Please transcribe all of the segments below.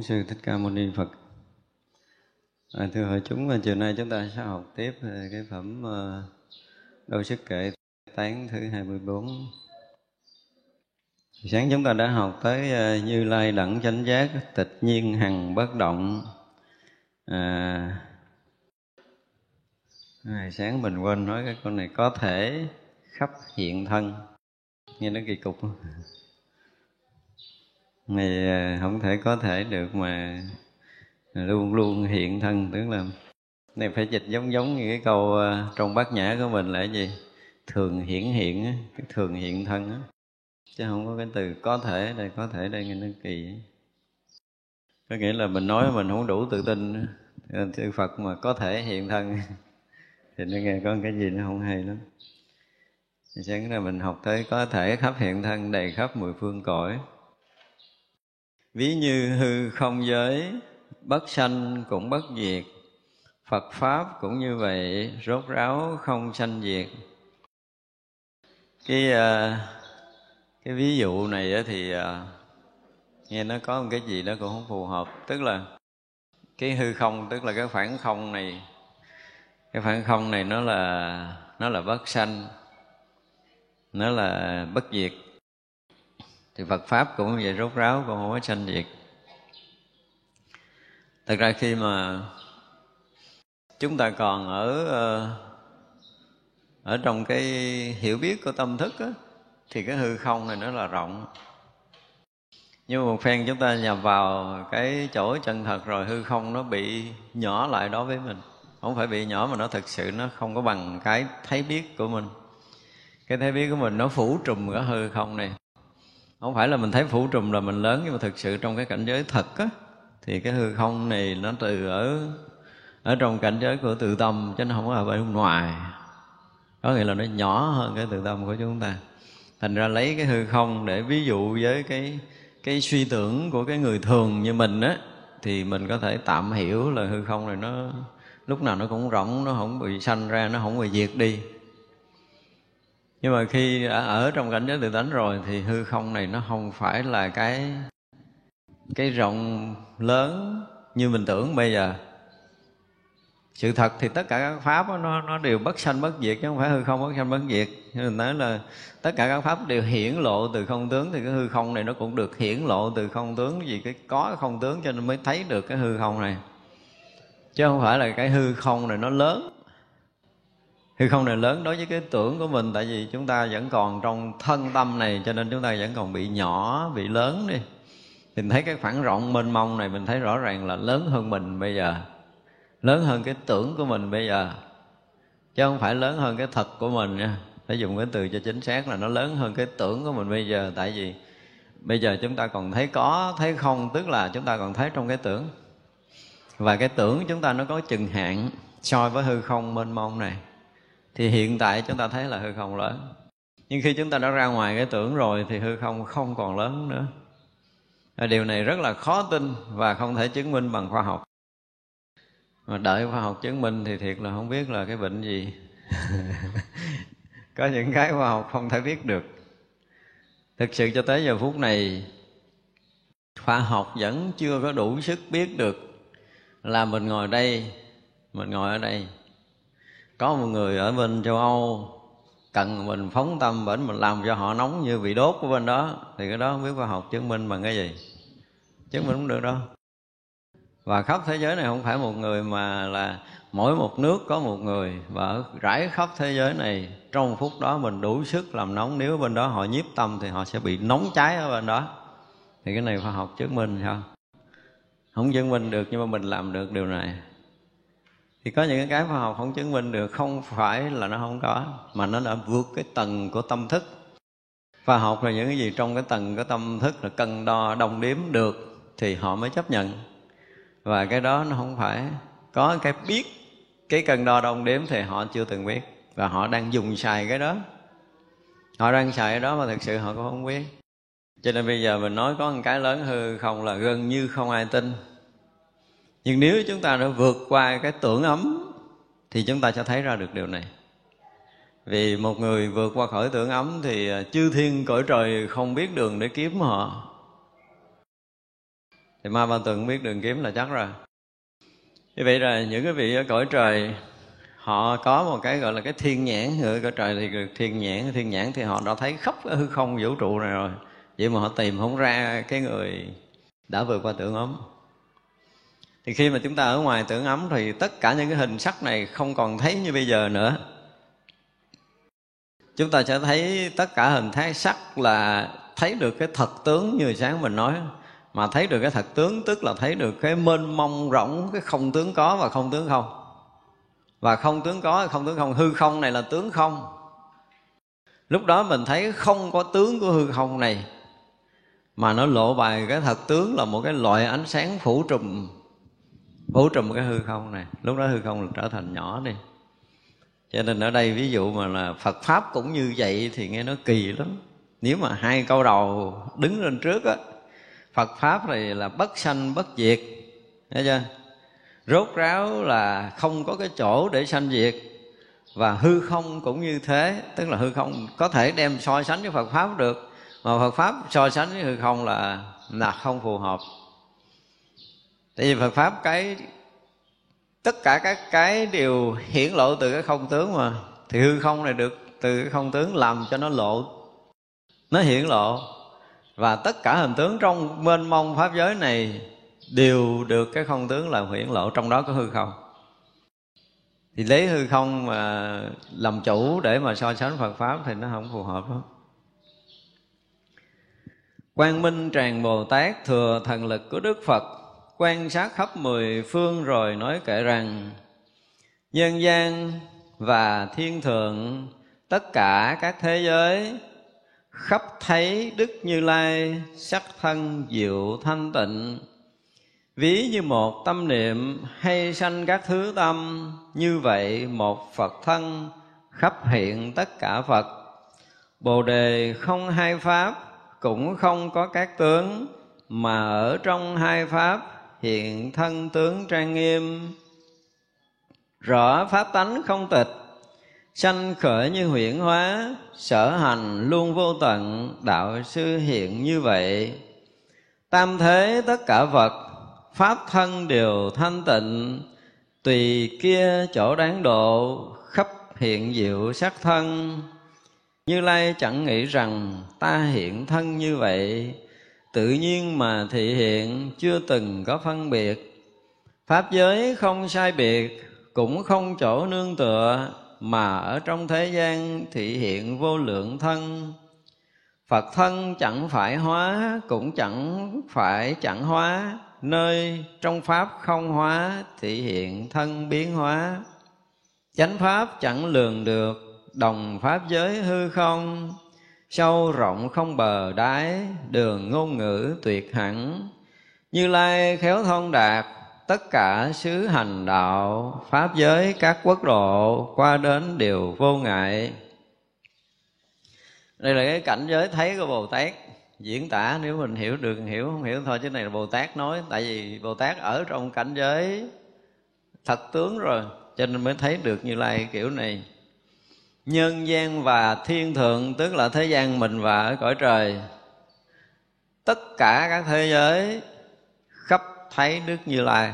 Bổn Sư Thích Ca Mâu Ni Phật. À, Thưa hội chúng, à, chiều nay chúng ta sẽ học tiếp à, cái phẩm à, Đôi Sức Kệ Tán thứ 24 Sáng chúng ta đã học tới Như Lai Đẳng Chánh Giác Tịch Nhiên Hằng Bất Động. À, Ngày sáng mình quên nói cái con này có thể khắp hiện thân. Nghe nó kỳ cục không? Này à, không thể có thể được mà luôn luôn hiện thân, tức là này phải dịch giống giống như cái câu à, trong bát nhã của mình là cái gì? Thường hiển hiện cái thường hiện thân á. Chứ không có cái từ có thể đây, có thể đây nghe nó kỳ có nghĩa là mình nói mình không đủ tự tin ờ, chư Phật mà có thể hiện thân thì nó nghe có cái gì nó không hay lắm. Thì sáng là mình học tới có thể khắp hiện thân, đầy khắp mười phương cõi ví như hư không giới, bất sanh cũng bất diệt. Phật pháp cũng như vậy, rốt ráo không sanh diệt. Cái à, cái ví dụ này thì à, nghe nó có một cái gì đó cũng không phù hợp. Tức là cái hư không, tức là cái khoảng không này, cái khoảng không này nó là nó là bất sanh, nó là bất diệt thì Phật pháp cũng vậy rốt ráo cũng không có sanh diệt. Thật ra khi mà chúng ta còn ở ờ, ở trong cái hiểu biết của tâm thức á, thì cái hư không này nó là rộng. Nhưng mà một phen chúng ta nhập vào cái chỗ chân thật rồi hư không nó bị nhỏ lại đối với mình. Không phải bị nhỏ mà nó thực sự nó không có bằng cái thấy biết của mình. Cái thấy biết của mình nó phủ trùm cái hư không này không phải là mình thấy phủ trùm là mình lớn, nhưng mà thực sự trong cái cảnh giới thật á, thì cái hư không này nó từ ở ở trong cảnh giới của tự tâm, chứ nó không có ở bên ngoài. Có nghĩa là nó nhỏ hơn cái tự tâm của chúng ta. Thành ra lấy cái hư không để ví dụ với cái cái suy tưởng của cái người thường như mình á, thì mình có thể tạm hiểu là hư không này nó, lúc nào nó cũng rỗng, nó không bị sanh ra, nó không bị diệt đi nhưng mà khi đã ở trong cảnh giới tự tánh rồi thì hư không này nó không phải là cái cái rộng lớn như mình tưởng bây giờ. Sự thật thì tất cả các pháp đó, nó nó đều bất sanh bất diệt chứ không phải hư không bất sanh bất diệt. Nên mình nói là tất cả các pháp đều hiển lộ từ không tướng thì cái hư không này nó cũng được hiển lộ từ không tướng vì cái có không tướng cho nên mới thấy được cái hư không này. Chứ không phải là cái hư không này nó lớn hư không này lớn đối với cái tưởng của mình, tại vì chúng ta vẫn còn trong thân tâm này, cho nên chúng ta vẫn còn bị nhỏ, bị lớn đi. Mình thấy cái khoảng rộng mênh mông này, mình thấy rõ ràng là lớn hơn mình bây giờ. Lớn hơn cái tưởng của mình bây giờ. Chứ không phải lớn hơn cái thật của mình nha. Phải dùng cái từ cho chính xác là nó lớn hơn cái tưởng của mình bây giờ. Tại vì bây giờ chúng ta còn thấy có, thấy không, tức là chúng ta còn thấy trong cái tưởng. Và cái tưởng chúng ta nó có chừng hạn so với hư không mênh mông này thì hiện tại chúng ta thấy là hư không lớn. Nhưng khi chúng ta đã ra ngoài cái tưởng rồi thì hư không không còn lớn nữa. Và điều này rất là khó tin và không thể chứng minh bằng khoa học. Mà đợi khoa học chứng minh thì thiệt là không biết là cái bệnh gì. Có những cái khoa học không thể biết được. Thực sự cho tới giờ phút này, khoa học vẫn chưa có đủ sức biết được là mình ngồi đây, mình ngồi ở đây có một người ở bên châu âu, cần mình phóng tâm bển, mình làm cho họ nóng như bị đốt của bên đó. Thì cái đó không biết khoa học chứng minh bằng cái gì. Chứng minh không được đâu. Và khắp thế giới này không phải một người mà là mỗi một nước có một người. Và ở rải khắp thế giới này, trong phút đó mình đủ sức làm nóng. Nếu bên đó họ nhiếp tâm thì họ sẽ bị nóng cháy ở bên đó. Thì cái này khoa học chứng minh sao? Không chứng minh được nhưng mà mình làm được điều này thì có những cái khoa học không chứng minh được không phải là nó không có, mà nó đã vượt cái tầng của tâm thức. Khoa học là những cái gì trong cái tầng của tâm thức là cân đo, đồng đếm được thì họ mới chấp nhận. Và cái đó nó không phải. Có cái biết cái cân đo đong đếm thì họ chưa từng biết và họ đang dùng xài cái đó. Họ đang xài cái đó mà thực sự họ cũng không biết. Cho nên bây giờ mình nói có một cái lớn hư không là gần như không ai tin nhưng nếu chúng ta đã vượt qua cái tưởng ấm, thì chúng ta sẽ thấy ra được điều này. Vì một người vượt qua khỏi tưởng ấm thì à, chư thiên cõi trời không biết đường để kiếm họ. Thì ma ba tuần biết đường kiếm là chắc rồi. Như vậy là những cái vị ở cõi trời, họ có một cái gọi là cái thiên nhãn. Người cõi trời thì thiên nhãn thiên nhãn thì họ đã thấy khắp cái hư không vũ trụ này rồi. Vậy mà họ tìm không ra cái người đã vượt qua tưởng ấm thì khi mà chúng ta ở ngoài tưởng ấm thì tất cả những cái hình sắc này không còn thấy như bây giờ nữa. Chúng ta sẽ thấy tất cả hình thái sắc là thấy được cái thật tướng như sáng mình nói. Mà thấy được cái thật tướng tức là thấy được cái mênh mông rộng cái không tướng có và không tướng không. Và không tướng có, không tướng không, hư không này là tướng không. Lúc đó mình thấy không có tướng của hư không này, mà nó lộ bài cái thật tướng là một cái loại ánh sáng phủ trùm bố trùm cái hư không này. Lúc đó hư không trở thành nhỏ đi. Cho nên ở đây ví dụ mà là Phật pháp cũng như vậy thì nghe nó kỳ lắm. Nếu mà hai câu đầu đứng lên trước á, Phật pháp này là bất sanh bất diệt. Thấy chưa? Rốt ráo là không có cái chỗ để sanh diệt. Và hư không cũng như thế. Tức là hư không có thể đem so sánh với Phật pháp được. Mà Phật pháp so sánh với hư không là là không phù hợp tại vì Phật pháp cái, tất cả các cái đều hiển lộ từ cái không tướng mà, thì hư không này được từ cái không tướng làm cho nó lộ. Nó hiển lộ. Và tất cả hình tướng trong mênh mông pháp giới này đều được cái không tướng làm hiển lộ, trong đó có hư không. Thì lấy hư không mà làm chủ để mà so sánh Phật pháp thì nó không phù hợp lắm. Quang Minh Tràng Bồ Tát thừa thần lực của Đức Phật quan sát khắp mười phương rồi nói kể rằng, nhân gian và thiên thượng, tất cả các thế giới, khắp thấy đức như lai sắc thân diệu thanh tịnh. Ví như một tâm niệm hay sanh các thứ tâm, như vậy một phật thân khắp hiện tất cả phật. Bồ đề không hai pháp, cũng không có các tướng, mà ở trong hai pháp hiện thân tướng trang nghiêm. Rõ pháp tánh không tịch, sanh khởi như huyễn hóa, sở hành luôn vô tận, đạo sư hiện như vậy. Tam thế tất cả vật, pháp thân đều thanh tịnh, tùy kia chỗ đáng độ, khắp hiện diệu sắc thân. Như lai chẳng nghĩ rằng ta hiện thân như vậy tự nhiên mà thị hiện, chưa từng có phân biệt. Pháp giới không sai biệt, cũng không chỗ nương tựa, mà ở trong thế gian thị hiện vô lượng thân. Phật thân chẳng phải hóa, cũng chẳng phải chẳng hóa. Nơi trong pháp không hóa, thị hiện thân biến hóa. Chánh pháp chẳng lường được, đồng pháp giới hư không sâu rộng không bờ đáy, đường ngôn ngữ tuyệt hẳn. Như lai khéo thông đạt, tất cả xứ hành đạo, pháp giới, các quốc độ qua đến đều vô ngại. Đây là cái cảnh giới thấy của bồ tát. Diễn tả, nếu mình hiểu được, hiểu không hiểu, thôi chứ này là bồ tát nói. Tại vì bồ tát ở trong cảnh giới thật tướng rồi, cho nên mới thấy được như lai kiểu này nhân gian và thiên thượng, tức là thế gian mình và ở cõi trời. Tất cả các thế giới khắp thấy đức như lai.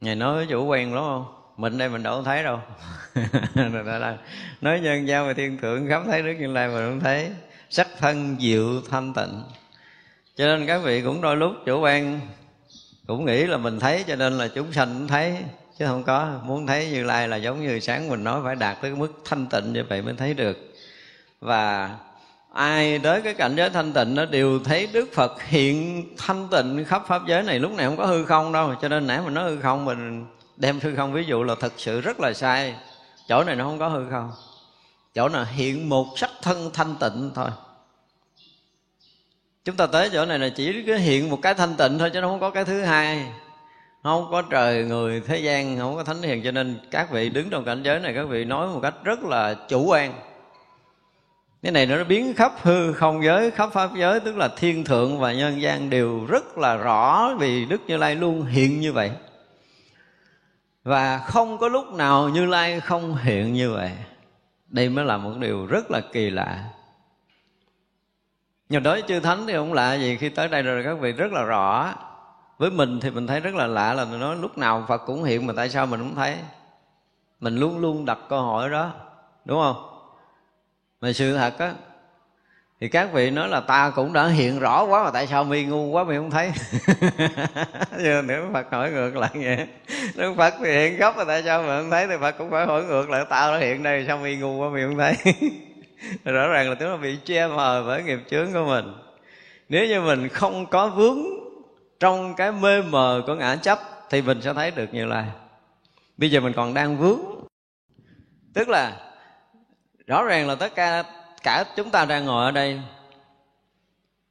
Ngài nói với chủ quen lắm không? Mình đây mình đâu thấy đâu. Nói nhân gian và thiên thượng khắp thấy đức như lai mà không thấy. Sắc thân diệu thanh tịnh. Cho nên các vị cũng đôi lúc chủ quan cũng nghĩ là mình thấy, cho nên là chúng sanh cũng thấy chứ không có. Muốn thấy như lai là giống như sáng mình nói phải đạt tới cái mức thanh tịnh như vậy mới thấy được. Và ai tới cái cảnh giới thanh tịnh nó đều thấy đức phật hiện thanh tịnh khắp pháp giới này. Lúc này không có hư không đâu, cho nên nãy mình nói hư không, mình đem hư không ví dụ là thật sự rất là sai. Chỗ này nó không có hư không. Chỗ nào hiện một sắc thân thanh tịnh thôi. Chúng ta tới chỗ này là chỉ hiện một cái thanh tịnh thôi, chứ nó không có cái thứ hai không có trời, người, thế gian, không có thánh hiền. Cho nên các vị đứng trong cảnh giới này, các vị nói một cách rất là chủ quan. Cái này nó biến khắp hư không giới, khắp pháp giới, tức là thiên thượng và nhân gian đều rất là rõ vì đức như lai luôn hiện như vậy. Và không có lúc nào như lai không hiện như vậy. Đây mới là một điều rất là kỳ lạ. Nhưng đối với chư thánh thì không lạ gì khi tới đây rồi, các vị rất là rõ với mình thì mình thấy rất là lạ là mình nói lúc nào phật cũng hiện mà tại sao mình không thấy? Mình luôn luôn đặt câu hỏi đó, đúng không? Mà sự thật á, thì các vị nói là ta cũng đã hiện rõ quá mà tại sao mi ngu quá mi không thấy? Giờ nếu phật hỏi ngược lại vậy, nếu phật thì hiện gốc mà tại sao mà không thấy thì phật cũng phải hỏi ngược lại, tao đã hiện đây sao mi ngu quá mi không thấy? Rõ ràng là chúng ta bị che mờ bởi nghiệp chướng của mình. Nếu như mình không có vướng trong cái mê mờ của ngã chấp thì mình sẽ thấy được như là bây giờ mình còn đang vướng. Tức là, rõ ràng là tất cả cả chúng ta đang ngồi ở đây.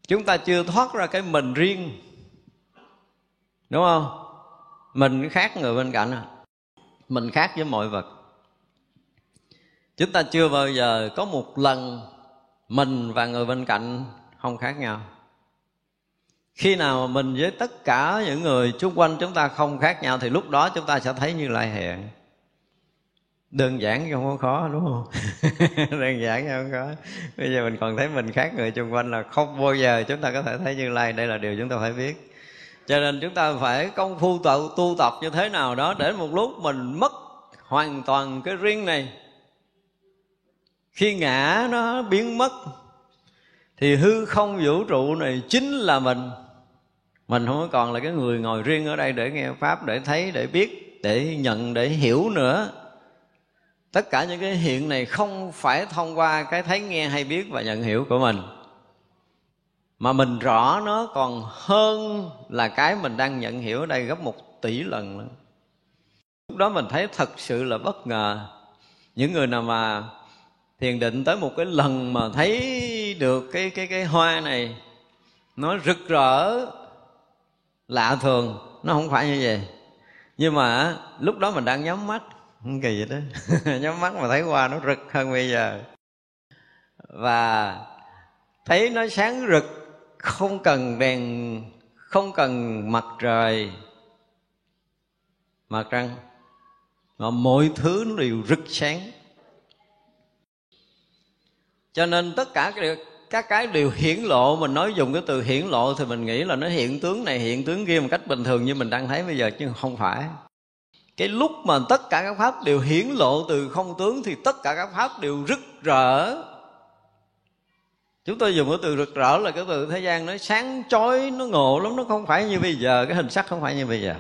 Chúng ta chưa thoát ra cái mình riêng. Đúng không? Mình khác người bên cạnh à. Mình khác với mọi vật. Chúng ta chưa bao giờ có một lần mình và người bên cạnh không khác nhau khi nào mình với tất cả những người xung quanh chúng ta không khác nhau thì lúc đó chúng ta sẽ thấy như lai hiện đơn giản chứ không có khó đúng không? Đơn giản chứ không có bây giờ mình còn thấy mình khác người xung quanh là không bao giờ chúng ta có thể thấy như lai. Đây là điều chúng ta phải biết. Cho nên chúng ta phải công phu tu, tu tập như thế nào đó để một lúc mình mất hoàn toàn cái riêng này. Khi ngã nó biến mất thì hư không vũ trụ này chính là mình mình không còn là cái người ngồi riêng ở đây để nghe pháp, để thấy, để biết, để nhận, để hiểu nữa. Tất cả những cái hiện này không phải thông qua cái thấy, nghe hay biết và nhận hiểu của mình. Mà mình rõ nó còn hơn là cái mình đang nhận hiểu ở đây gấp một tỷ lần nữa. Lúc đó mình thấy thật sự là bất ngờ. Những người nào mà thiền định tới một cái lần mà thấy được cái cái cái hoa này, nó rực rỡ lạ thường, nó không phải như vậy. Nhưng mà lúc đó mình đang nhắm mắt. Không kỳ vậy đó. Nhắm mắt mà thấy hoa nó rực hơn bây giờ. Và thấy nó sáng rực, không cần đèn, không cần mặt trời. Mặt trăng. Mà mọi thứ nó đều rực sáng. Cho nên tất cả cái các cái đều hiển lộ, mình nói dùng cái từ hiển lộ thì mình nghĩ là nó hiện tướng này, hiện tướng kia một cách bình thường như mình đang thấy bây giờ, chứ không phải. Cái lúc mà tất cả các pháp đều hiển lộ từ không tướng thì tất cả các pháp đều rực rỡ. Chúng tôi dùng cái từ rực rỡ là cái từ thế gian nó sáng chói, nó ngộ lắm, nó không phải như bây giờ, cái hình sắc không phải như bây giờ.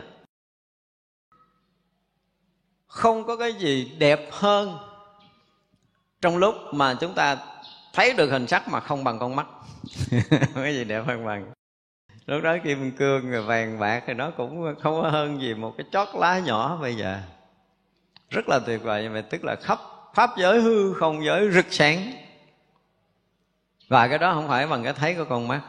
Không có cái gì đẹp hơn trong lúc mà chúng ta thấy được hình sắc mà không bằng con mắt. Cái gì đẹp hơn bằng. Lúc đó kim cương rồi vàng bạc thì nó cũng không có hơn gì một cái chót lá nhỏ bây giờ. Rất là tuyệt vời như vậy tức là khắp pháp giới hư không giới rực sáng. Và cái đó không phải bằng cái thấy của con mắt.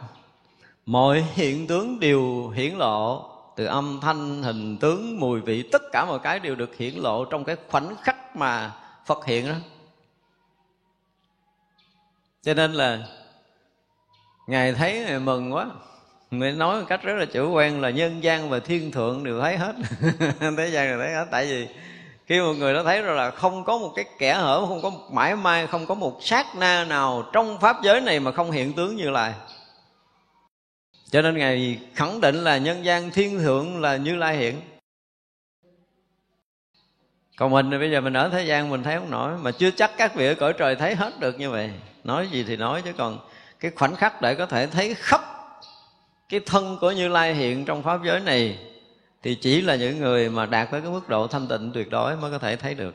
Mọi hiện tướng đều hiển lộ, từ âm thanh, hình tướng, mùi vị, tất cả mọi cái đều được hiển lộ trong cái khoảnh khắc mà phật hiện đó cho nên là ngài thấy ngài mừng quá. Người nói một cách rất là chủ quan là nhân gian và thiên thượng đều thấy hết. Thế gian đều thấy hết. Tại vì khi một người đó thấy rồi là không có một cái kẻ hở, không có mãi mai không có một sát na nào trong pháp giới này mà không hiện tướng như lai. Cho nên ngài khẳng định là nhân gian thiên thượng là như lai hiện. Còn mình thì bây giờ mình ở thế gian mình thấy không nổi, mà chưa chắc các vị ở cõi trời thấy hết được như vậy nói gì thì nói chứ còn cái khoảnh khắc để có thể thấy khắp cái thân của như lai hiện trong pháp giới này thì chỉ là những người mà đạt tới cái mức độ thanh tịnh tuyệt đối mới có thể thấy được.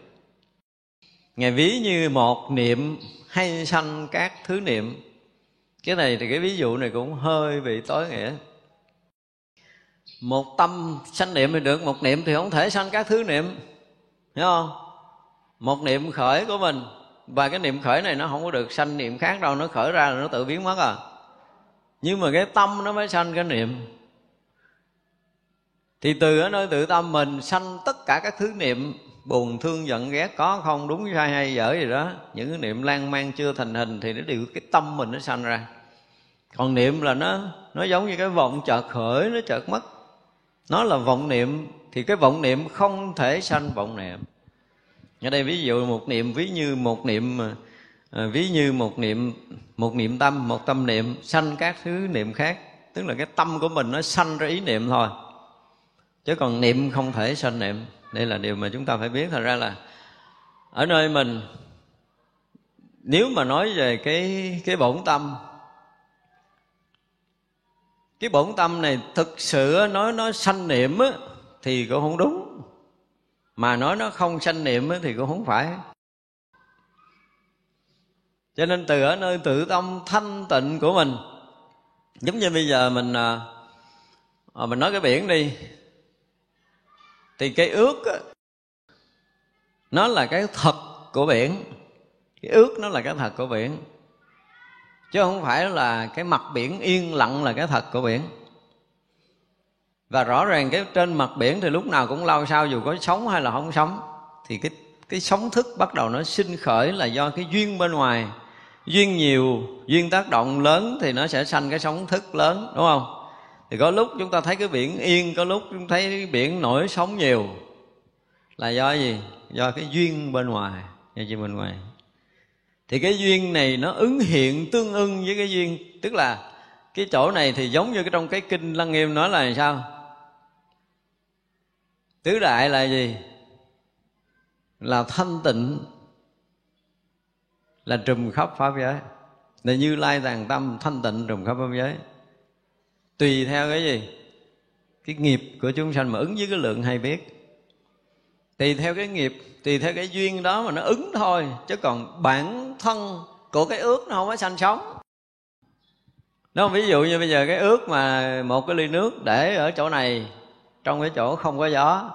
Ngài ví như một niệm hay sanh các thứ niệm. Cái này thì cái ví dụ này cũng hơi bị tối nghĩa. Một tâm sanh niệm thì được, một niệm thì không thể sanh các thứ niệm. Hiểu không? Một niệm khởi của mình và cái niệm khởi này nó không có được sanh niệm khác đâu, nó khởi ra là nó tự biến mất à. Nhưng mà cái tâm nó mới sanh cái niệm. Thì từ ở nơi tự tâm mình sanh tất cả các thứ niệm, buồn, thương, giận, ghét, có không, đúng, sai, hay, dở gì đó, những cái niệm lan man, chưa thành hình thì nó đều cái tâm mình nó sanh ra. Còn niệm là nó nó giống như cái vọng chợt khởi, nó chợt mất. Nó là vọng niệm, thì cái vọng niệm không thể sanh vọng niệm ở đây ví dụ một niệm ví như một niệm à, à, ví như một niệm một niệm tâm một tâm niệm sanh các thứ niệm khác. Tức là cái tâm của mình nó sanh ra ý niệm thôi. Chứ còn niệm không thể sanh niệm. Đây là điều mà chúng ta phải biết. Thật ra là ở nơi mình nếu mà nói về cái cái bổn tâm cái bổn tâm này thực sự nói nó sanh niệm á, thì cũng không đúng mà nói nó không sanh niệm thì cũng không phải. Cho nên từ ở nơi tự tâm thanh tịnh của mình giống như bây giờ mình à, à, mình nói cái biển đi thì cái ước á, nó là cái thật của biển. Cái ước nó là cái thật của biển chứ không phải là cái mặt biển yên lặng là cái thật của biển và rõ ràng cái trên mặt biển thì lúc nào cũng lao sao dù có sống hay là không sống. Thì cái cái sóng thức bắt đầu nó sinh khởi là do cái duyên bên ngoài. Duyên nhiều, duyên tác động lớn thì nó sẽ sanh cái sóng thức lớn, đúng không? Thì có lúc chúng ta thấy cái biển yên, có lúc chúng thấy cái biển nổi sóng nhiều. Là do gì? Do cái duyên bên ngoài. Do duyên bên ngoài thì cái duyên này nó ứng hiện tương ưng với cái duyên. Tức là cái chỗ này thì giống như cái trong cái kinh lăng nghiêm nói là sao? Tứ đại là gì? Là thanh tịnh, là trùm khắp pháp giới. Là như lai tàng tâm thanh tịnh trùm khắp pháp giới. Tùy theo cái gì? Cái nghiệp của chúng sanh mà ứng với cái lượng hay biết. Tùy theo cái nghiệp, tùy theo cái duyên đó mà nó ứng thôi. Chứ còn bản thân của cái ước nó không có sanh sống. Nó ví dụ như bây giờ cái ước mà một cái ly nước để ở chỗ này trong cái chỗ không có gió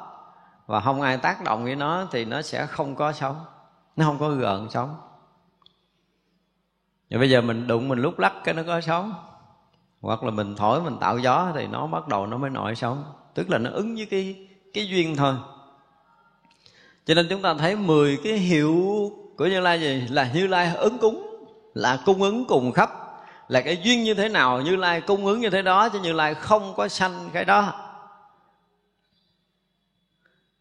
và không ai tác động với nó thì nó sẽ không có sống, nó không có gợn sống và bây giờ mình đụng mình lúc lắc cái nó có sống hoặc là mình thổi mình tạo gió thì nó bắt đầu nó mới nổi sống tức là nó ứng với cái cái duyên thôi. Cho nên chúng ta thấy 10 cái hiệu của như lai gì? Là như lai ứng cúng, là cung ứng cùng khắp. Là cái duyên như thế nào? Như lai cung ứng như thế đó chứ như lai không có sanh cái đó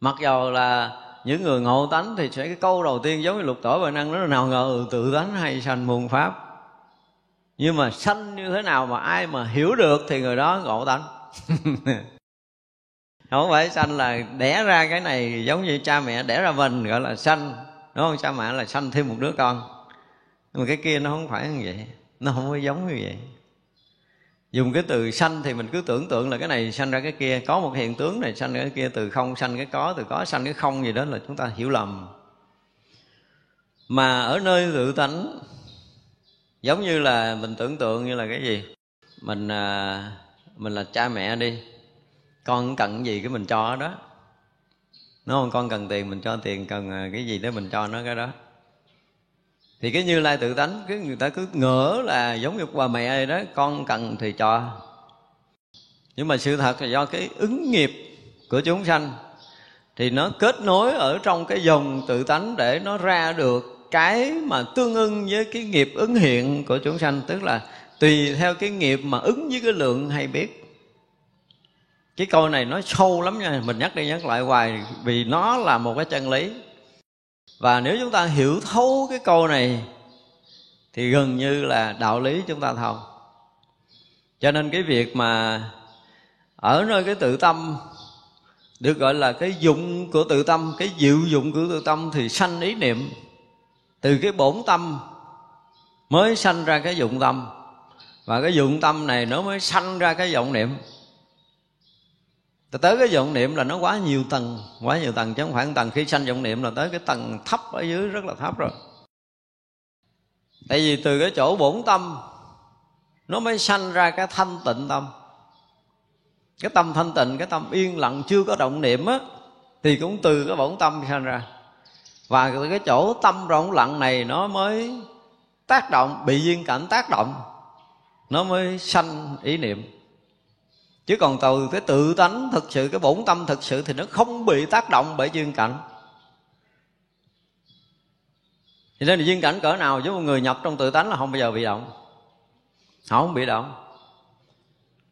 mặc dầu là những người ngộ tánh thì sẽ cái câu đầu tiên giống như lục tổ và năng nó là nào ngờ tự tánh hay sanh muôn pháp. Nhưng mà sanh như thế nào mà ai mà hiểu được thì người đó ngộ tánh. Không phải sanh là đẻ ra cái này giống như cha mẹ đẻ ra mình, gọi là sanh. Đúng không? Cha mẹ là sanh thêm một đứa con. Nhưng mà cái kia nó không phải như vậy. Nó không có giống như vậy dùng cái từ sanh thì mình cứ tưởng tượng là cái này sanh ra cái kia. Có một hiện tướng này sanh ra cái kia từ không sanh cái có từ có sanh cái không gì đó là chúng ta hiểu lầm. Mà ở nơi tự tánh giống như là mình tưởng tượng như là cái gì? Mình à, mình là cha mẹ đi con cần gì cái mình cho đó. Nó không con cần tiền mình cho tiền cần à, cái gì đó mình cho nó cái đó thì cái như lai tự tánh, cái người ta cứ ngỡ là giống như bà mẹ này đó, con cần thì cho. Nhưng mà sự thật là do cái ứng nghiệp của chúng sanh, thì nó kết nối ở trong cái dòng tự tánh để nó ra được cái mà tương ưng với cái nghiệp ứng hiện của chúng sanh. Tức là tùy theo cái nghiệp mà ứng với cái lượng hay biết. Cái câu này nó sâu lắm nha, mình nhắc đi nhắc lại hoài, vì nó là một cái chân lý và nếu chúng ta hiểu thấu cái câu này, thì gần như là đạo lý chúng ta thông. Cho nên cái việc mà ở nơi cái tự tâm, được gọi là cái dụng của tự tâm, cái diệu dụng của tự tâm, thì sanh ý niệm từ cái bổn tâm mới sanh ra cái dụng tâm. Và cái dụng tâm này nó mới sanh ra cái vọng niệm tới cái vọng niệm là nó quá nhiều tầng, quá nhiều tầng, chứ không phải tầng khi sanh vọng niệm là tới cái tầng thấp ở dưới, rất là thấp rồi. Tại vì từ cái chỗ bổn tâm, nó mới sanh ra cái thanh tịnh tâm. Cái tâm thanh tịnh, cái tâm yên lặng, chưa có động niệm á, thì cũng từ cái bổn tâm sanh ra. Và từ cái chỗ tâm rộng lặng này, nó mới tác động, bị duyên cảnh tác động, nó mới sanh ý niệm chứ còn từ cái tự tánh thực sự, cái bổn tâm thực sự thì nó không bị tác động bởi duyên cảnh. Cho nên là duyên cảnh cỡ nào với một người nhập trong tự tánh là không bao giờ bị động. Họ không bị động.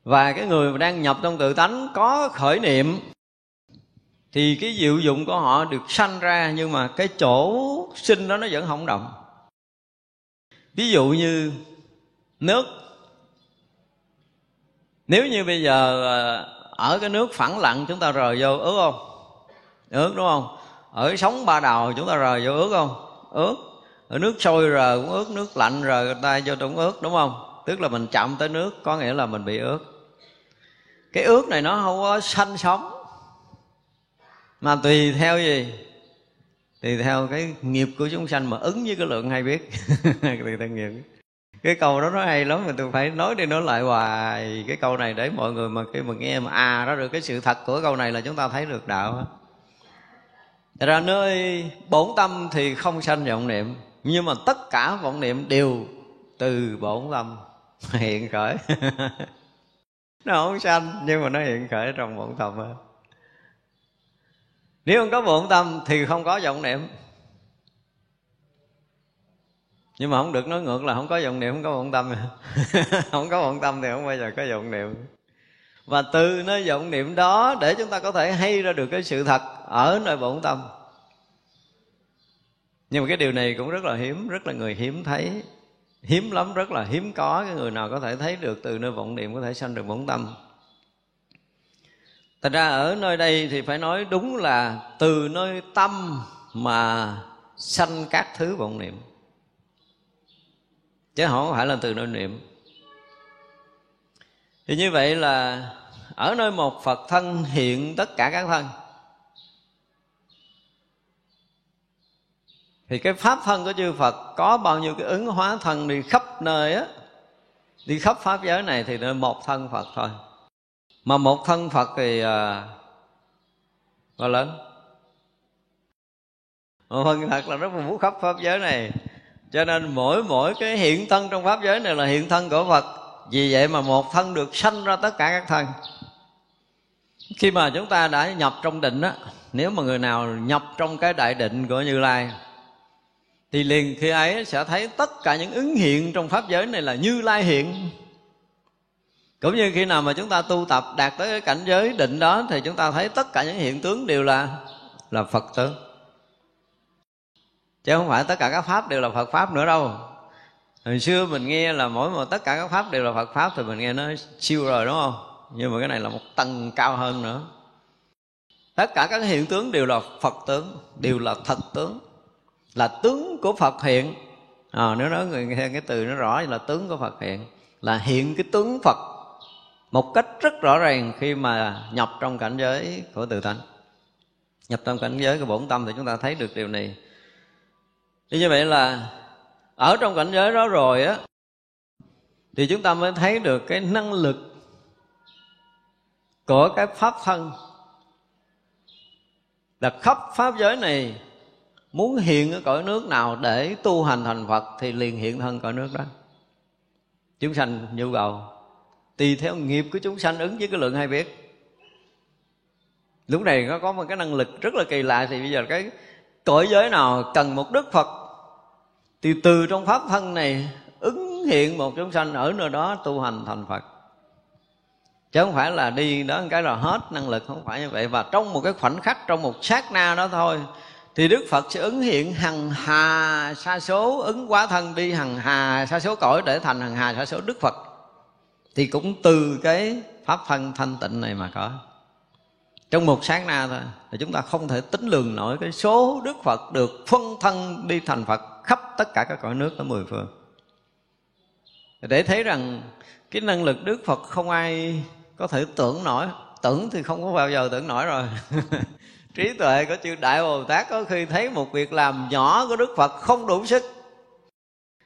Và cái người mà đang nhập trong tự tánh có khởi niệm, thì cái diệu dụng của họ được sanh ra, nhưng mà cái chỗ sinh đó nó vẫn không động. Ví dụ như nước nếu như bây giờ ờ, ở cái nước phẳng lặng chúng ta rời vô ướt không? Ướt đúng không? Ở cái sóng ba đào chúng ta rời vô ướt không? Ướt ở nước sôi rờ cũng ướt nước lạnh rờ tay vô cũng ướt đúng không? Tức là mình chạm tới nước, có nghĩa là mình bị ướt cái ướt này nó không có sanh sống. Mà tùy theo gì? Tùy theo cái nghiệp của chúng sanh mà ứng với cái lượng hay biết. Tùy theo nghiệp cái câu đó nó hay lắm, mà tôi phải nói đi nói lại hoài. Cái câu này để mọi người mà khi mà nghe mà à đó được cái sự thật của câu này là chúng ta thấy được đạo Thật ra nơi bổn tâm thì không sanh vọng niệm, Nhưng mà tất cả vọng niệm đều từ bổn tâm hiện khởi. Nó không sanh, nhưng mà nó hiện khởi trong bổn tâm Nếu không có bổn tâm thì không có vọng niệm nhưng mà không được nói ngược là không có vọng niệm, không có vọng tâm. Không có vọng tâm thì không bao giờ có vọng niệm. Và từ nơi vọng niệm đó để chúng ta có thể hay ra được cái sự thật ở nơi vọng tâm. Nhưng mà cái điều này cũng rất là hiếm, rất là người hiếm thấy. Hiếm lắm, rất là hiếm có. Cái người nào có thể thấy được từ nơi vọng niệm có thể sanh được vọng tâm. Thật ra ở nơi đây thì phải nói đúng là từ nơi tâm mà sanh các thứ vọng niệm chứ không phải là từ nơi niệm. Thì như vậy là ở nơi một phật thân hiện tất cả các thân. Thì cái pháp thân của chư phật có bao nhiêu cái ứng hóa thân đi khắp nơi á đi khắp pháp giới này thì nơi một thân phật thôi. Mà một thân phật thì à, quá lớn? Một thân thật là rất là vũ khắp pháp giới này cho nên mỗi mỗi cái hiện thân trong pháp giới này là hiện thân của phật. Vì vậy mà một thân được sanh ra tất cả các thân. Khi mà chúng ta đã nhập trong định á, nếu mà người nào nhập trong cái đại định của như lai, thì liền khi ấy sẽ thấy tất cả những ứng hiện trong pháp giới này là như lai hiện. Cũng như khi nào mà chúng ta tu tập đạt tới cái cảnh giới định đó, thì chúng ta thấy tất cả những hiện tướng đều là là phật tướng chứ không phải tất cả các pháp đều là phật pháp nữa đâu. Hồi xưa mình nghe là mỗi một tất cả các pháp đều là phật pháp thì mình nghe nó siêu rồi đúng không? Nhưng mà cái này là một tầng cao hơn nữa. Tất cả các hiện tướng đều là phật tướng đều là thật tướng. Là tướng của phật hiện. À, nếu nói người nghe cái từ nó rõ là tướng của phật hiện là hiện cái tướng phật một cách rất rõ ràng khi mà nhập trong cảnh giới của từ tánh nhập trong cảnh giới của bổn tâm thì chúng ta thấy được điều này thì như vậy là ở trong cảnh giới đó rồi á, thì chúng ta mới thấy được cái năng lực của cái pháp thân. Là khắp pháp giới này muốn hiện ở cõi nước nào để tu hành thành Phật thì liền hiện thân cõi nước đó. Chúng sanh nhu cầu tùy theo nghiệp của chúng sanh ứng với cái lượng hay biết. Lúc này nó có một cái năng lực rất là kỳ lạ thì bây giờ cái cõi giới nào cần một đức Phật thì từ trong pháp thân này ứng hiện một chúng sanh ở nơi đó tu hành thành phật. Chứ không phải là đi đó cái là hết năng lực, không phải như vậy. Và trong một cái khoảnh khắc, trong một sát na đó thôi, thì đức phật sẽ ứng hiện hằng hà sa số, ứng quá thân đi hằng hà sa số cõi để thành hằng hà sa số đức phật. Thì cũng từ cái pháp thân thanh tịnh này mà có. Trong một sáng na thôi, thì chúng ta không thể tính lường nổi cái số đức phật được phân thân đi thành phật khắp tất cả các cõi nước ở mười phương. Để thấy rằng cái năng lực đức phật không ai có thể tưởng nổi. Tưởng thì không có bao giờ tưởng nổi rồi. Trí tuệ của chư đại bồ tát có khi thấy một việc làm nhỏ của đức phật không đủ sức.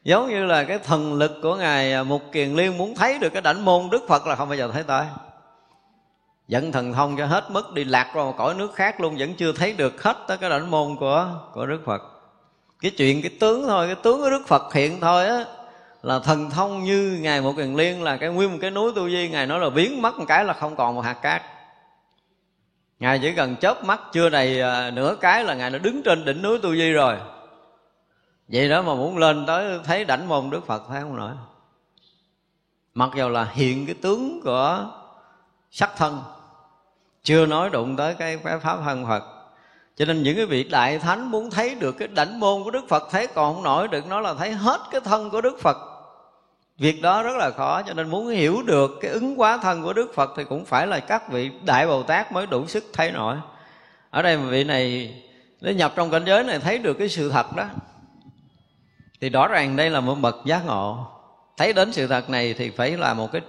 Giống như là cái thần lực của ngài mục kiền liên muốn thấy được cái đảnh môn đức phật là không bao giờ thấy tới. Dẫn thần thông cho hết mức đi lạc vào một cõi nước khác luôn, vẫn chưa thấy được hết tới cái đảnh môn của của đức phật cái chuyện cái tướng thôi, cái tướng của đức phật hiện thôi á, là thần thông như ngài một kiền liên, là cái nguyên một cái núi tu di. Ngài nói là biến mất một cái là không còn một hạt cát. Ngài chỉ cần chớp mắt, chưa đầy à, nửa cái là ngài đã đứng trên đỉnh núi tu di rồi. Vậy đó mà muốn lên tới thấy đảnh môn đức phật thấy không nổi. Mặc dù là hiện cái tướng của sắc thân, chưa nói đụng tới cái pháp thân phật cho nên những cái vị đại thánh muốn thấy được cái đảnh môn của đức phật thấy còn không nổi được, nó là thấy hết cái thân của đức phật. Việc đó rất là khó, cho nên muốn hiểu được cái ứng hóa thân của đức phật thì cũng phải là các vị đại bồ tát mới đủ sức thấy nổi. Ở đây vị này để nhập trong cảnh giới này thấy được cái sự thật đó. Thì rõ ràng đây là một bậc giác ngộ. Thấy đến sự thật này thì phải là một cái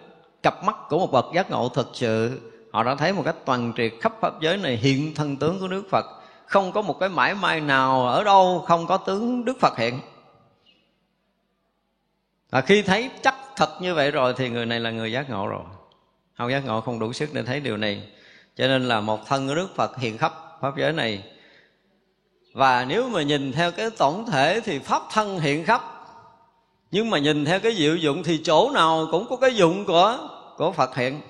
cặp mắt của một bậc giác ngộ thực sự. Họ đã thấy một cách toàn triệt khắp pháp giới này hiện thân tướng của đức phật không có một cái mãi mai nào ở đâu, không có tướng đức phật hiện. Và khi thấy chắc thật như vậy rồi thì người này là người giác ngộ rồi. Không, giác ngộ không đủ sức để thấy điều này. Cho nên là một thân của đức phật hiện khắp pháp giới này. Và nếu mà nhìn theo cái tổng thể thì pháp thân hiện khắp. Nhưng mà nhìn theo cái diệu dụng thì chỗ nào cũng có cái dụng của của phật hiện.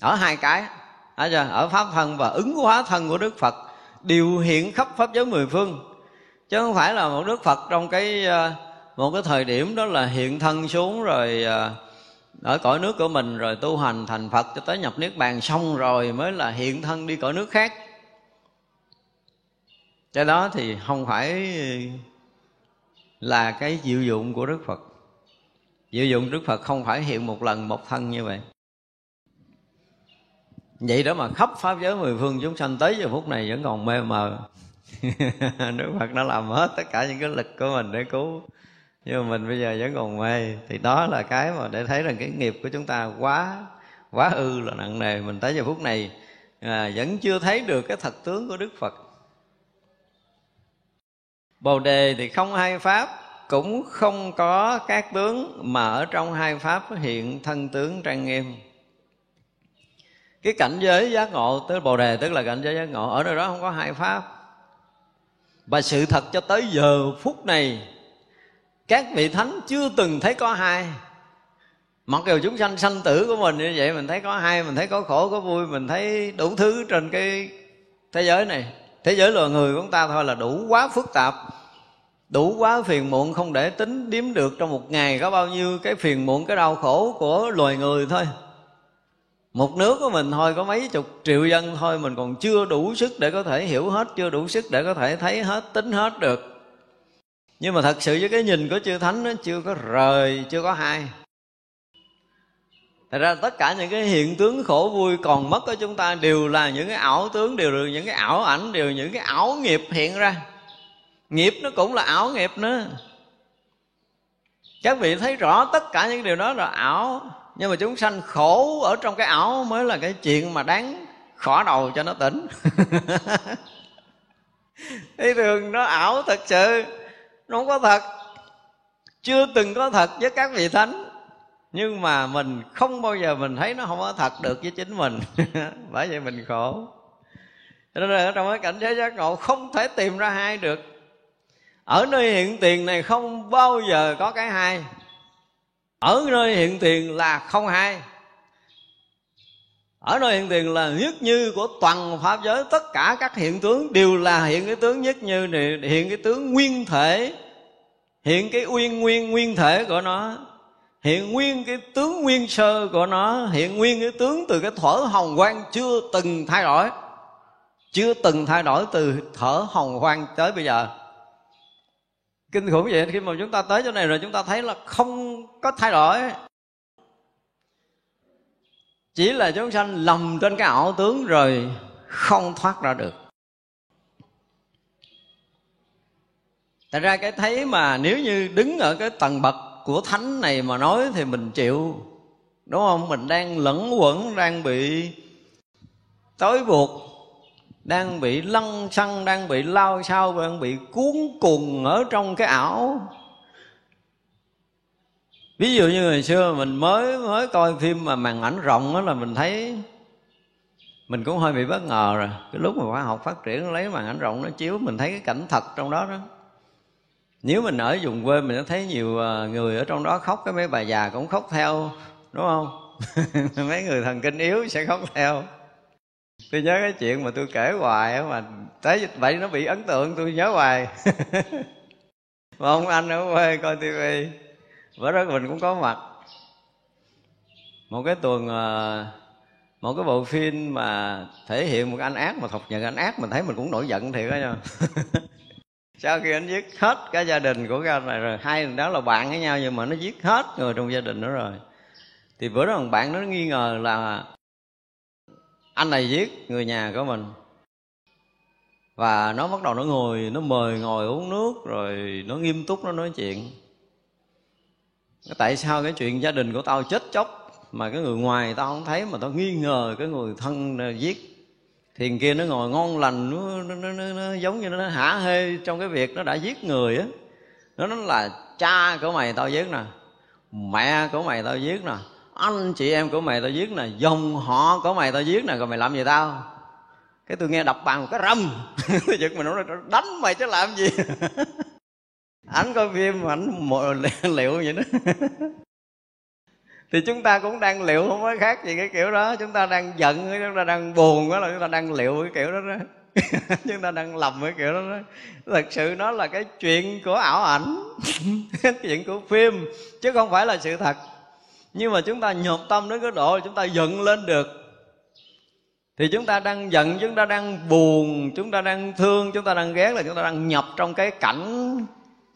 Ở hai cái ở pháp thân và ứng hóa thân của đức phật điều hiện khắp pháp giới mười phương. Chứ không phải là một đức phật trong cái ờ, một cái thời điểm đó là hiện thân xuống rồi ờ, ở cõi nước của mình rồi tu hành thành phật cho tới nhập niết bàn xong rồi mới là hiện thân đi cõi nước khác. Cái đó thì không phải là cái diệu dụng của đức phật. Diệu dụng đức phật không phải hiện một lần một thân như vậy vậy đó mà khắp pháp giới mười phương chúng sanh tới giờ phút này vẫn còn mê mờ. Đức Phật đã làm hết tất cả những cái lực của mình để cứu. Nhưng mà mình bây giờ vẫn còn mê. Thì đó là cái mà để thấy rằng cái nghiệp của chúng ta quá quá ư là nặng nề. Mình tới giờ phút này à, vẫn chưa thấy được cái thật tướng của Đức Phật. Bồ đề thì không hai pháp Cũng không có các tướng Mà ở trong hai pháp hiện thân tướng trang nghiêm cái cảnh giới giác ngộ tới bồ đề, tức là cảnh giới giác ngộ, ở nơi đó không có hai pháp. Và sự thật cho tới giờ phút này, các vị thánh chưa từng thấy có hai. Mặc dù chúng sanh sanh tử của mình như vậy, mình thấy có hai, mình thấy có khổ, có vui, mình thấy đủ thứ trên cái thế giới này. Thế giới loài người của chúng ta thôi là đủ quá phức tạp, đủ quá phiền muộn, không để tính điếm được trong một ngày có bao nhiêu cái phiền muộn, cái đau khổ của loài người thôi một nước của mình thôi có mấy chục triệu dân thôi mình còn chưa đủ sức để có thể hiểu hết chưa đủ sức để có thể thấy hết tính hết được nhưng mà thật sự với cái nhìn của chư thánh nó chưa có rời chưa có hai Thật ra tất cả những cái hiện tướng khổ vui còn mất của chúng ta đều là những cái ảo tướng, đều là những cái ảo ảnh, đều là những cái ảo nghiệp hiện ra. Nghiệp nó cũng là ảo nghiệp nữa. Các vị thấy rõ tất cả những điều đó là ảo nhưng mà chúng sanh khổ ở trong cái ảo mới là cái chuyện mà đáng khỏ đầu cho nó tỉnh. Ý thường nó ảo thật sự, nó không có thật. Chưa từng có thật với các vị thánh. Nhưng mà mình không bao giờ mình thấy nó không có thật được với chính mình. Bởi vậy mình khổ. Cho nên là ở trong cái cảnh giới giác ngộ không thể tìm ra hai được. Ở nơi hiện tiền này không bao giờ có cái hai ở nơi hiện tiền là không hai. Ở nơi hiện tiền là nhất như của toàn pháp giới, tất cả các hiện tướng đều là hiện cái tướng nhất như này, hiện cái tướng nguyên thể. Hiện cái uyên nguyên nguyên thể của nó. Hiện nguyên cái tướng nguyên sơ của nó. Hiện nguyên cái tướng từ cái thở hồng quang chưa từng thay đổi. Chưa từng thay đổi từ thở hồng quang tới bây giờ. Kinh khủng vậy, khi mà chúng ta tới chỗ này rồi, chúng ta thấy là không có thay đổi. Chỉ là chúng sanh lầm trên cái ảo tướng rồi không thoát ra được. Tại ra cái thấy mà nếu như đứng ở cái tầng bậc của thánh này mà nói thì mình chịu Đúng không? Mình đang lẫn quẩn, đang bị tối buộc Đang bị lăn xăng, đang bị lao sao, đang bị cuốn cùng ở trong cái ảo. Ví dụ như hồi xưa mình mới mới coi phim mà màn ảnh rộng đó là mình thấy mình cũng hơi bị bất ngờ rồi. Cái lúc mà khoa học phát triển lấy màn ảnh rộng nó chiếu, mình thấy cái cảnh thật trong đó đó. Nếu mình ở vùng quê mình thấy nhiều à, người ở trong đó khóc, cái mấy bà già cũng khóc theo, đúng không? Mấy người thần kinh yếu sẽ khóc theo. Tôi nhớ cái chuyện mà tôi kể hoài mà tới vậy nó bị ấn tượng, tôi nhớ hoài. Mà ông anh ở quê coi tivi bữa đó mình cũng có mặt. Một cái tuần ờ, một cái bộ phim mà thể hiện một anh ác mà thọc nhận anh ác mình thấy mình cũng nổi giận thiệt đó nha. Sau khi anh giết hết cả gia đình của cái anh này rồi, hai đó là bạn với nhau nhưng mà nó giết hết người trong gia đình đó rồi. Thì bữa đó thằng bạn nó nghi ngờ là anh này giết người nhà của mình. Và nó bắt đầu nó ngồi, nó mời ngồi uống nước rồi nó nghiêm túc nó nói chuyện tại sao cái chuyện gia đình của tao chết chóc mà cái người ngoài tao không thấy mà tao nghi ngờ cái người thân giết? Thiền kia nó ngồi ngon lành nó, nó, nó, nó, nó giống như nó hả hê trong cái việc nó đã giết người á. Nó nói là cha của mày tao giết nè mẹ của mày tao giết nè anh chị em của mày tao giết nè dòng họ của mày tao giết nè rồi mày làm gì tao? Cái tôi nghe đập bàn một cái râm tôi giật mình nói đánh mày chứ làm gì? ảnh coi phim mà ảnh liệu vậy đó thì chúng ta cũng đang liệu không có khác gì cái kiểu đó chúng ta đang giận chúng ta đang buồn đó là chúng ta đang liệu cái kiểu đó đó chúng ta đang lầm cái kiểu đó, đó thật sự nó là cái chuyện của ảo ảnh chuyện của phim chứ không phải là sự thật nhưng mà chúng ta nhộp tâm đến cái độ chúng ta giận lên được thì chúng ta đang giận chúng ta đang buồn chúng ta đang thương chúng ta đang ghét là chúng ta đang nhập trong cái cảnh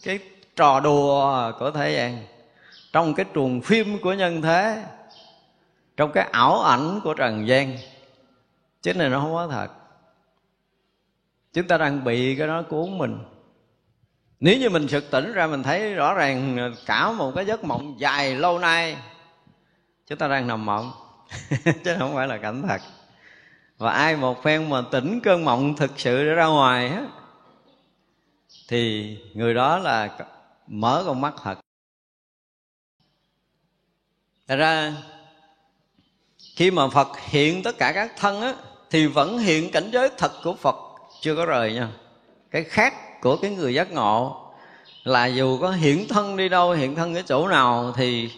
cái trò đùa của thế gian, trong cái truồng phim của nhân thế, trong cái ảo ảnh của trần gian, chứ này nó không có thật. Chúng ta đang bị cái đó cuốn mình. Nếu như mình sực tỉnh ra, mình thấy rõ ràng cả một cái giấc mộng dài lâu nay, chúng ta đang nằm mộng. Chứ không phải là cảnh thật. Và ai một phen mà tỉnh cơn mộng thực sự để ra ngoài á thì người đó là mở con mắt thật Thật ra khi mà Phật hiện tất cả các thân á, thì vẫn hiện cảnh giới thật của Phật chưa có rời nha. Cái khác của cái người giác ngộ là dù có hiện thân đi đâu, hiện thân cái chỗ nào thì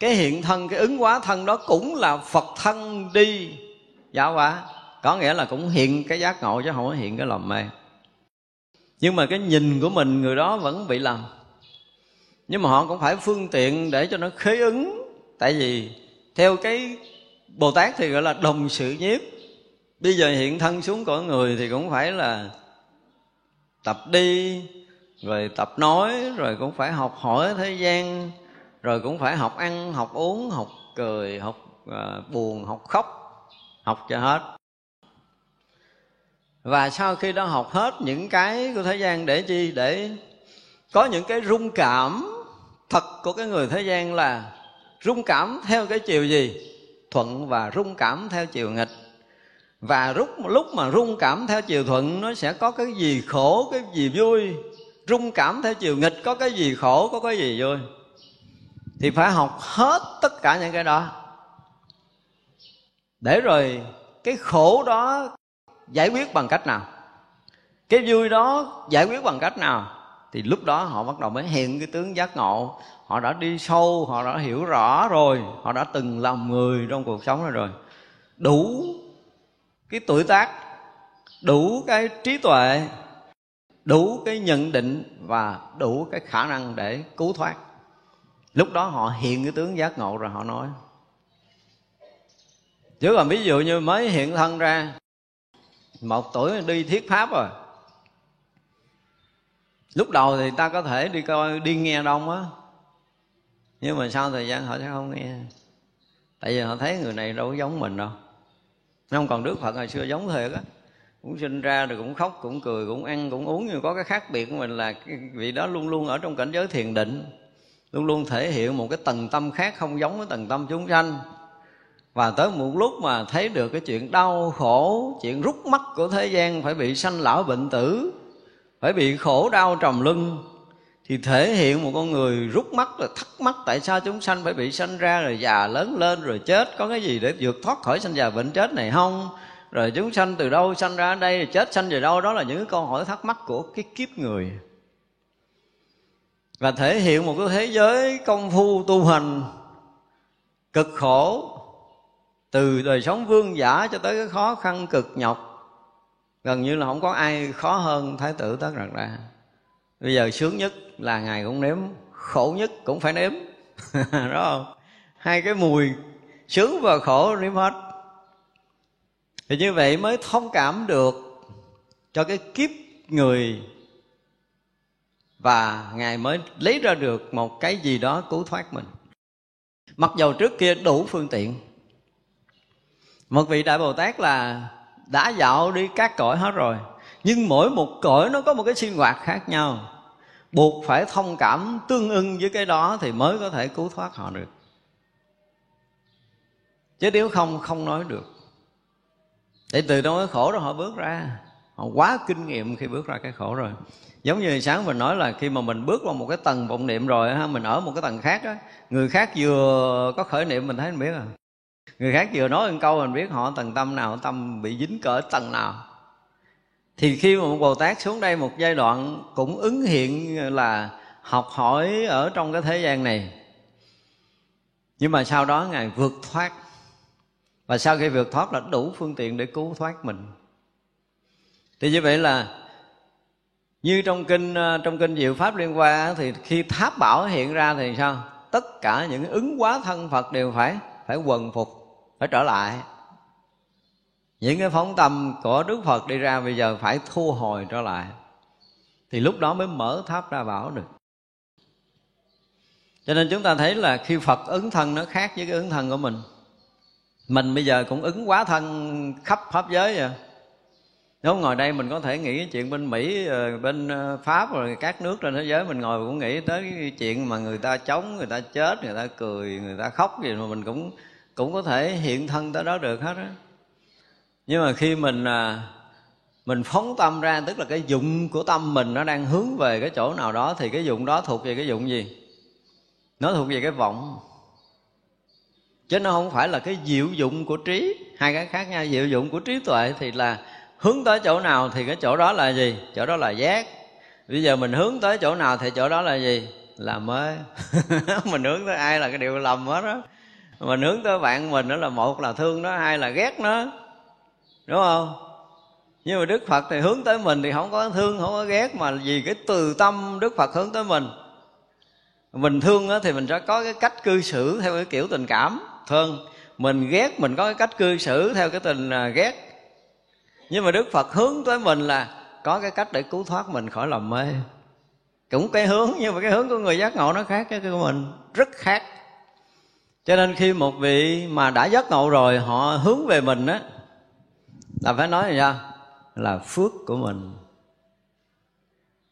cái hiện thân, cái ứng hóa thân đó cũng là Phật thân đi dạ giáo hóa. Có nghĩa là cũng hiện cái giác ngộ chứ không có hiện cái lòng mê. Nhưng mà cái nhìn của mình người đó vẫn bị lầm. Nhưng mà họ cũng phải phương tiện để cho nó khế ứng. Tại vì theo cái bồ tát thì gọi là đồng sự nhiếp. Bây giờ hiện thân xuống cõi người thì cũng phải là tập đi rồi tập nói rồi cũng phải học hỏi thế gian rồi cũng phải học ăn học uống học cười học uh, buồn học khóc học cho hết và sau khi đã học hết những cái của thế gian để chi? Để có những cái rung cảm thật của cái người thế gian là rung cảm theo cái chiều gì? Thuận và rung cảm theo chiều nghịch. Và lúc lúc mà rung cảm theo chiều thuận, nó sẽ có cái gì khổ, cái gì vui? Rung cảm theo chiều nghịch có cái gì khổ, có cái gì vui? Thì phải học hết tất cả những cái đó. Để rồi cái khổ đó giải quyết bằng cách nào? Cái vui đó giải quyết bằng cách nào? Thì lúc đó họ bắt đầu mới hiện cái tướng giác ngộ. Họ đã đi sâu, họ đã hiểu rõ rồi. Họ đã từng làm người trong cuộc sống rồi rồi. Đủ cái tuổi tác, đủ cái trí tuệ, đủ cái nhận định và đủ cái khả năng để cứu thoát. Lúc đó họ hiện cái tướng giác ngộ rồi họ nói. Chứ còn ví dụ như mới hiện thân ra một tuổi đi thiết pháp rồi. Lúc đầu thì ta có thể đi coi, đi nghe đông á. Nhưng mà sau thời gian họ sẽ không nghe. Tại vì họ thấy người này đâu có giống mình đâu. Không còn đức phật hồi xưa giống thiệt á. Cũng sinh ra rồi cũng khóc, cũng cười, cũng ăn, cũng uống. Nhưng có cái khác biệt của mình là vị đó luôn luôn ở trong cảnh giới thiền định. Luôn luôn thể hiện một cái tầng tâm khác, không giống với tầng tâm chúng sanh và tới một lúc mà thấy được cái chuyện đau khổ, chuyện rút mắt của thế gian phải bị sanh lão bệnh tử, phải bị khổ đau trầm lưng thì thể hiện một con người rút mắt là thắc mắc tại sao chúng sanh phải bị sanh ra rồi già lớn lên rồi chết, có cái gì để vượt thoát khỏi sanh già bệnh chết này không? Rồi chúng sanh từ đâu sanh ra đây, rồi chết sanh về đâu? Đó là những câu hỏi thắc mắc của cái kiếp người. Và thể hiện một cái thế giới công phu tu hành cực khổ từ đời sống vương giả cho tới cái khó khăn cực nhọc, gần như là không có ai khó hơn thái tử tất đạt ra bây giờ sướng nhất là ngài cũng nếm, khổ nhất cũng phải nếm. Đó không? Hai cái mùi, sướng và khổ nếm hết. Thì như vậy mới thông cảm được cho cái kiếp người và ngài mới lấy ra được một cái gì đó cứu thoát mình. Mặc dầu trước kia đủ phương tiện một vị đại bồ tát là đã dạo đi các cõi hết rồi, nhưng mỗi một cõi nó có một cái sinh hoạt khác nhau. Buộc phải thông cảm tương ưng với cái đó thì mới có thể cứu thoát họ được. Chứ nếu không không nói được. Để từ trong cái khổ đó họ bước ra? Họ quá kinh nghiệm khi bước ra cái khổ rồi. Giống như sáng mình nói là khi mà mình bước vào một cái tầng vọng niệm rồi ha mình ở một cái tầng khác á, người khác vừa có khởi niệm mình thấy mình biết à người khác vừa nói một câu mình biết họ tầng tâm nào tâm bị dính cỡ tầng nào. Thì khi mà một bồ tát xuống đây một giai đoạn cũng ứng hiện là học hỏi ở trong cái thế gian này. Nhưng mà sau đó ngài vượt thoát. Và sau khi vượt thoát là đủ phương tiện để cứu thoát mình. Thì như vậy là như trong kinh ờ, trong kinh diệu pháp liên quan thì khi tháp bảo hiện ra thì sao? Tất cả những ứng quá thân phật đều phải phải quần phục phải trở lại. Những cái phóng tâm của đức phật đi ra bây giờ phải thu hồi trở lại. Thì lúc đó mới mở tháp ra bảo được. Cho nên chúng ta thấy là khi phật ứng thân nó khác với cái ứng thân của mình. Mình bây giờ cũng ứng quá thân khắp pháp giới rồi nếu ngồi đây mình có thể nghĩ cái chuyện bên Mỹ, ờ, bên ờ, Pháp rồi các nước trên thế giới mình ngồi cũng nghĩ tới cái chuyện mà người ta chống, người ta chết, người ta cười, người ta khóc gì mà mình cũng cũng có thể hiện thân tới đó được hết á. Nhưng mà khi mình à, mình phóng tâm ra tức là cái dụng của tâm mình nó đang hướng về cái chỗ nào đó thì cái dụng đó thuộc về cái dụng gì? Nó thuộc về cái vọng. Chứ nó không phải là cái diệu dụng của trí. Hai cái khác nhau diệu dụng của trí tuệ thì là hướng tới chỗ nào thì cái chỗ đó là gì? Chỗ đó là giác. Bây giờ mình hướng tới chỗ nào thì chỗ đó là gì? Là mới. Mình hướng tới ai là cái điều lầm hết đó mà hướng tới bạn mình đó là một là thương nó, hai là ghét nó. Đúng không? Nhưng mà đức phật thì hướng tới mình thì không có thương, không có ghét, mà vì cái từ tâm đức phật hướng tới mình. Mình thương thì mình sẽ có cái cách cư xử theo cái kiểu tình cảm, thương. Mình ghét, mình có cái cách cư xử theo cái tình à, ghét. Nhưng mà đức phật hướng tới mình là có cái cách để cứu thoát mình khỏi lòng mê. Cũng cái hướng, nhưng mà cái hướng của người giác ngộ nó khác cái của mình, rất khác cho nên khi một vị mà đã giác ngộ rồi, họ hướng về mình á, là phải nói là sao? Là phước của mình.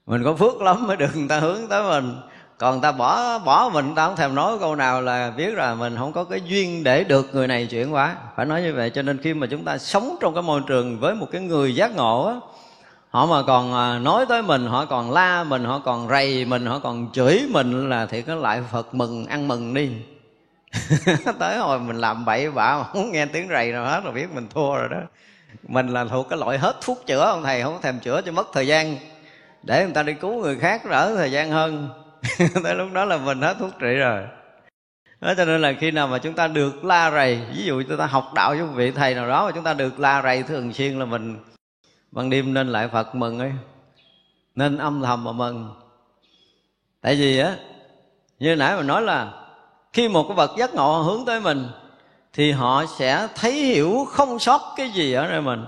Mình có phước lắm mới được người ta hướng tới mình. Còn người ta bỏ bỏ mình ta không thèm nói câu nào là biết là mình không có cái duyên để được người này chuyển hóa. Phải nói như vậy, cho nên khi mà chúng ta sống trong cái môi trường với một cái người giác ngộ á, họ mà còn à, nói tới mình, họ còn la mình, họ còn rầy mình, họ còn chửi mình là thì có lại phật mừng, ăn mừng đi. tới hồi mình làm bậy bạ mà không nghe tiếng rầy nào hết rồi biết mình thua rồi đó. Mình là thuộc cái loại hết thuốc chữa ông thầy, không thèm chữa cho mất thời gian. Để người ta đi cứu người khác đỡ thời gian hơn. Tới lúc đó là mình hết thuốc trị rồi. Đó, cho nên là khi nào mà chúng ta được la rầy, ví dụ chúng ta học đạo với một vị thầy nào đó mà chúng ta được la rầy thường xuyên là mình, ban đêm nên lại phật mừng ấy. Nên âm thầm mà mừng. Tại vì á, như nãy mình nói là khi một cái vật giác ngộ hướng tới mình, thì họ sẽ thấy hiểu không sót cái gì ở nơi mình.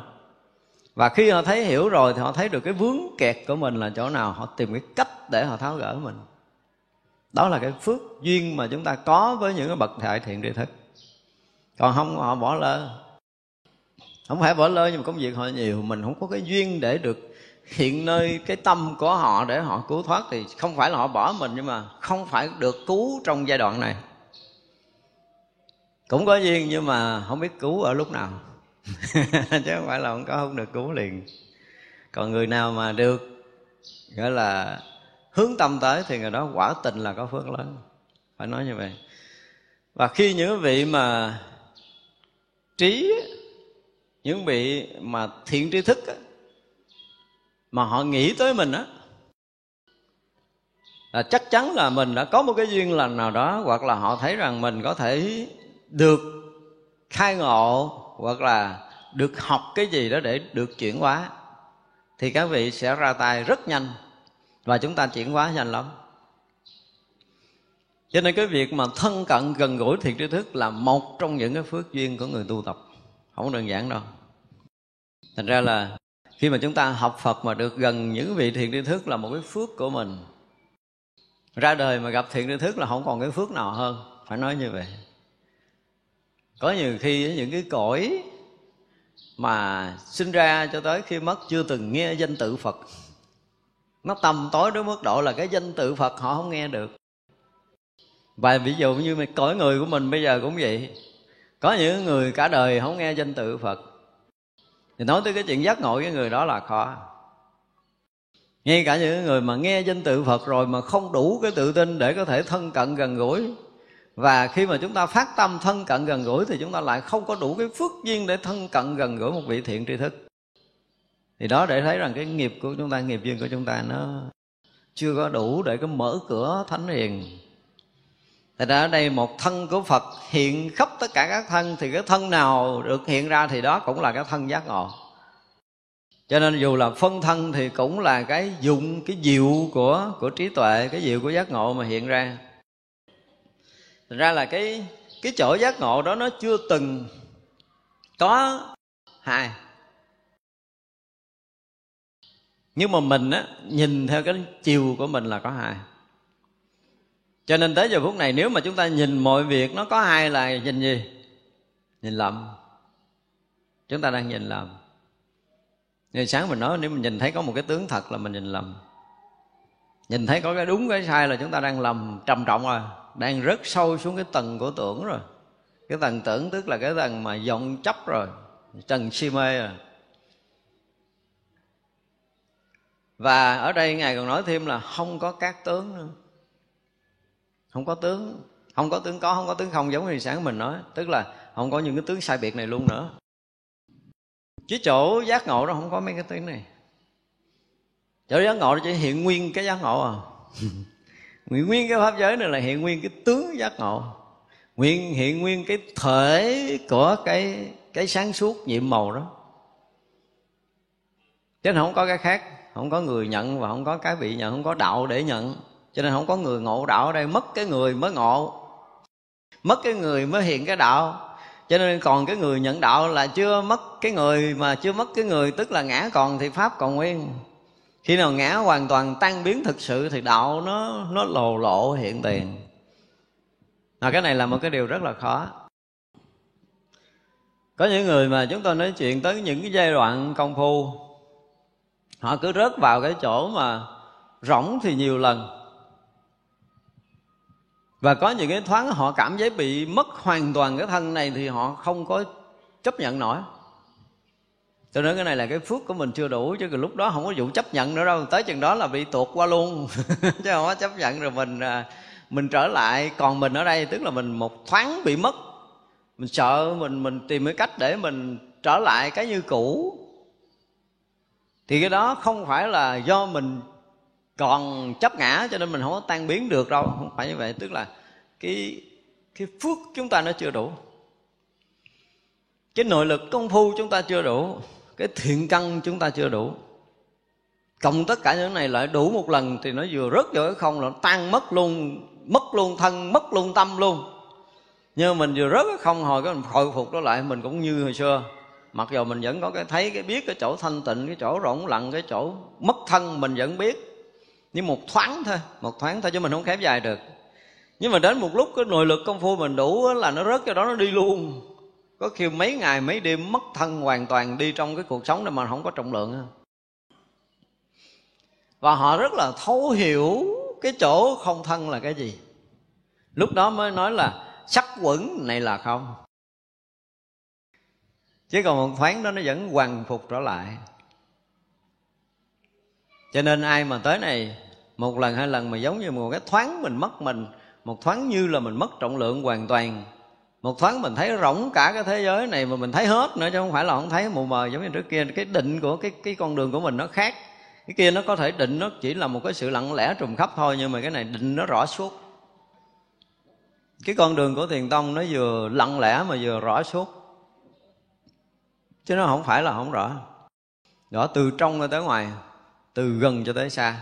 Và khi họ thấy hiểu rồi thì họ thấy được cái vướng kẹt của mình là chỗ nào. Họ tìm cái cách để họ tháo gỡ mình. Đó là cái phước duyên mà chúng ta có với những cái bậc đại thiện tri thức. Còn không, họ bỏ lỡ không phải bỏ lơ nhưng mà công việc họ nhiều. Mình không có cái duyên để được hiện nơi cái tâm của họ để họ cứu thoát. Thì không phải là họ bỏ mình, nhưng mà không phải được cứu trong giai đoạn này cũng có duyên nhưng mà không biết cứu ở lúc nào. Chứ không phải là không có không được cứu liền. Còn người nào mà được gọi là hướng tâm tới thì người đó quả tình là có phước lớn. Phải nói như vậy. Và khi những vị mà trí những vị mà thiện tri thức á, mà họ nghĩ tới mình á là chắc chắn là mình đã có một cái duyên lành nào đó hoặc là họ thấy rằng mình có thể được khai ngộ hoặc là được học cái gì đó để được chuyển hóa, thì các vị sẽ ra tay rất nhanh và chúng ta chuyển hóa nhanh lắm. Cho nên cái việc mà thân cận gần gũi thiện tri thức là một trong những cái phước duyên của người tu tập. Không đơn giản đâu. Thành ra là khi mà chúng ta học phật mà được gần những vị thiện tri thức là một cái phước của mình, ra đời mà gặp thiện tri thức là không còn cái phước nào hơn. Phải nói như vậy có nhiều khi những cái cõi mà sinh ra cho tới khi mất chưa từng nghe danh tự phật. Nó tầm tối đến mức độ là cái danh tự phật họ không nghe được. Và ví dụ như mà cõi người của mình bây giờ cũng vậy. Có những người cả đời không nghe danh tự phật. Thì nói tới cái chuyện giác ngộ với người đó là khó. Ngay cả những người mà nghe danh tự phật rồi mà không đủ cái tự tin để có thể thân cận gần gũi và khi mà chúng ta phát tâm thân cận gần gũi thì chúng ta lại không có đủ cái phước duyên để thân cận gần gũi một vị thiện tri thức. Thì đó để thấy rằng cái nghiệp của chúng ta nghiệp duyên của chúng ta nó chưa có đủ để có mở cửa thánh hiền. Thật ra ở đây một thân của Phật hiện khắp tất cả các thân Thì cái thân nào được hiện ra thì đó cũng là cái thân giác ngộ. Cho nên dù là phân thân thì cũng là cái dụng, cái diệu của của trí tuệ Cái diệu của giác ngộ mà hiện ra. Thành ra là cái cái chỗ giác ngộ đó nó chưa từng có hai nhưng mà mình á, nhìn theo cái chiều của mình là có hai cho nên tới giờ phút này nếu mà chúng ta nhìn mọi việc nó có hai là nhìn gì? Nhìn lầm. Chúng ta đang nhìn lầm. Như sáng mình nói, nếu mình nhìn thấy có một cái tướng thật là mình nhìn lầm. Nhìn thấy có cái đúng, cái sai là chúng ta đang lầm, trầm trọng rồi đang rất sâu xuống cái tầng của tưởng rồi. Cái tầng tưởng tức là cái tầng mà vọng chấp rồi, trần si mê rồi và ở đây ngài còn nói thêm là không có các tướng nữa. Không có tướng, không có tướng có, không có tướng không, giống như sáng mình nói. Tức là không có những cái tướng sai biệt này luôn nữa. Chứ chỗ giác ngộ đó không có mấy cái tướng này. Chỗ giác ngộ đó chỉ hiện nguyên cái giác ngộ à. nguyên nguyên cái pháp giới này là hiện nguyên cái tướng giác ngộ. Nguyên, hiện nguyên cái thể của cái cái sáng suốt nhiệm màu đó. Chứ không có cái khác, không có người nhận và không có cái bị nhận, không có đạo để nhận. Cho nên không có người ngộ đạo ở đây, mất cái người mới ngộ. Mất cái người mới hiện cái đạo. Cho nên còn cái người nhận đạo là chưa mất cái người mà chưa mất cái người, tức là ngã còn thì pháp còn nguyên khi nào ngã hoàn toàn tan biến thực sự thì đạo nó nó lồ lộ hiện tiền. À, cái này là một cái điều rất là khó. Có những người mà chúng tôi nói chuyện tới những cái giai đoạn công phu họ cứ rớt vào cái chỗ mà rỗng thì nhiều lần. Và có những cái thoáng họ cảm thấy bị mất hoàn toàn cái thân này thì họ không có chấp nhận nổi tôi nói cái này là cái phước của mình chưa đủ, chứ lúc đó không có vụ chấp nhận nữa đâu. Tới chừng đó là bị tuột qua luôn. Chứ không có chấp nhận rồi mình à, mình trở lại. Còn mình ở đây, tức là mình một thoáng bị mất. Mình sợ mình mình tìm cái cách để mình trở lại cái như cũ. Thì cái đó không phải là do mình còn chấp ngã, cho nên mình không có tan biến được đâu. Không phải như vậy. Tức là cái cái phước chúng ta nó chưa đủ. Cái nội lực công phu chúng ta chưa đủ cái thiện căn chúng ta chưa đủ. Cộng tất cả những này lại đủ một lần thì nó vừa rớt vô cái không là tan mất luôn mất luôn thân, mất luôn tâm luôn. Nhưng mình vừa rớt cái không hồi cái mình hồi phục đó lại, mình cũng như hồi xưa. Mặc dù mình vẫn có cái thấy, cái biết cái chỗ thanh tịnh, cái chỗ rỗng lặng, cái chỗ mất thân mình vẫn biết. Nhưng một thoáng thôi, một thoáng thôi chứ mình không khép dài được. Nhưng mà đến một lúc cái nội lực công phu mình đủ là nó rớt cho đó, nó đi luôn có khi mấy ngày, mấy đêm mất thân hoàn toàn đi trong cái cuộc sống này mà không có trọng lượng và họ rất là thấu hiểu cái chỗ không thân là cái gì. Lúc đó mới nói là sắc quẩn này là không. Chứ còn một thoáng đó nó vẫn hoàn phục trở lại. Cho nên ai mà tới này, một lần hai lần mà giống như một cái thoáng mình mất mình, một thoáng như là mình mất trọng lượng hoàn toàn một thoáng mình thấy rỗng cả cái thế giới này mà mình thấy hết nữa, chứ không phải là không thấy mù mờ giống như trước kia. Cái định của cái cái con đường của mình nó khác. Cái kia nó có thể định nó chỉ là một cái sự lặng lẽ trùng khắp thôi, nhưng mà cái này định nó rõ suốt. Cái con đường của thiền tông nó vừa lặng lẽ mà vừa rõ suốt. Chứ nó không phải là không rõ. Rõ từ trong ra tới ngoài, từ gần cho tới xa.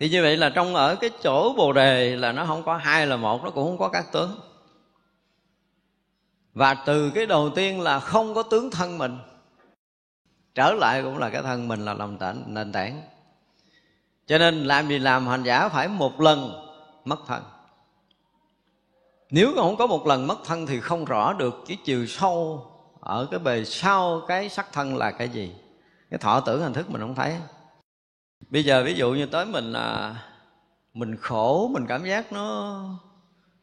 Thì như vậy là trong ở cái chỗ bồ đề là nó không có hai là một, nó cũng không có các tướng. Và từ cái đầu tiên là không có tướng thân mình, trở lại cũng là cái thân mình là lòng tảng nền tảng. Cho nên làm gì làm, hành giả phải một lần mất thân. Nếu không có một lần mất thân thì không rõ được cái chiều sâu ở cái bề sau cái sắc thân là cái gì. Cái thọ tưởng hình thức mình không thấy bây giờ ví dụ như tới mình là mình khổ, mình cảm giác nó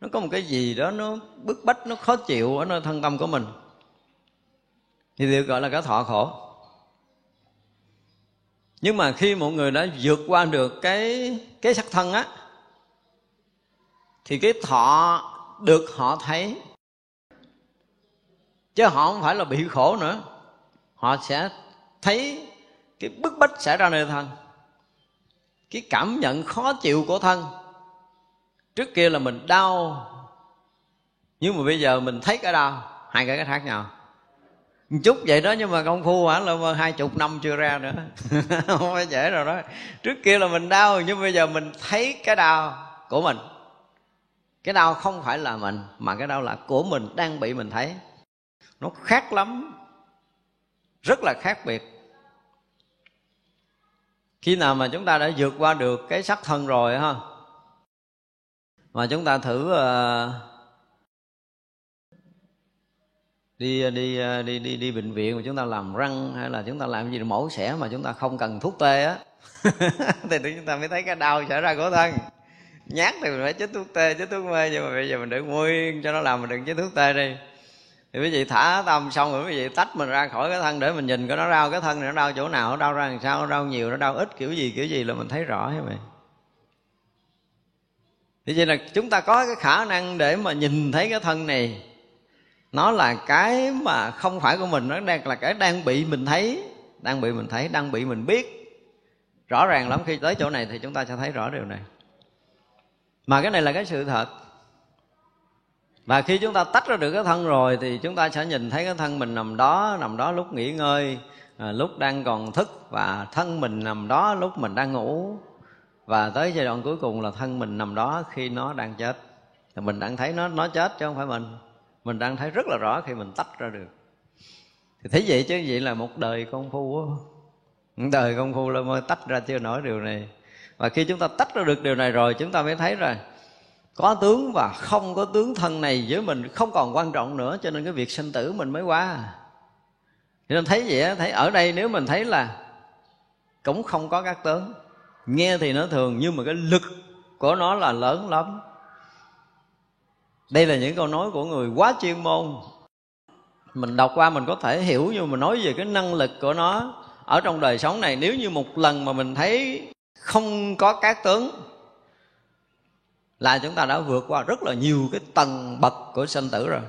nó có một cái gì đó nó bức bách, nó khó chịu ở nơi thân tâm của mình. Thì được gọi là cái thọ khổ. Nhưng mà khi mọi người đã vượt qua được cái cái sắc thân á, thì cái thọ được họ thấy. Chứ họ không phải là bị khổ nữa. Họ sẽ thấy cái bức bách xảy ra nơi thân cái cảm nhận khó chịu của thân. Trước kia là mình đau, nhưng mà bây giờ mình thấy cái đau, hai cái khác nhau. Một chút vậy đó nhưng mà công phu hả? Là hai chục năm chưa ra nữa. Không phải dễ rồi đó. Trước kia là mình đau, nhưng bây giờ mình thấy cái đau của mình. Cái đau không phải là mình, mà cái đau là của mình đang bị mình thấy. Nó khác lắm. Rất là khác biệt khi nào mà chúng ta đã vượt qua được cái sắc thân rồi ha? Mà chúng ta thử uh, đi đi đi đi đi bệnh viện mà chúng ta làm răng hay là chúng ta làm gì mổ xẻ mà chúng ta không cần thuốc tê á. Thì chúng ta mới thấy cái đau xảy ra của thân. Nhát thì mình phải chích thuốc tê chích thuốc mê nhưng mà bây giờ mình để nguyên cho nó làm mình đừng chích thuốc tê đi thì quý vị thả tâm xong rồi quý vị tách mình ra khỏi cái thân để mình nhìn cái nó đau cái thân này nó đau chỗ nào, nó đau ra làm sao, nó đau nhiều, nó đau ít, kiểu gì kiểu gì là mình thấy rõ hết vậy thì vậy là chúng ta có cái khả năng để mà nhìn thấy cái thân này. Nó là cái mà không phải của mình, nó đang là cái đang bị mình thấy, đang bị mình thấy, đang bị mình biết. Rõ ràng lắm, khi tới chỗ này thì chúng ta sẽ thấy rõ điều này. Mà cái này là cái sự thật và khi chúng ta tách ra được cái thân rồi thì chúng ta sẽ nhìn thấy cái thân mình nằm đó nằm đó lúc nghỉ ngơi à, lúc đang còn thức và thân mình nằm đó lúc mình đang ngủ. Và tới giai đoạn cuối cùng là thân mình nằm đó khi nó đang chết. Thì mình đang thấy nó nó chết chứ không phải mình. Mình đang thấy rất là rõ khi mình tách ra được. Thì thấy vậy chứ vậy là một đời công phu á. Một đời công phu là mới tách ra chưa nổi điều này. Và khi chúng ta tách ra được điều này rồi chúng ta mới thấy rằng có tướng và không có tướng thân này với mình không còn quan trọng nữa, cho nên cái việc sinh tử mình mới qua. Cho nên thấy vậy thấy ở đây nếu mình thấy là cũng không có các tướng, nghe thì nó thường nhưng mà cái lực của nó là lớn lắm. Đây là những câu nói của người quá chuyên môn. Mình đọc qua mình có thể hiểu nhưng mà nói về cái năng lực của nó ở trong đời sống này, nếu như một lần mà mình thấy không có các tướng là chúng ta đã vượt qua rất là nhiều cái tầng bậc của sanh tử rồi.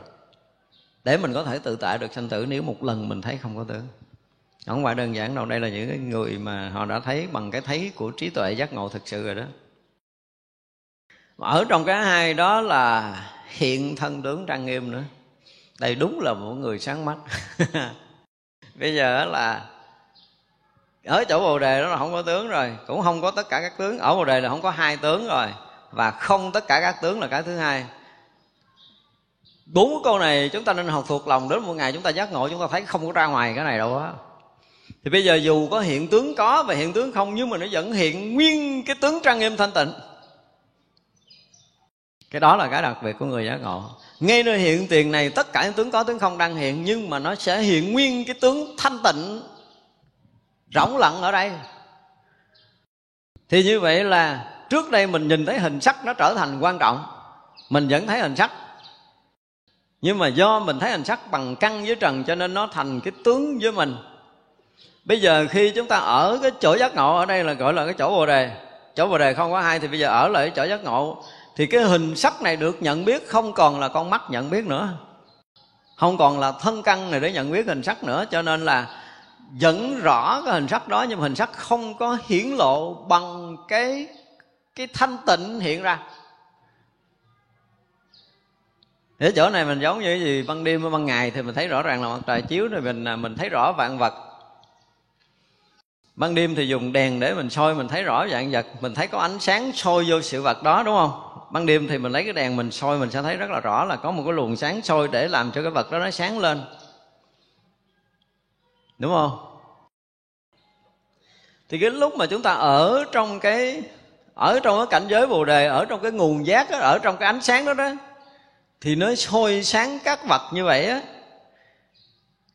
Để mình có thể tự tại được sanh tử nếu một lần mình thấy không có tướng. Không phải đơn giản đâu, đây là những người mà họ đã thấy bằng cái thấy của trí tuệ giác ngộ thực sự rồi đó. Ở trong cái hai đó là hiện thân tướng trang nghiêm nữa. Đây đúng là một người sáng mắt. Bây giờ là ở chỗ bồ đề đó là không có tướng rồi, cũng không có tất cả các tướng. Ở bồ đề là không có hai tướng rồi và không tất cả các tướng là cái thứ hai. Bốn câu này chúng ta nên học thuộc lòng đến một ngày chúng ta giác ngộ, chúng ta thấy không có ra ngoài cái này đâu á. Thì bây giờ dù có hiện tướng có và hiện tướng không, nhưng mà nó vẫn hiện nguyên cái tướng trang nghiêm thanh tịnh. Cái đó là cái đặc biệt của người giác ngộ. Ngay nơi hiện tiền này, tất cả những tướng có, tướng không đang hiện, nhưng mà nó sẽ hiện nguyên cái tướng thanh tịnh, rỗng lặng ở đây. Thì như vậy là trước đây mình nhìn thấy hình sắc nó trở thành quan trọng. Mình vẫn thấy hình sắc. Nhưng mà do mình thấy hình sắc bằng căn với trần cho nên nó thành cái tướng với mình. Bây giờ khi chúng ta ở cái chỗ giác ngộ, ở đây là gọi là cái chỗ bồ đề. Chỗ bồ đề không có hai thì bây giờ ở lại chỗ giác ngộ. Thì cái hình sắc này được nhận biết, không còn là con mắt nhận biết nữa. Không còn là thân căn này để nhận biết hình sắc nữa, cho nên là vẫn rõ cái hình sắc đó, nhưng mà hình sắc không có hiển lộ bằng cái cái thanh tịnh hiện ra. Ở chỗ này mình giống như gì, ban đêm ban ngày thì mình thấy rõ ràng là mặt trời chiếu rồi, mình à, mình thấy rõ vạn vật. Ban đêm thì dùng đèn để mình soi, mình thấy rõ vạn vật, mình thấy có ánh sáng soi vô sự vật đó, đúng không? Ban đêm thì mình lấy cái đèn mình soi, mình sẽ thấy rất là rõ là có một cái luồng sáng soi để làm cho cái vật đó nó sáng lên. Đúng không? Thì cái lúc mà chúng ta ở trong cái ở trong cái cảnh giới bồ đề ở trong cái nguồn giác đó, ở trong cái ánh sáng đó đó thì nó soi sáng các vật như vậy á.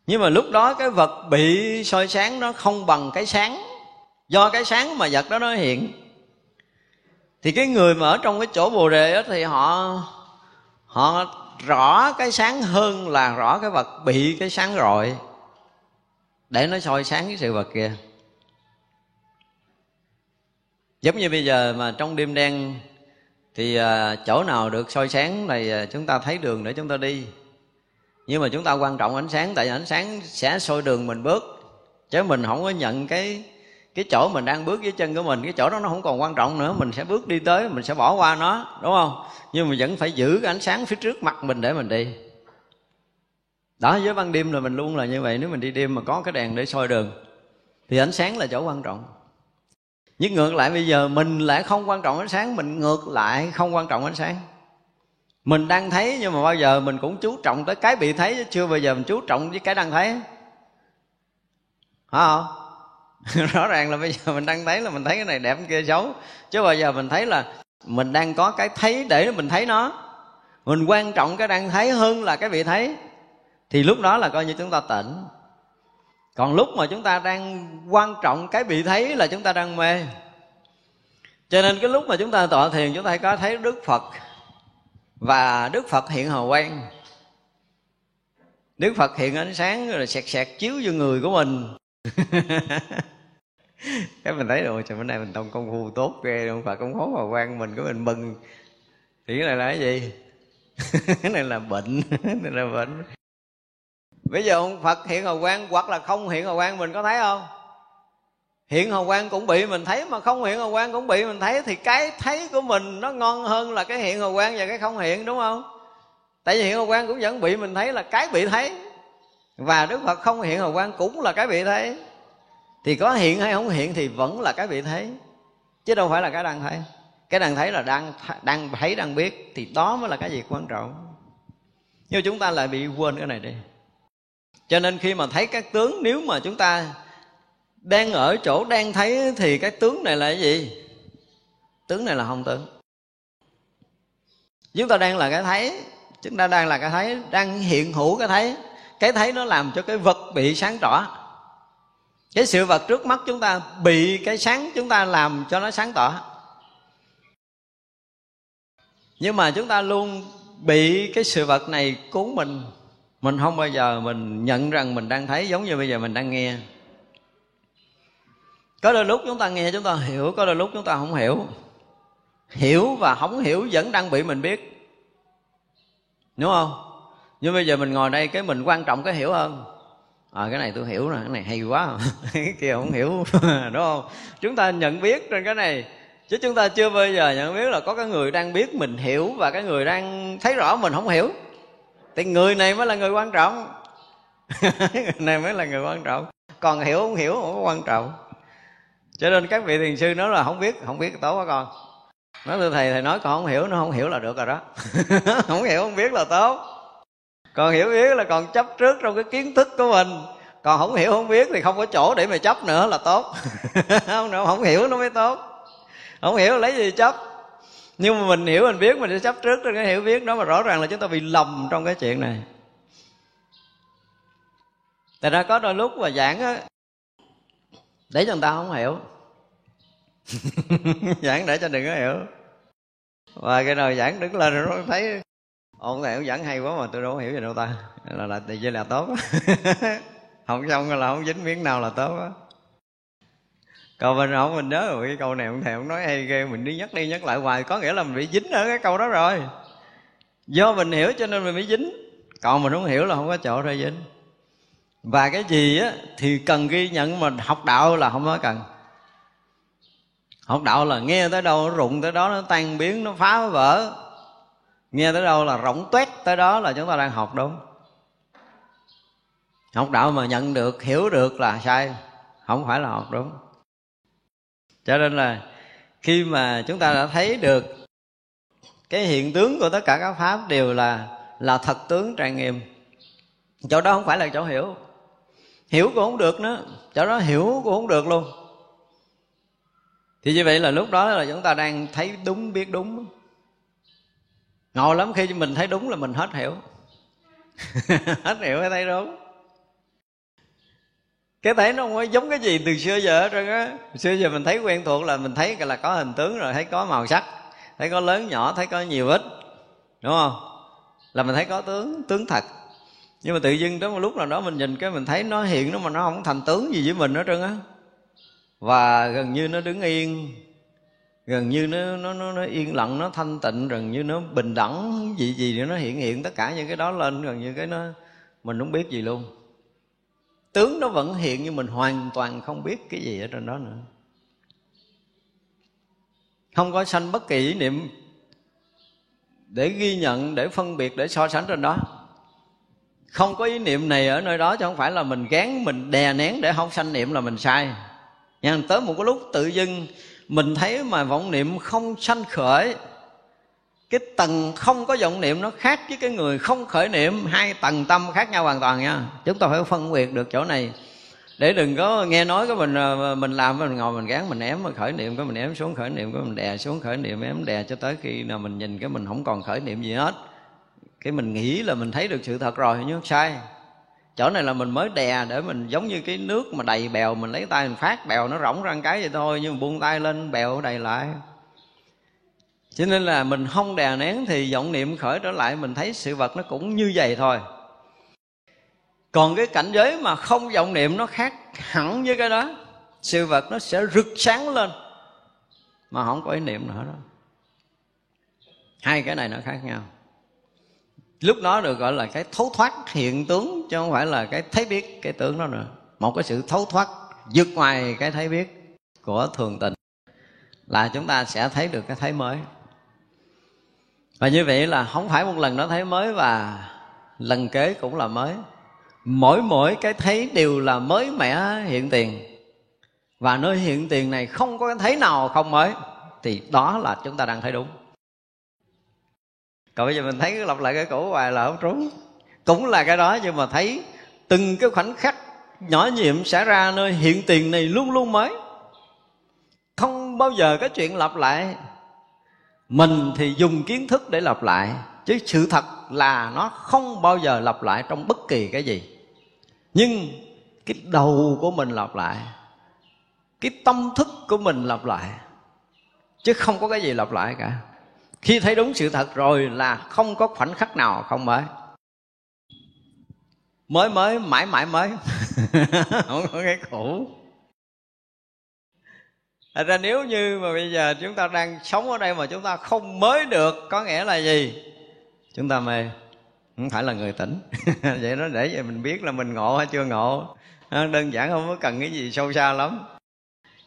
Nhưng mà lúc đó cái vật bị soi sáng nó không bằng cái sáng. Do cái sáng mà vật đó nó hiện. Thì cái người mà ở trong cái chỗ bồ đề đó thì họ họ rõ cái sáng hơn là rõ cái vật bị cái sáng rồi. Để nó soi sáng cái sự vật kia giống như bây giờ mà trong đêm đen thì à, chỗ nào được soi sáng này à, chúng ta thấy đường để chúng ta đi. Nhưng mà chúng ta quan trọng ánh sáng, tại vì ánh sáng sẽ soi đường mình bước. Chứ mình không có nhận cái cái chỗ mình đang bước dưới chân của mình, cái chỗ đó nó không còn quan trọng nữa. Mình sẽ bước đi tới, mình sẽ bỏ qua nó, đúng không? Nhưng mà vẫn phải giữ cái ánh sáng phía trước mặt mình để mình đi. Đó, với ban đêm là mình luôn là như vậy. Nếu mình đi đêm mà có cái đèn để soi đường, thì ánh sáng là chỗ quan trọng nhưng ngược lại bây giờ, mình lại không quan trọng ánh sáng, mình ngược lại không quan trọng ánh sáng. Mình đang thấy nhưng mà bao giờ mình cũng chú trọng tới cái bị thấy, chứ chưa bao giờ mình chú trọng với cái đang thấy. Hả? Không rõ ràng là bây giờ mình đang thấy là mình thấy cái này đẹp, cái kia xấu. Chứ bao giờ mình thấy là mình đang có cái thấy để mình thấy nó. Mình quan trọng cái đang thấy hơn là cái bị thấy. Thì lúc đó là coi như chúng ta tỉnh còn lúc mà chúng ta đang quan trọng cái bị thấy là chúng ta đang mê. Cho nên cái lúc mà chúng ta tọa thiền, chúng ta có thấy đức phật và đức phật hiện hào quang. Đức phật hiện ánh sáng rồi sẹt sẹt chiếu vô người của mình. Cái mình thấy rồi, trời, bữa nay mình tông công phu tốt ghê không phải công khó hào quang mình, cái mình mừng. Thì cái này là cái gì? Cái này là bệnh, cái này là bệnh bây giờ ông phật hiện hào quang hoặc là không hiện hào quang mình có thấy không? Hiện hào quang cũng bị mình thấy mà không hiện hào quang cũng bị mình thấy thì cái thấy của mình nó ngon hơn là cái hiện hào quang và cái không hiện, đúng không? Tại vì hiện hào quang cũng vẫn bị mình thấy là cái bị thấy. Và đức phật không hiện hào quang cũng là cái bị thấy. Thì có hiện hay không hiện thì vẫn là cái bị thấy. Chứ đâu phải là cái đang thấy. Cái đang thấy là đang đang thấy, đang biết thì đó mới là cái gì quan trọng. Nhưng chúng ta lại bị quên cái này đi cho nên khi mà thấy các tướng, nếu mà chúng ta đang ở chỗ đang thấy thì cái tướng này là cái gì? Tướng này là không tướng chúng ta đang là cái thấy, chúng ta đang là cái thấy, đang hiện hữu cái thấy. Cái thấy nó làm cho cái vật bị sáng tỏ. Cái sự vật trước mắt chúng ta bị cái sáng chúng ta làm cho nó sáng tỏ. Nhưng mà chúng ta luôn bị cái sự vật này cuốn mình mình không bao giờ mình nhận rằng mình đang thấy giống như bây giờ mình đang nghe. Có đôi lúc chúng ta nghe chúng ta hiểu có đôi lúc chúng ta không hiểu. Hiểu và không hiểu vẫn đang bị mình biết. Đúng không? Nhưng bây giờ mình ngồi đây cái mình quan trọng cái hiểu hơn. À, cái này tôi hiểu rồi cái này hay quá. Cái kia không hiểu. Đúng không? Chúng ta nhận biết trên cái này. Chứ chúng ta chưa bao giờ nhận biết là có cái người đang biết mình hiểu và cái người đang thấy rõ mình không hiểu thì người này mới là người quan trọng. Người này mới là người quan trọng. Còn hiểu không hiểu không có quan trọng. Cho nên các vị thiền sư nói là không biết không biết tốt quá con. Nói thưa thầy thầy nói con không hiểu, nó không hiểu là được rồi đó. Không hiểu, không biết là tốt. Còn hiểu biết là còn chấp trước trong cái kiến thức của mình. Còn không hiểu, không biết thì không có chỗ để mà chấp nữa là tốt. Không không hiểu nó mới tốt. Không hiểu lấy gì chấp? Nhưng mà mình hiểu, mình biết, mình sẽ chấp trước trên cái hiểu biết đó mà rõ ràng là chúng ta bị lầm trong cái chuyện này. Tại ra có đôi lúc mà giảng á, để cho người ta không hiểu. Giảng để cho đừng có hiểu. Và cái nào giảng đứng lên rồi nó thấy ổn này giảng hay quá mà tôi đâu có hiểu gì đâu ta. Là là thì là tốt. Không xong là không dính miếng nào là tốt á còn mình không mình nhớ rồi, cái câu này ông thầy ông nói hay ghê, mình đi nhắc đi nhắc lại hoài, có nghĩa là mình bị dính ở cái câu đó rồi. Do mình hiểu cho nên mình bị dính, còn mình không hiểu là không có chỗ ra dính. Và cái gì á, thì cần ghi nhận mà học đạo là không có cần. Học đạo là nghe tới đâu nó rụng, tới đó nó tan biến, nó phá vỡ. Nghe tới đâu là rỗng tuét, tới đó là chúng ta đang học đúng. Học đạo mà nhận được, hiểu được là sai, không phải là học đúng cho nên là khi mà chúng ta đã thấy được cái hiện tướng của tất cả các pháp đều là là thật tướng trang nghiêm chỗ đó không phải là chỗ hiểu. Hiểu cũng không được nữa. Chỗ đó hiểu cũng không được luôn. Thì như vậy là lúc đó là chúng ta đang thấy đúng, biết đúng. Ngồi lắm khi mình thấy đúng là mình hết hiểu. Hết hiểu hay thấy đúng cái thấy nó không có giống cái gì từ xưa giờ hết trơn á. Xưa giờ mình thấy quen thuộc là mình thấy là có hình tướng rồi thấy có màu sắc thấy có lớn nhỏ thấy có nhiều ít đúng không? Là mình thấy có tướng tướng thật. Nhưng mà tự dưng đó một lúc nào đó mình nhìn cái mình thấy nó hiện nó mà nó không thành tướng gì với mình hết trơn á. Và gần như nó đứng yên gần như nó nó nó, nó yên lặng nó thanh tịnh gần như nó bình đẳng gì gì nó hiện hiện tất cả những cái đó lên gần như cái nó mình không biết gì luôn tướng nó vẫn hiện nhưng mình hoàn toàn không biết cái gì ở trên đó nữa. Không có sanh bất kỳ ý niệm để ghi nhận, để phân biệt, để so sánh trên đó. Không có ý niệm này ở nơi đó chứ không phải là mình gán, mình đè nén để không sanh niệm là mình sai. Nha, tới một cái lúc tự dưng mình thấy mà vọng niệm không sanh khởi cái tầng không có vọng niệm nó khác với cái người không khởi niệm. Hai tầng tâm khác nhau hoàn toàn nha. Chúng ta phải phân biệt được chỗ này. Để đừng có nghe nói cái mình ờ, mình làm mình ngồi mình gán, mình ém mà khởi niệm, cái mình ém xuống khởi niệm, cái mình đè xuống khởi niệm, ém đè cho tới khi nào mình nhìn cái mình không còn khởi niệm gì hết. Cái mình nghĩ là mình thấy được sự thật rồi, nhưng sai. Chỗ này là mình mới đè để mình giống như cái nước mà đầy bèo, mình lấy tay mình phát bèo, nó rỗng ra cái vậy thôi, nhưng mà buông tay lên, bèo đầy lại cho nên là mình không đè nén thì vọng niệm khởi trở lại, mình thấy sự vật nó cũng như vậy thôi. Còn cái cảnh giới mà không vọng niệm nó khác hẳn với cái đó, sự vật nó sẽ rực sáng lên, mà không có ý niệm nữa đó. Hai cái này nó khác nhau. Lúc đó được gọi là cái thấu thoát hiện tướng, chứ không phải là cái thấy biết cái tướng đó nữa. Một cái sự thấu thoát, vượt ngoài cái thấy biết của thường tình, là chúng ta sẽ thấy được cái thấy mới và như vậy là không phải một lần nó thấy mới và lần kế cũng là mới. Mỗi mỗi cái thấy đều là mới mẻ hiện tiền. Và nơi hiện tiền này không có cái thấy nào không mới, thì đó là chúng ta đang thấy đúng. Còn bây giờ mình thấy lặp lại cái cũ hoài là không trúng. Cũng là cái đó nhưng mà thấy từng cái khoảnh khắc nhỏ nhiệm xảy ra nơi hiện tiền này luôn luôn mới. Không bao giờ có chuyện lặp lại mình thì dùng kiến thức để lặp lại, chứ sự thật là nó không bao giờ lặp lại trong bất kỳ cái gì. Nhưng cái đầu của mình lặp lại, cái tâm thức của mình lặp lại, chứ không có cái gì lặp lại cả. Khi thấy đúng sự thật rồi là không có khoảnh khắc nào không mới. Mới mới, mãi mãi, mới. Không có cái cũ. Thật ra nếu như mà bây giờ chúng ta đang sống ở đây mà chúng ta không mới được, Có nghĩa là gì? Chúng ta mê. Không phải là người tỉnh. Vậy nó để vậy mình biết là mình ngộ hay chưa ngộ. À, đơn giản không có cần cái gì sâu xa lắm.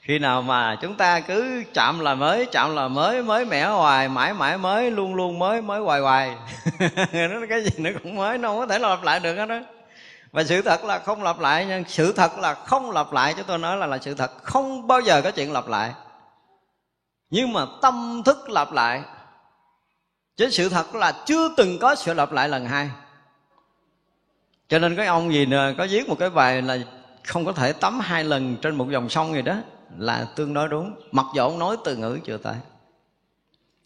Khi nào mà chúng ta cứ chạm là mới, chạm là mới mới mẻ hoài, mãi mãi mới, luôn luôn mới mới hoài hoài. Nó cái gì nó cũng mới, nó không có thể lặp lại được hết đó và sự thật là không lặp lại nhưng sự thật là không lặp lại. Chúng tôi nói là là sự thật không bao giờ có chuyện lặp lại. Nhưng mà tâm thức lặp lại. Chứ sự thật là chưa từng có sự lặp lại lần hai. Cho nên cái ông gì nè, có viết một cái bài là không có thể tắm hai lần trên một dòng sông gì đó là tương đối đúng. Mặc dù ông nói từ ngữ chưa tới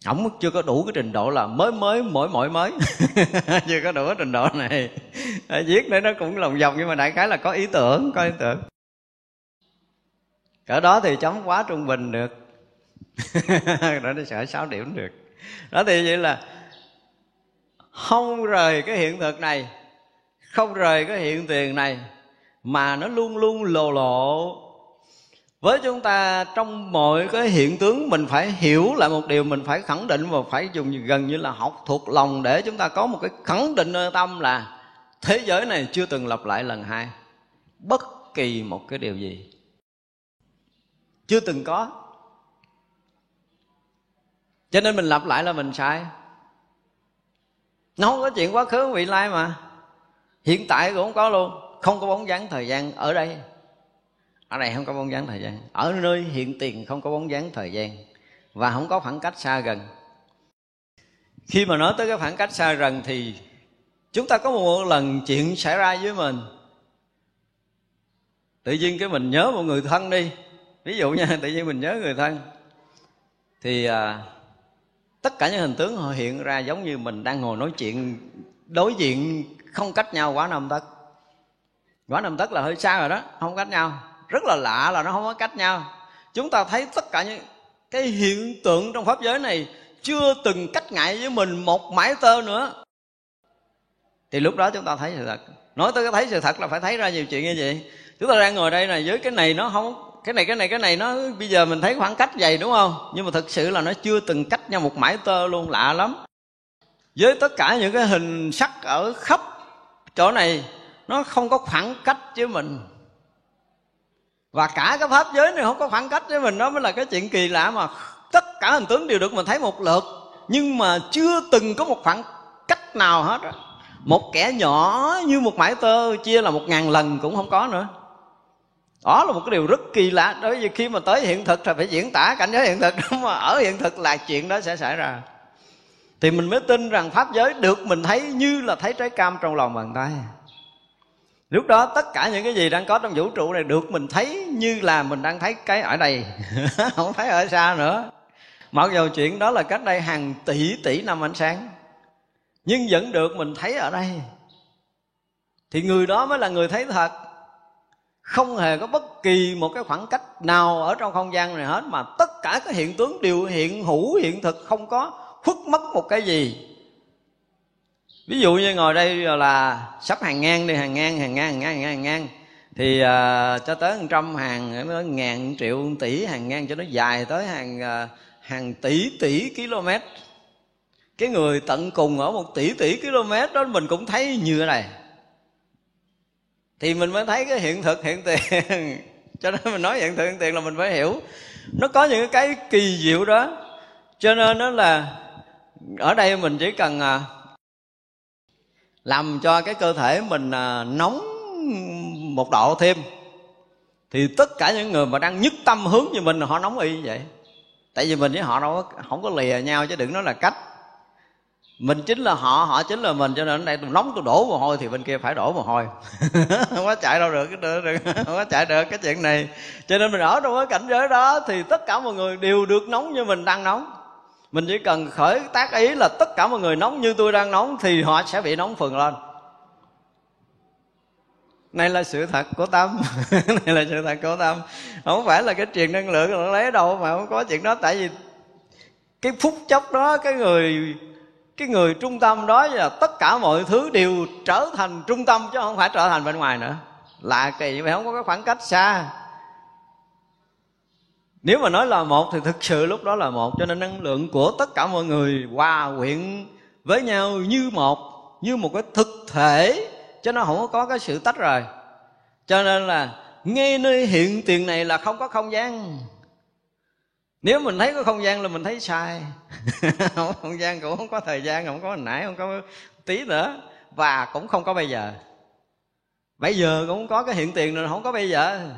ổng chưa có đủ cái trình độ là mới mới mỗi mỗi mới. Chưa có đủ cái trình độ này. Viết để nó cũng lòng vòng, nhưng mà đại khái là có ý tưởng, có ý tưởng. Cỡ đó thì chấm quá trung bình được. Đó nó sợ sáu điểm được. Đó thì vậy là không rời cái hiện thực này, không rời cái hiện tiền này, mà nó luôn luôn lồ lộ với chúng ta trong mọi cái hiện tướng, mình phải hiểu lại một điều, mình phải khẳng định và phải dùng gần như là học thuộc lòng để chúng ta có một cái khẳng định nơi tâm là thế giới này chưa từng lặp lại lần hai. Bất kỳ một cái điều gì. Chưa từng có. Cho nên mình lặp lại là mình sai. Nó không có chuyện quá khứ, vị lai mà. Hiện tại cũng không có luôn. Không có bóng dáng thời gian ở đây ở đây không có bóng dáng thời gian. Ở nơi hiện tiền không có bóng dáng thời gian. Và không có khoảng cách xa gần. Khi mà nói tới cái khoảng cách xa gần thì chúng ta có một lần chuyện xảy ra với mình. Tự nhiên cái mình nhớ một người thân đi. Ví dụ nha tự nhiên mình nhớ người thân. Thì à, tất cả những hình tướng họ hiện ra giống như mình đang ngồi nói chuyện đối diện không cách nhau quá năm tấc. Quá năm tấc là hơi xa rồi đó không cách nhau rất là lạ là nó không có cách nhau. Chúng ta thấy tất cả những cái hiện tượng trong pháp giới này chưa từng cách ngại với mình một mãi tơ nữa. Thì lúc đó chúng ta thấy sự thật. Nói tới cái thấy sự thật là phải thấy ra nhiều chuyện như vậy. Chúng ta đang ngồi đây này với cái này nó không, cái này cái này cái này nó, bây giờ mình thấy khoảng cách dày đúng không? Nhưng mà thực sự là nó chưa từng cách nhau một mãi tơ luôn, lạ lắm. Với tất cả những cái hình sắc ở khắp chỗ này, nó không có khoảng cách với mình và cả cái pháp giới này không có khoảng cách với mình, đó mới là cái chuyện kỳ lạ mà tất cả hình tướng đều được mình thấy một lượt. Nhưng mà chưa từng có một khoảng cách nào hết đó. một kẻ nhỏ như một mãi tơ chia là một ngàn lần cũng không có nữa. Đó là một cái điều rất kỳ lạ. Đối với khi mà tới hiện thực thì phải diễn tả cảnh giới hiện thực, đúng mà ở hiện thực là chuyện đó sẽ xảy ra. Thì mình mới tin rằng pháp giới được mình thấy như là thấy trái cam trong lòng bàn tay lúc đó tất cả những cái gì đang có trong vũ trụ này được mình thấy như là mình đang thấy cái ở đây. Không thấy ở xa nữa. Mặc dù chuyện đó là cách đây hàng tỷ tỷ năm ánh sáng, nhưng vẫn được mình thấy ở đây. Thì người đó mới là người thấy thật. Không hề có bất kỳ một cái khoảng cách nào ở trong không gian này hết, mà tất cả các hiện tướng đều hiện hữu, hiện thực, không có khuất mất một cái gì ví dụ như ngồi đây là sắp hàng ngang đi hàng ngang hàng ngang hàng ngang hàng ngang, hàng ngang. thì uh, cho tới hàng trăm hàng nó ngàn triệu tỷ hàng ngang cho nó dài tới hàng uh, hàng tỷ tỷ km. Cái người tận cùng ở một tỷ tỷ km đó mình cũng thấy như thế này. Thì mình mới thấy cái hiện thực hiện tiền. Cho nên mình nói hiện thực hiện tiền là mình phải hiểu. Nó có những cái kỳ diệu đó. Cho nên đó là ở đây mình chỉ cần uh, làm cho cái cơ thể mình à, nóng một độ thêm. Thì tất cả những người mà đang nhất tâm hướng như mình họ nóng y như vậy. Tại vì mình với họ đâu có, không có lìa nhau chứ đừng nói là cách. Mình chính là họ họ chính là mình cho nên ở đây tôi nóng tôi đổ mồ hôi thì bên kia phải đổ mồ hôi. Không có chạy đâu được cái được không có chạy được cái chuyện này. Cho nên mình ở trong cái cảnh giới đó thì tất cả mọi người đều được nóng như mình đang nóng mình chỉ cần khởi tác ý là tất cả mọi người nóng như tôi đang nóng thì họ sẽ bị nóng phừng lên. Này là sự thật của tâm. Này là sự thật của tâm. Không phải là cái truyền năng lượng lấy đâu mà không có chuyện đó. Tại vì cái phút chốc đó, cái người cái người trung tâm đó là tất cả mọi thứ đều trở thành trung tâm chứ không phải trở thành bên ngoài nữa. Lạ kỳ vậy không có cái khoảng cách xa nếu mà nói là một thì thực sự lúc đó là một. Cho nên năng lượng của tất cả mọi người hòa quyện với nhau như một như một cái thực thể. Cho nó không có cái sự tách rời. Cho nên là ngay nơi hiện tiền này là không có không gian. Nếu mình thấy có không gian là mình thấy sai. Không không gian cũng không có thời gian, không có hồi nãy, không có tí nữa. Và cũng không có bây giờ. Bây giờ cũng không có cái hiện tiền rồi, không có bây giờ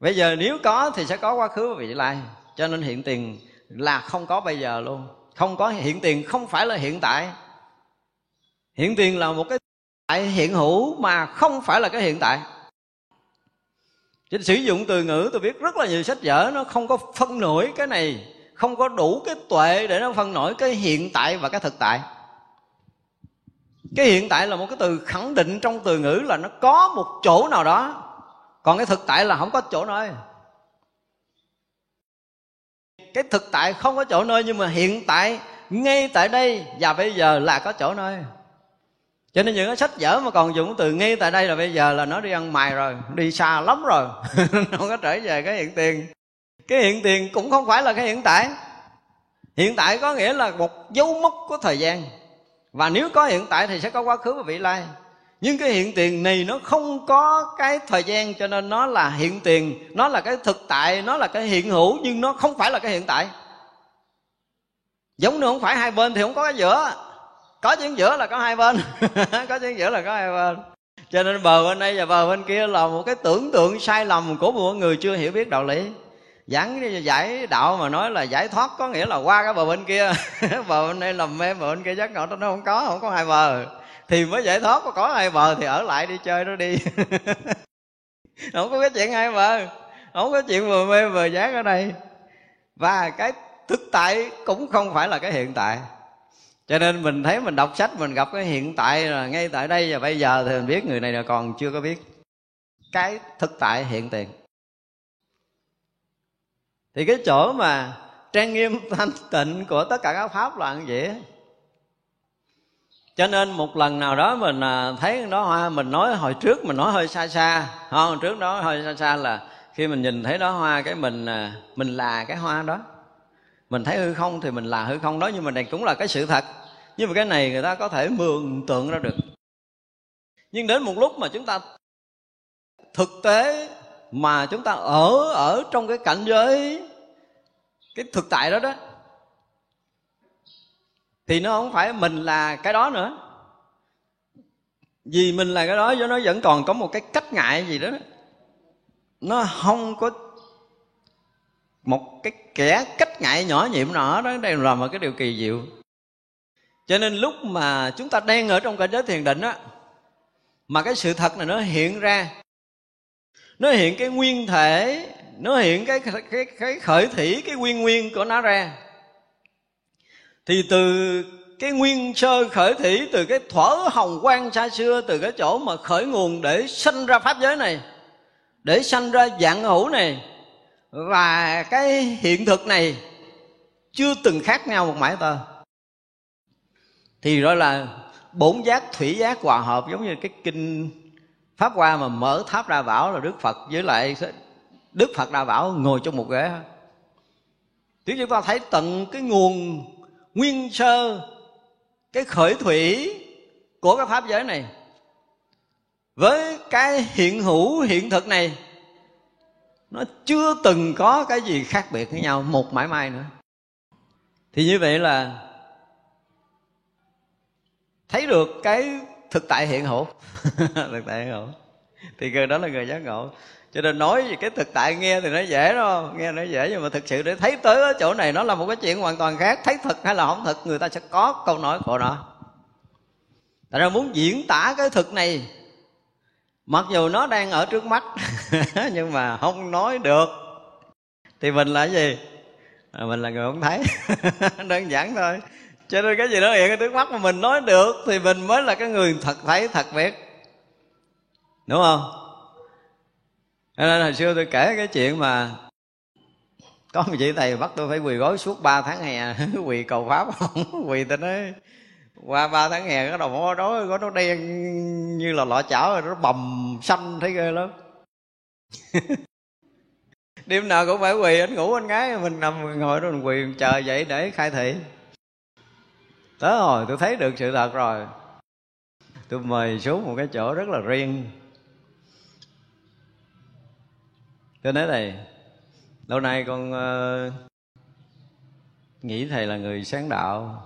bây giờ nếu có thì sẽ có quá khứ và vị lai. Cho nên hiện tiền là không có bây giờ luôn. Không có hiện tiền không phải là hiện tại. Hiện tiền là một cái tại hiện hữu mà không phải là cái hiện tại. Chứ sử dụng từ ngữ, tôi biết rất là nhiều sách vở nó không có phân nổi cái này, không có đủ cái tuệ để nó phân nổi cái hiện tại và cái thực tại. Cái hiện tại là một cái từ khẳng định trong từ ngữ là nó có một chỗ nào đó còn cái thực tại là không có chỗ nơi. Cái thực tại không có chỗ nơi nhưng mà hiện tại, ngay tại đây và bây giờ là có chỗ nơi. Cho nên những cái sách vở mà còn dùng từ ngay tại đây là bây giờ là nó đi ăn mày rồi, đi xa lắm rồi. Không có trở về cái hiện tiền. Cái hiện tiền cũng không phải là cái hiện tại. Hiện tại có nghĩa là một dấu mốc của thời gian. Và nếu có hiện tại thì sẽ có quá khứ và vị lai nhưng cái hiện tiền này nó không có cái thời gian cho nên nó là hiện tiền, nó là cái thực tại, nó là cái hiện hữu, nhưng nó không phải là cái hiện tại. Giống như không phải hai bên thì không có cái giữa. Có chuyện giữa là có hai bên. Có chuyện giữa là có hai bên. Cho nên bờ bên đây và bờ bên kia là một cái tưởng tượng sai lầm của một người chưa hiểu biết đạo lý. Giảng giải đạo mà nói là giải thoát có nghĩa là qua cái bờ bên kia. Bờ bên đây lầm mê, bờ bên kia giác ngộ, nó không có không có hai bờ thì mới giải thoát, có có hai bờ thì ở lại đi chơi nó đi. Không có cái chuyện ai bờ, không có chuyện vừa mê vừa giác ở đây. Và cái thực tại cũng không phải là cái hiện tại. Cho nên mình thấy mình đọc sách, mình gặp cái hiện tại là ngay tại đây và bây giờ thì mình biết người này là còn chưa có biết cái thực tại hiện tiền. Thì cái chỗ mà trang nghiêm thanh tịnh của tất cả các pháp là như vậy cho nên một lần nào đó mình à, thấy đó hoa, mình nói hồi trước mình nói hơi xa xa hồi trước đó hơi xa xa là khi mình nhìn thấy đó hoa, cái mình à, mình là cái hoa đó. Mình thấy hư không thì mình là hư không đó, nhưng mà này cũng là cái sự thật. Nhưng mà cái này người ta có thể mường tượng ra được. Nhưng đến một lúc mà chúng ta thực tế mà chúng ta ở ở trong cái cảnh giới, cái thực tại đó đó thì nó không phải mình là cái đó nữa. Vì mình là cái đó cho nó vẫn còn có một cái cách ngại gì đó. Nó không có một cái kẻ cách ngại nhỏ nhiệm nọ đó, đây là một cái điều kỳ diệu. Cho nên lúc mà chúng ta đang ở trong cảnh giới thiền định á, mà cái sự thật này nó hiện ra, nó hiện cái nguyên thể, nó hiện cái cái cái khởi thủy, cái nguyên nguyên của nó ra thì từ cái nguyên sơ khởi thủy, từ cái thuở hồng quang xa xưa, từ cái chỗ mà khởi nguồn để sanh ra pháp giới này, để sanh ra dạng hữu này, và cái hiện thực này chưa từng khác nhau một mãi tơ thì gọi là bốn giác thủy giác hòa hợp, giống như cái kinh pháp hoa mà mở tháp đa bảo là đức phật, với lại đức phật đa bảo ngồi trong một ghế. Thì chúng ta thấy tận cái nguồn nguyên sơ, cái khởi thủy của cái pháp giới này. Với cái hiện hữu hiện thực này, nó chưa từng có cái gì khác biệt với nhau một mãi mai nữa. Thì như vậy là thấy được cái thực tại hiện hữu. Thực tại hiện hữu. Thì người đó là người giác ngộ cho nên nói về cái thực tại nghe thì nó dễ đó nghe nó dễ nhưng mà thực sự để thấy tới ở chỗ này nó là một cái chuyện hoàn toàn khác. Thấy thật hay là không thật người ta sẽ có câu nói của nó. Tại ra muốn diễn tả cái thực này mặc dù nó đang ở trước mắt nhưng mà không nói được. Thì mình là gì? À, mình là người không thấy đơn giản thôi. Cho nên cái gì đó hiện ở trước mắt mà mình nói được thì mình mới là cái người thật thấy thật biết. Đúng không? Cho nên hồi xưa tôi kể cái chuyện mà có một chị thầy bắt tôi phải quỳ gối suốt 3 tháng hè, quỳ cầu pháp không? Quỳ tôi nói, qua ba tháng hè cái đầu mỏ đó có nó đen như là lọ chảo rồi, nó bầm xanh thấy ghê lắm. Đêm nào cũng phải quỳ, anh ngủ anh gái, mình nằm ngồi đó mình quỳ chờ dậy để khai thị. Tới rồi tôi thấy được sự thật rồi, tôi mời xuống một cái chỗ rất là riêng. Tôi nói thầy lâu nay con uh, nghĩ thầy là người sáng đạo.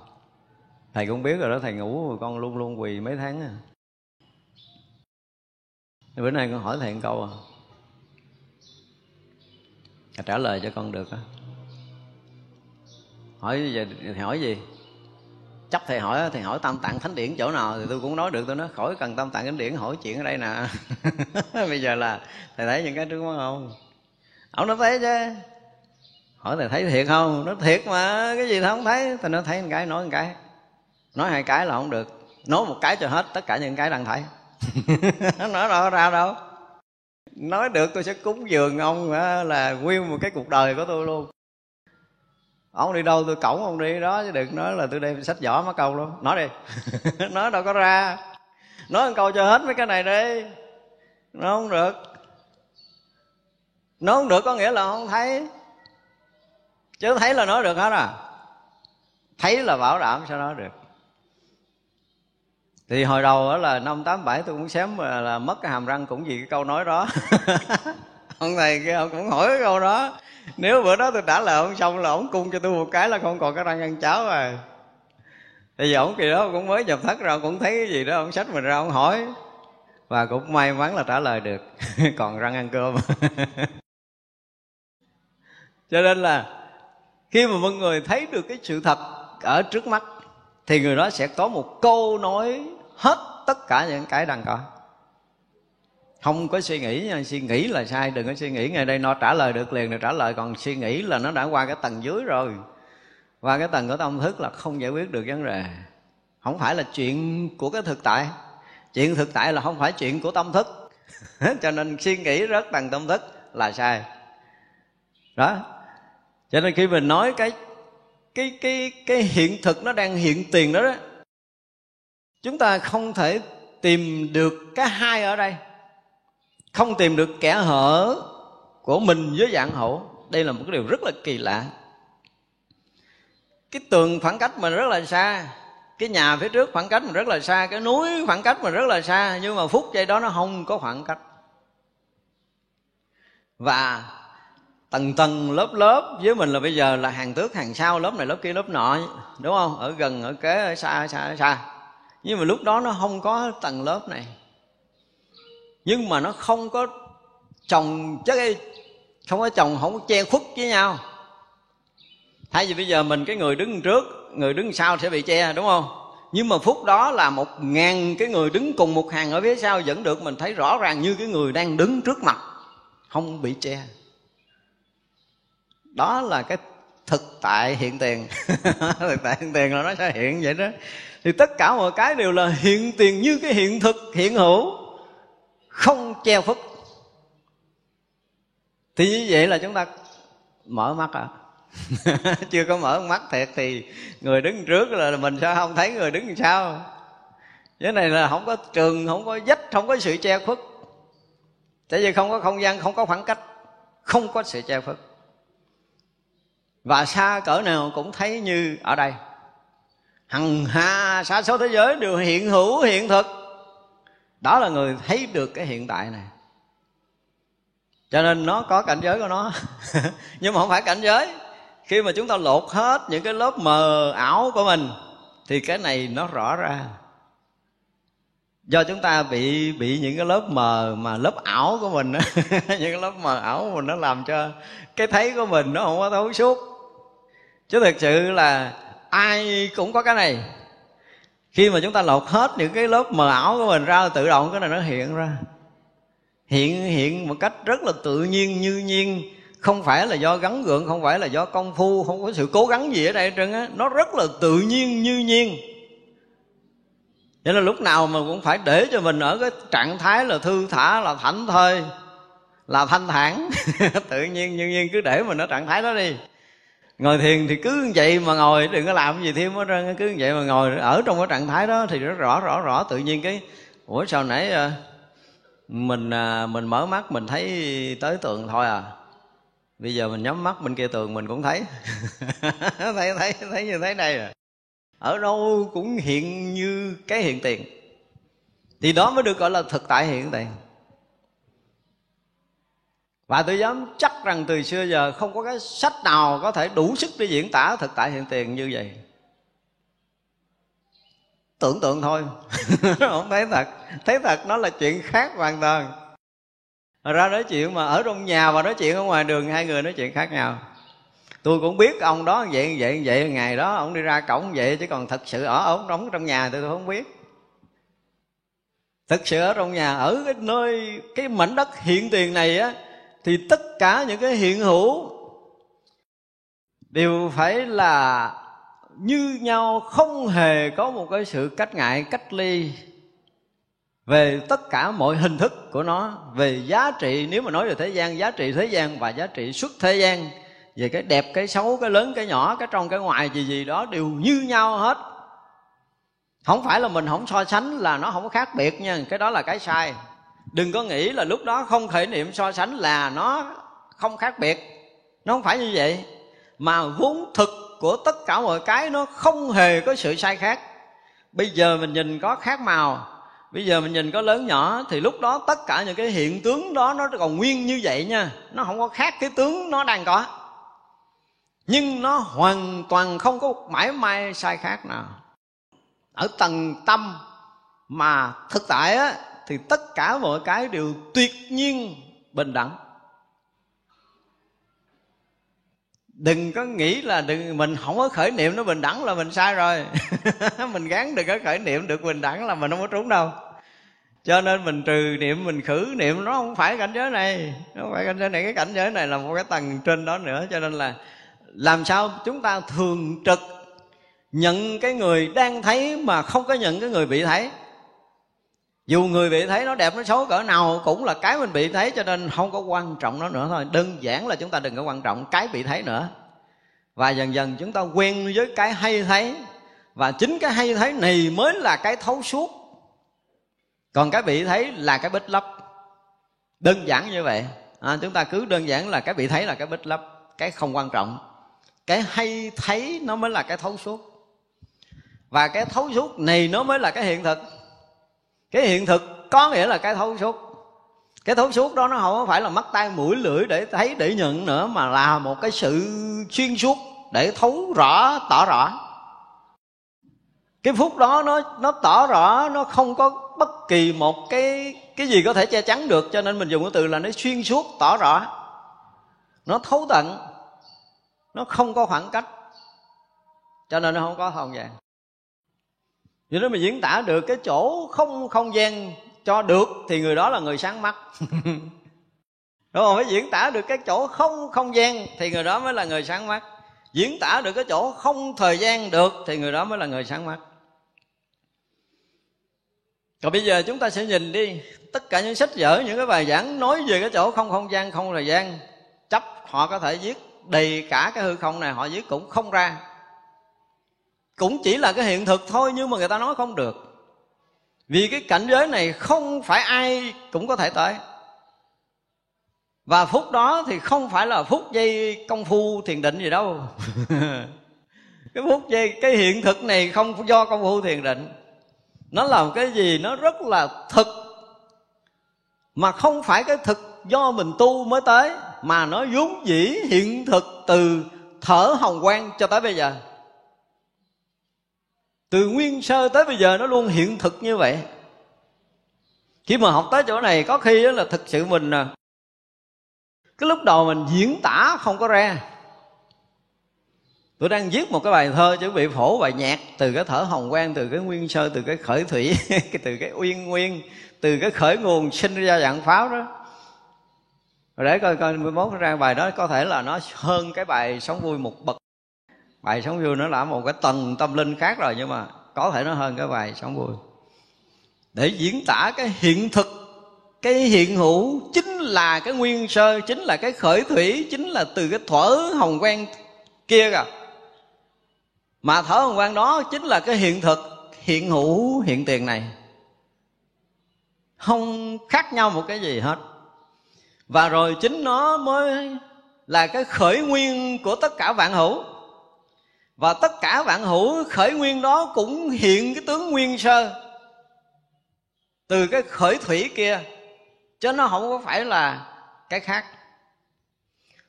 Thầy cũng biết rồi đó thầy ngủ rồi con luôn luôn quỳ mấy tháng à. Bữa nay con hỏi thầy một câu à. Thầy trả lời cho con được á. Hỏi gì thầy hỏi gì? Chắc thầy hỏi thầy hỏi tam tạng thánh điển chỗ nào thì tôi cũng nói được tôi nói khỏi cần tam tạng thánh điển hỏi chuyện ở đây nè. Bây giờ là thầy thấy những cái trước mắt không? Ông nó thấy chứ. Hỏi thầy thấy thiệt không? Nó thiệt mà, cái gì thầy không thấy? Thầy nó thấy một cái nói một cái nói hai cái là không được. Nói một cái cho hết tất cả những cái đang thấy nói đâu ra đâu. Nói được tôi sẽ cúng dường ông là nguyên một cái cuộc đời của tôi luôn. Ông đi đâu tôi cổng ông đi, đó, chứ đừng nói là tôi đem sách vỏ mất câu luôn. Nói đi. Nói đâu có ra. Nói một câu cho hết mấy cái này đi. Nó không được nó không được có nghĩa là không thấy. Chứ thấy là nói được hết à. Thấy là bảo đảm sao nói được. Thì hồi đầu đó là năm tám bảy tôi cũng xém là, là mất cái hàm răng cũng vì cái câu nói đó. Ông thầy kia ông cũng hỏi cái câu đó. Nếu bữa đó tôi trả lời ông xong là ông cung cho tôi một cái là không còn cái răng ăn cháo rồi. Thì giờ ông kỳ đó cũng mới nhập thất ra cũng thấy cái gì đó ông sách mình ra ông hỏi. Và cũng may mắn là trả lời được. Còn răng ăn cơm. cho nên là khi mà mọi người thấy được cái sự thật ở trước mắt, thì người đó sẽ có một câu nói hết tất cả những cái đang có. Không có suy nghĩ nha suy nghĩ là sai, đừng có suy nghĩ. Ngay đây nó trả lời được liền rồi trả lời, còn suy nghĩ là nó đã qua cái tầng dưới rồi. Và cái tầng của tâm thức là không giải quyết được vấn đề. Không phải là chuyện của cái thực tại. Chuyện thực tại là không phải chuyện của tâm thức. Cho nên suy nghĩ rất tầng tâm thức là sai. Đó cho nên khi mình nói cái cái cái cái hiện thực nó đang hiện tiền đó đó, chúng ta không thể tìm được cái hai ở đây. Không tìm được kẻ hở của mình với dạng hậu. đây là một cái điều rất là kỳ lạ. Cái tường khoảng cách mình rất là xa, cái nhà phía trước khoảng cách mình rất là xa, cái núi khoảng cách mình rất là xa, nhưng mà phút giây đó nó không có khoảng cách. Và tầng tầng lớp lớp, với mình là bây giờ là hàng tước, hàng sau, lớp này, lớp kia, lớp nọ, đúng không? Ở gần, ở kế, ở xa ở xa ở xa. Nhưng mà lúc đó nó không có tầng lớp này. Nhưng mà nó không có chồng chất không có chồng, không có che khuất với nhau. Thay vì bây giờ mình, cái người đứng trước, người đứng sau sẽ bị che, đúng không? Nhưng mà phút đó là một ngàn cái người đứng cùng một hàng ở phía sau vẫn được. Mình thấy rõ ràng như cái người đang đứng trước mặt, không bị che đó là cái thực tại hiện tiền. Thực tại hiện tiền là nó sẽ hiện vậy đó. Thì tất cả mọi cái đều là hiện tiền như cái hiện thực, hiện hữu. Không che phức thì như vậy là chúng ta mở mắt à? Chưa có mở mắt thiệt thì người đứng trước là mình sao không thấy người đứng sau? Cái này là không có trường, không có dách không có sự che khuất. Tại vì không có không gian, không có khoảng cách, không có sự che khuất và xa cỡ nào cũng thấy như ở đây. Hằng hà xa số thế giới đều hiện hữu hiện thực. Đó là người thấy được cái hiện tại này. Cho nên nó có cảnh giới của nó. Nhưng mà không phải cảnh giới. Khi mà chúng ta lột hết những cái lớp mờ ảo của mình, thì cái này nó rõ ra do chúng ta bị bị những cái lớp mờ mà lớp ảo của mình những cái lớp mờ ảo của mình nó làm cho cái thấy của mình nó không có thấu suốt. Chứ thực sự là ai cũng có cái này. Khi mà chúng ta lột hết những cái lớp mờ ảo của mình ra, tự động cái này nó hiện ra. Hiện hiện một cách rất là tự nhiên, như nhiên. Không phải là do gắn gượng, không phải là do công phu, không có sự cố gắng gì ở đây trơn á. Nó rất là tự nhiên, như nhiên cho nên lúc nào mà cũng phải để cho mình ở cái trạng thái là thư thả, là thảnh thơi, là thanh thản. Tự nhiên như nhiên cứ để mình ở trạng thái đó đi. Ngồi thiền thì cứ vậy mà ngồi, đừng có làm gì thêm hết trơn cứ vậy mà ngồi, ở trong cái trạng thái đó thì rất rõ rõ rõ. Tự nhiên cái, ủa sao nãy ờ, mình à, mình mở mắt mình thấy tới tường thôi à? Bây giờ mình nhắm mắt bên kia tường mình cũng thấy. Thấy thấy thấy như thế này à? Ở đâu cũng hiện như cái hiện tiền. Thì đó mới được gọi là thực tại hiện tiền. Và tôi dám chắc rằng từ xưa giờ không có cái sách nào có thể đủ sức để diễn tả thực tại hiện tiền như vậy. Tưởng tượng thôi. Không thấy thật. Thấy thật nó là chuyện khác hoàn toàn. Ra nói chuyện mà ở trong nhà và nói chuyện ở ngoài đường, hai người nói chuyện khác nhau tôi cũng biết ông đó vậy vậy vậy ngày đó ông đi ra cổng vậy chứ còn thật sự ở ông đóng trong nhà tôi, tôi không biết. Thực sự ở trong nhà ở cái nơi cái mảnh đất hiện tiền này á thì tất cả những cái hiện hữu đều phải là như nhau không hề có một cái sự cách ngại cách ly về tất cả mọi hình thức của nó về giá trị nếu mà nói về thế gian giá trị thế gian và giá trị xuất thế gian về cái đẹp, cái xấu, cái lớn, cái nhỏ, cái trong, cái ngoài, gì gì đó đều như nhau hết. Không phải là mình không so sánh là nó không khác biệt nha, cái đó là cái sai. Đừng có nghĩ là lúc đó không khởi niệm so sánh là nó không khác biệt. Nó không phải như vậy. Mà vốn thực của tất cả mọi cái nó không hề có sự sai khác. Bây giờ mình nhìn có khác màu, bây giờ mình nhìn có lớn nhỏ, thì lúc đó tất cả những cái hiện tướng đó nó còn nguyên như vậy nha. Nó không có khác cái tướng nó đang có nhưng nó hoàn toàn không có mãi may sai khác nào. Ở tầng tâm mà thực tại á, thì tất cả mọi cái đều tuyệt nhiên bình đẳng. Đừng có nghĩ là đừng, mình không có khởi niệm nó bình đẳng là mình sai rồi. Mình gán đừng có khởi niệm được bình đẳng là mình không có trúng đâu. Cho nên mình trừ niệm, mình khử niệm, nó không phải cảnh giới này. Nó không phải cảnh giới này, cái cảnh giới này là một cái tầng trên đó nữa. Cho nên là làm sao chúng ta thường trực nhận cái người đang thấy mà không có nhận cái người bị thấy? Dù người bị thấy nó đẹp nó xấu cỡ nào cũng là cái mình bị thấy cho nên không có quan trọng nó nữa thôi. Đơn giản là chúng ta đừng có quan trọng cái bị thấy nữa. Và dần dần chúng ta quen với cái hay thấy. Và chính cái hay thấy này mới là cái thấu suốt. Còn cái bị thấy là cái bích lấp. Đơn giản như vậy. À, chúng ta cứ đơn giản là cái bị thấy là cái bích lấp. Cái không quan trọng cái hay thấy nó mới là cái thấu suốt. Và cái thấu suốt này nó mới là cái hiện thực. Cái hiện thực có nghĩa là cái thấu suốt. Cái thấu suốt đó nó không phải là mắt tay mũi lưỡi để thấy, để nhận nữa, mà là một cái sự xuyên suốt để thấu rõ, tỏ rõ. Cái phút đó nó nó tỏ rõ, nó không có bất kỳ một cái cái gì có thể che chắn được, cho nên mình dùng cái từ là nó xuyên suốt, tỏ rõ. Nó thấu tận nó không có khoảng cách. Cho nên nó không có không gian. Vì đó mà diễn tả được cái chỗ không không gian cho được, thì người đó là người sáng mắt. Đúng không? Phải diễn tả được cái chỗ không không gian, thì người đó mới là người sáng mắt. Diễn tả được cái chỗ không thời gian được, thì người đó mới là người sáng mắt. Còn bây giờ chúng ta sẽ nhìn đi tất cả những sách vở, những cái bài giảng nói về cái chỗ không không gian, không thời gian. Chấp họ có thể viết đầy cả cái hư không này, họ viết cũng không ra. Cũng chỉ là cái hiện thực thôi, nhưng mà người ta nói không được. Vì cái cảnh giới này không phải ai cũng có thể tới. Và phút đó thì không phải là phút giây công phu thiền định gì đâu. Cái phút giây, cái hiện thực này không do công phu thiền định. Nó là một cái gì? Nó rất là thực. Mà không phải cái thực do mình tu mới tới mà nó vốn dĩ hiện thực từ thở hồng quang cho tới bây giờ. Từ nguyên sơ tới bây giờ nó luôn hiện thực như vậy. Khi mà học tới chỗ này, có khi là thực sự mình à, cái lúc đầu mình diễn tả không có ra. Tôi đang viết một cái bài thơ chuẩn bị phổ bài nhạc từ cái thở hồng quang, từ cái nguyên sơ, từ cái khởi thủy, từ cái uyên nguyên, từ cái khởi nguồn sinh ra dạng pháo đó rồi để coi coi 11 ra bài đó, có thể là nó hơn cái bài sống vui một bậc. Bài sống vui nó là một cái tầng tâm linh khác rồi, nhưng mà có thể nó hơn cái bài sống vui. Để diễn tả cái hiện thực, cái hiện hữu chính là cái nguyên sơ, chính là cái khởi thủy, chính là từ cái thuở hồng quang kia kìa. Mà thở hồng quang đó chính là cái hiện thực, hiện hữu, hiện tiền này. Không khác nhau một cái gì hết và rồi chính nó mới là cái khởi nguyên của tất cả vạn hữu. Và tất cả vạn hữu khởi nguyên đó cũng hiện cái tướng nguyên sơ từ cái khởi thủy kia, chứ nó không có phải là cái khác.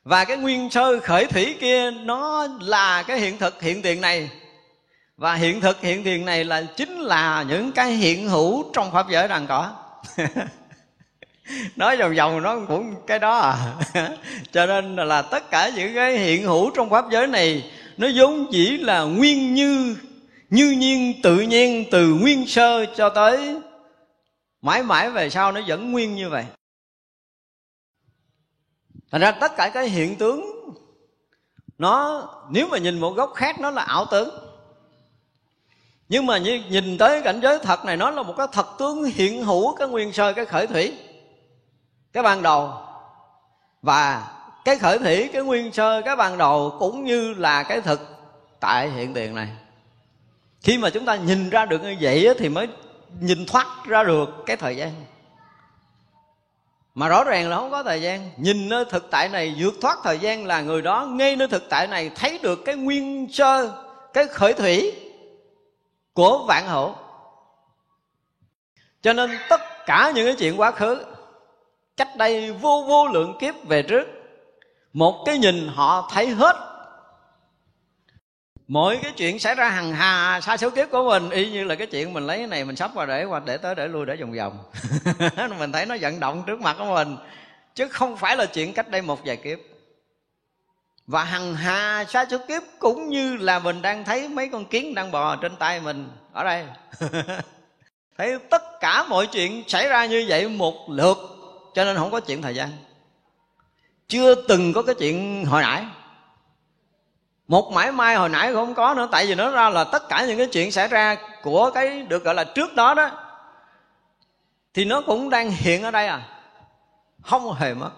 Và cái nguyên sơ khởi thủy kia nó là cái hiện thực, hiện tiền này. Và hiện thực, hiện tiền này là chính là những cái hiện hữu trong pháp giới đang có. nói vòng vòng nó cũng cái đó à. Cho nên là tất cả những cái hiện hữu trong pháp giới này, nó vốn chỉ là nguyên như như nhiên, tự nhiên, từ nguyên sơ cho tới mãi mãi về sau nó vẫn nguyên như vậy. Thành ra tất cả cái hiện tướng, nó, nếu mà nhìn một góc khác nó là ảo tướng nhưng mà như nhìn tới cảnh giới thật này, nó là một cái thật tướng hiện hữu, cái nguyên sơ, cái khởi thủy cái ban đầu. Và cái khởi thủy, cái nguyên sơ, cái ban đầu cũng như là cái thực tại hiện tiền này. Khi mà chúng ta nhìn ra được như vậy thì mới nhìn thoát ra được cái thời gian. Mà rõ ràng là không có thời gian. Nhìn nơi thực tại này, vượt thoát thời gian là người đó ngay nơi thực tại này thấy được cái nguyên sơ, cái khởi thủy của vạn hữu cho nên tất cả những cái chuyện quá khứ cách đây vô vô lượng kiếp về trước, một cái nhìn họ thấy hết. Mỗi cái chuyện xảy ra hằng hà xa số kiếp của mình, y như là cái chuyện mình lấy cái này mình sắp qua để qua để tới để lui để vòng vòng. Mình thấy nó vận động trước mặt của mình, chứ không phải là chuyện cách đây một vài kiếp. Và hằng hà xa số kiếp cũng như là mình đang thấy mấy con kiến đang bò trên tay mình ở đây. Thấy tất cả mọi chuyện xảy ra như vậy một lượt cho nên không có chuyện thời gian. Chưa từng có cái chuyện hồi nãy. Một mãi mai hồi nãy không có nữa, tại vì nó ra là tất cả những cái chuyện xảy ra của cái được gọi là trước đó đó, thì nó cũng đang hiện ở đây à. Không hề mất.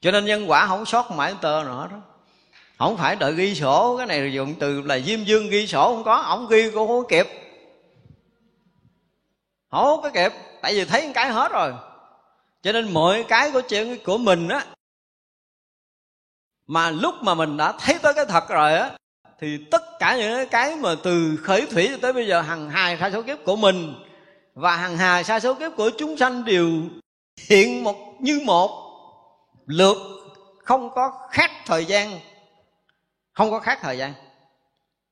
Cho nên nhân quả không sót mãi tơ nữa đó. Không phải đợi ghi sổ, cái này dùng từ là diêm dương ghi sổ không có ổng ghi cũng không kịp. Không có kịp, tại vì thấy cái hết rồi cho nên mọi cái của chuyện của mình á, mà lúc mà mình đã thấy tới cái thật rồi á, thì tất cả những cái mà từ khởi thủy cho tới bây giờ, hằng hài sai số kiếp của mình và hằng hài sai số kiếp của chúng sanh đều hiện một, như một, lượt, không có khác thời gian, không có khác thời gian.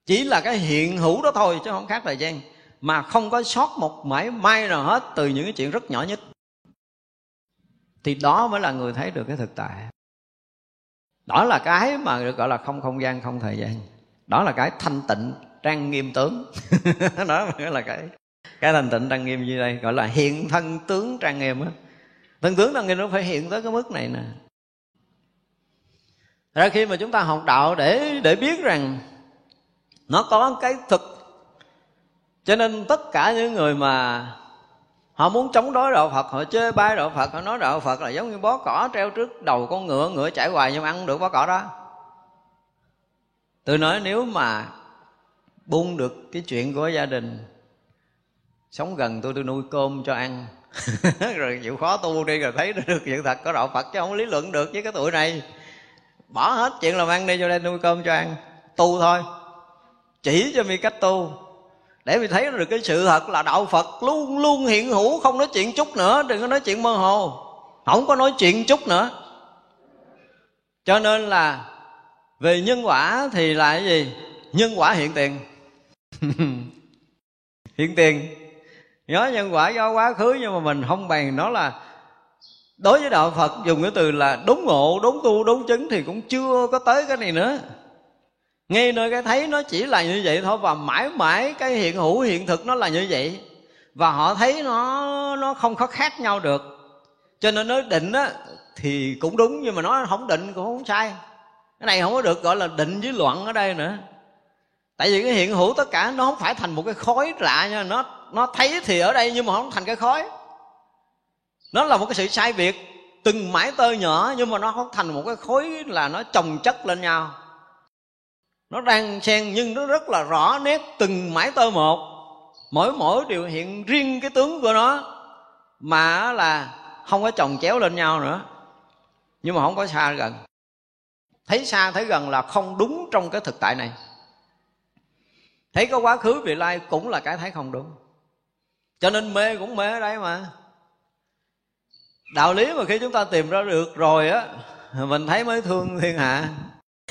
Chỉ là cái hiện hữu đó thôi, chứ không khác thời gian, mà không có sót một mảy may nào hết từ những cái chuyện rất nhỏ nhất thì đó mới là người thấy được cái thực tại. Đó là cái mà được gọi là không không gian, không thời gian. Đó là cái thanh tịnh, trang nghiêm tướng. Đó là cái cái thanh tịnh, trang nghiêm như đây, gọi là hiện thân tướng trang nghiêm á. Thân tướng trang nghiêm nó phải hiện tới cái mức này nè. Ra khi mà chúng ta học đạo để để biết rằng nó có cái thực. Cho nên tất cả những người mà họ muốn chống đối đạo phật, họ chê bai đạo phật, họ nói đạo phật là giống như bó cỏ treo trước đầu con ngựa ngựa chạy hoài nhưng ăn được bó cỏ đó. Tôi nói nếu mà buông được cái chuyện của gia đình, sống gần tôi tôi nuôi cơm cho ăn. Rồi chịu khó tu đi rồi thấy được chuyện thật có đạo phật chứ không lý luận được với cái tuổi này. Bỏ hết chuyện làm ăn đi cho đây nuôi cơm cho ăn. Tu thôi. Chỉ cho mi cách tu để mình thấy được cái sự thật là đạo phật luôn luôn hiện hữu, không nói chuyện chút nữa, đừng có nói chuyện mơ hồ. Không có nói chuyện chút nữa. Cho nên là về nhân quả thì là cái gì? Nhân quả hiện tiền. Hiện tiền. Nhớ nhân quả do quá khứ nhưng mà mình không bàn nó là đối với đạo phật dùng cái từ là đúng ngộ đúng tu đúng chứng thì cũng chưa có tới cái này nữa ngay nơi cái thấy nó chỉ là như vậy thôi và mãi mãi cái hiện hữu hiện thực nó là như vậy. Và họ thấy nó nó không có khác nhau được. Cho nên nói định á, thì cũng đúng nhưng mà nó không định cũng không sai. Cái này không có được gọi là định với loạn ở đây nữa. Tại vì cái hiện hữu tất cả nó không phải thành một cái khối lạ nha. Nó nó thấy thì ở đây nhưng mà không thành cái khối. Nó là một cái sự sai biệt, từng mãi tơ nhỏ nhưng mà nó không thành một cái khối là nó chồng chất lên nhau nó đang xen nhưng nó rất là rõ nét từng mãi tơ một. Mỗi mỗi đều hiện riêng cái tướng của nó, mà là không có chồng chéo lên nhau nữa. Nhưng mà không có xa gần. Thấy xa thấy gần là không đúng trong cái thực tại này. Thấy có quá khứ vị lai cũng là cái thấy không đúng. Cho nên mê cũng mê ở đây mà. Đạo lý mà khi chúng ta tìm ra được rồi á, mình thấy mới thương thiên hạ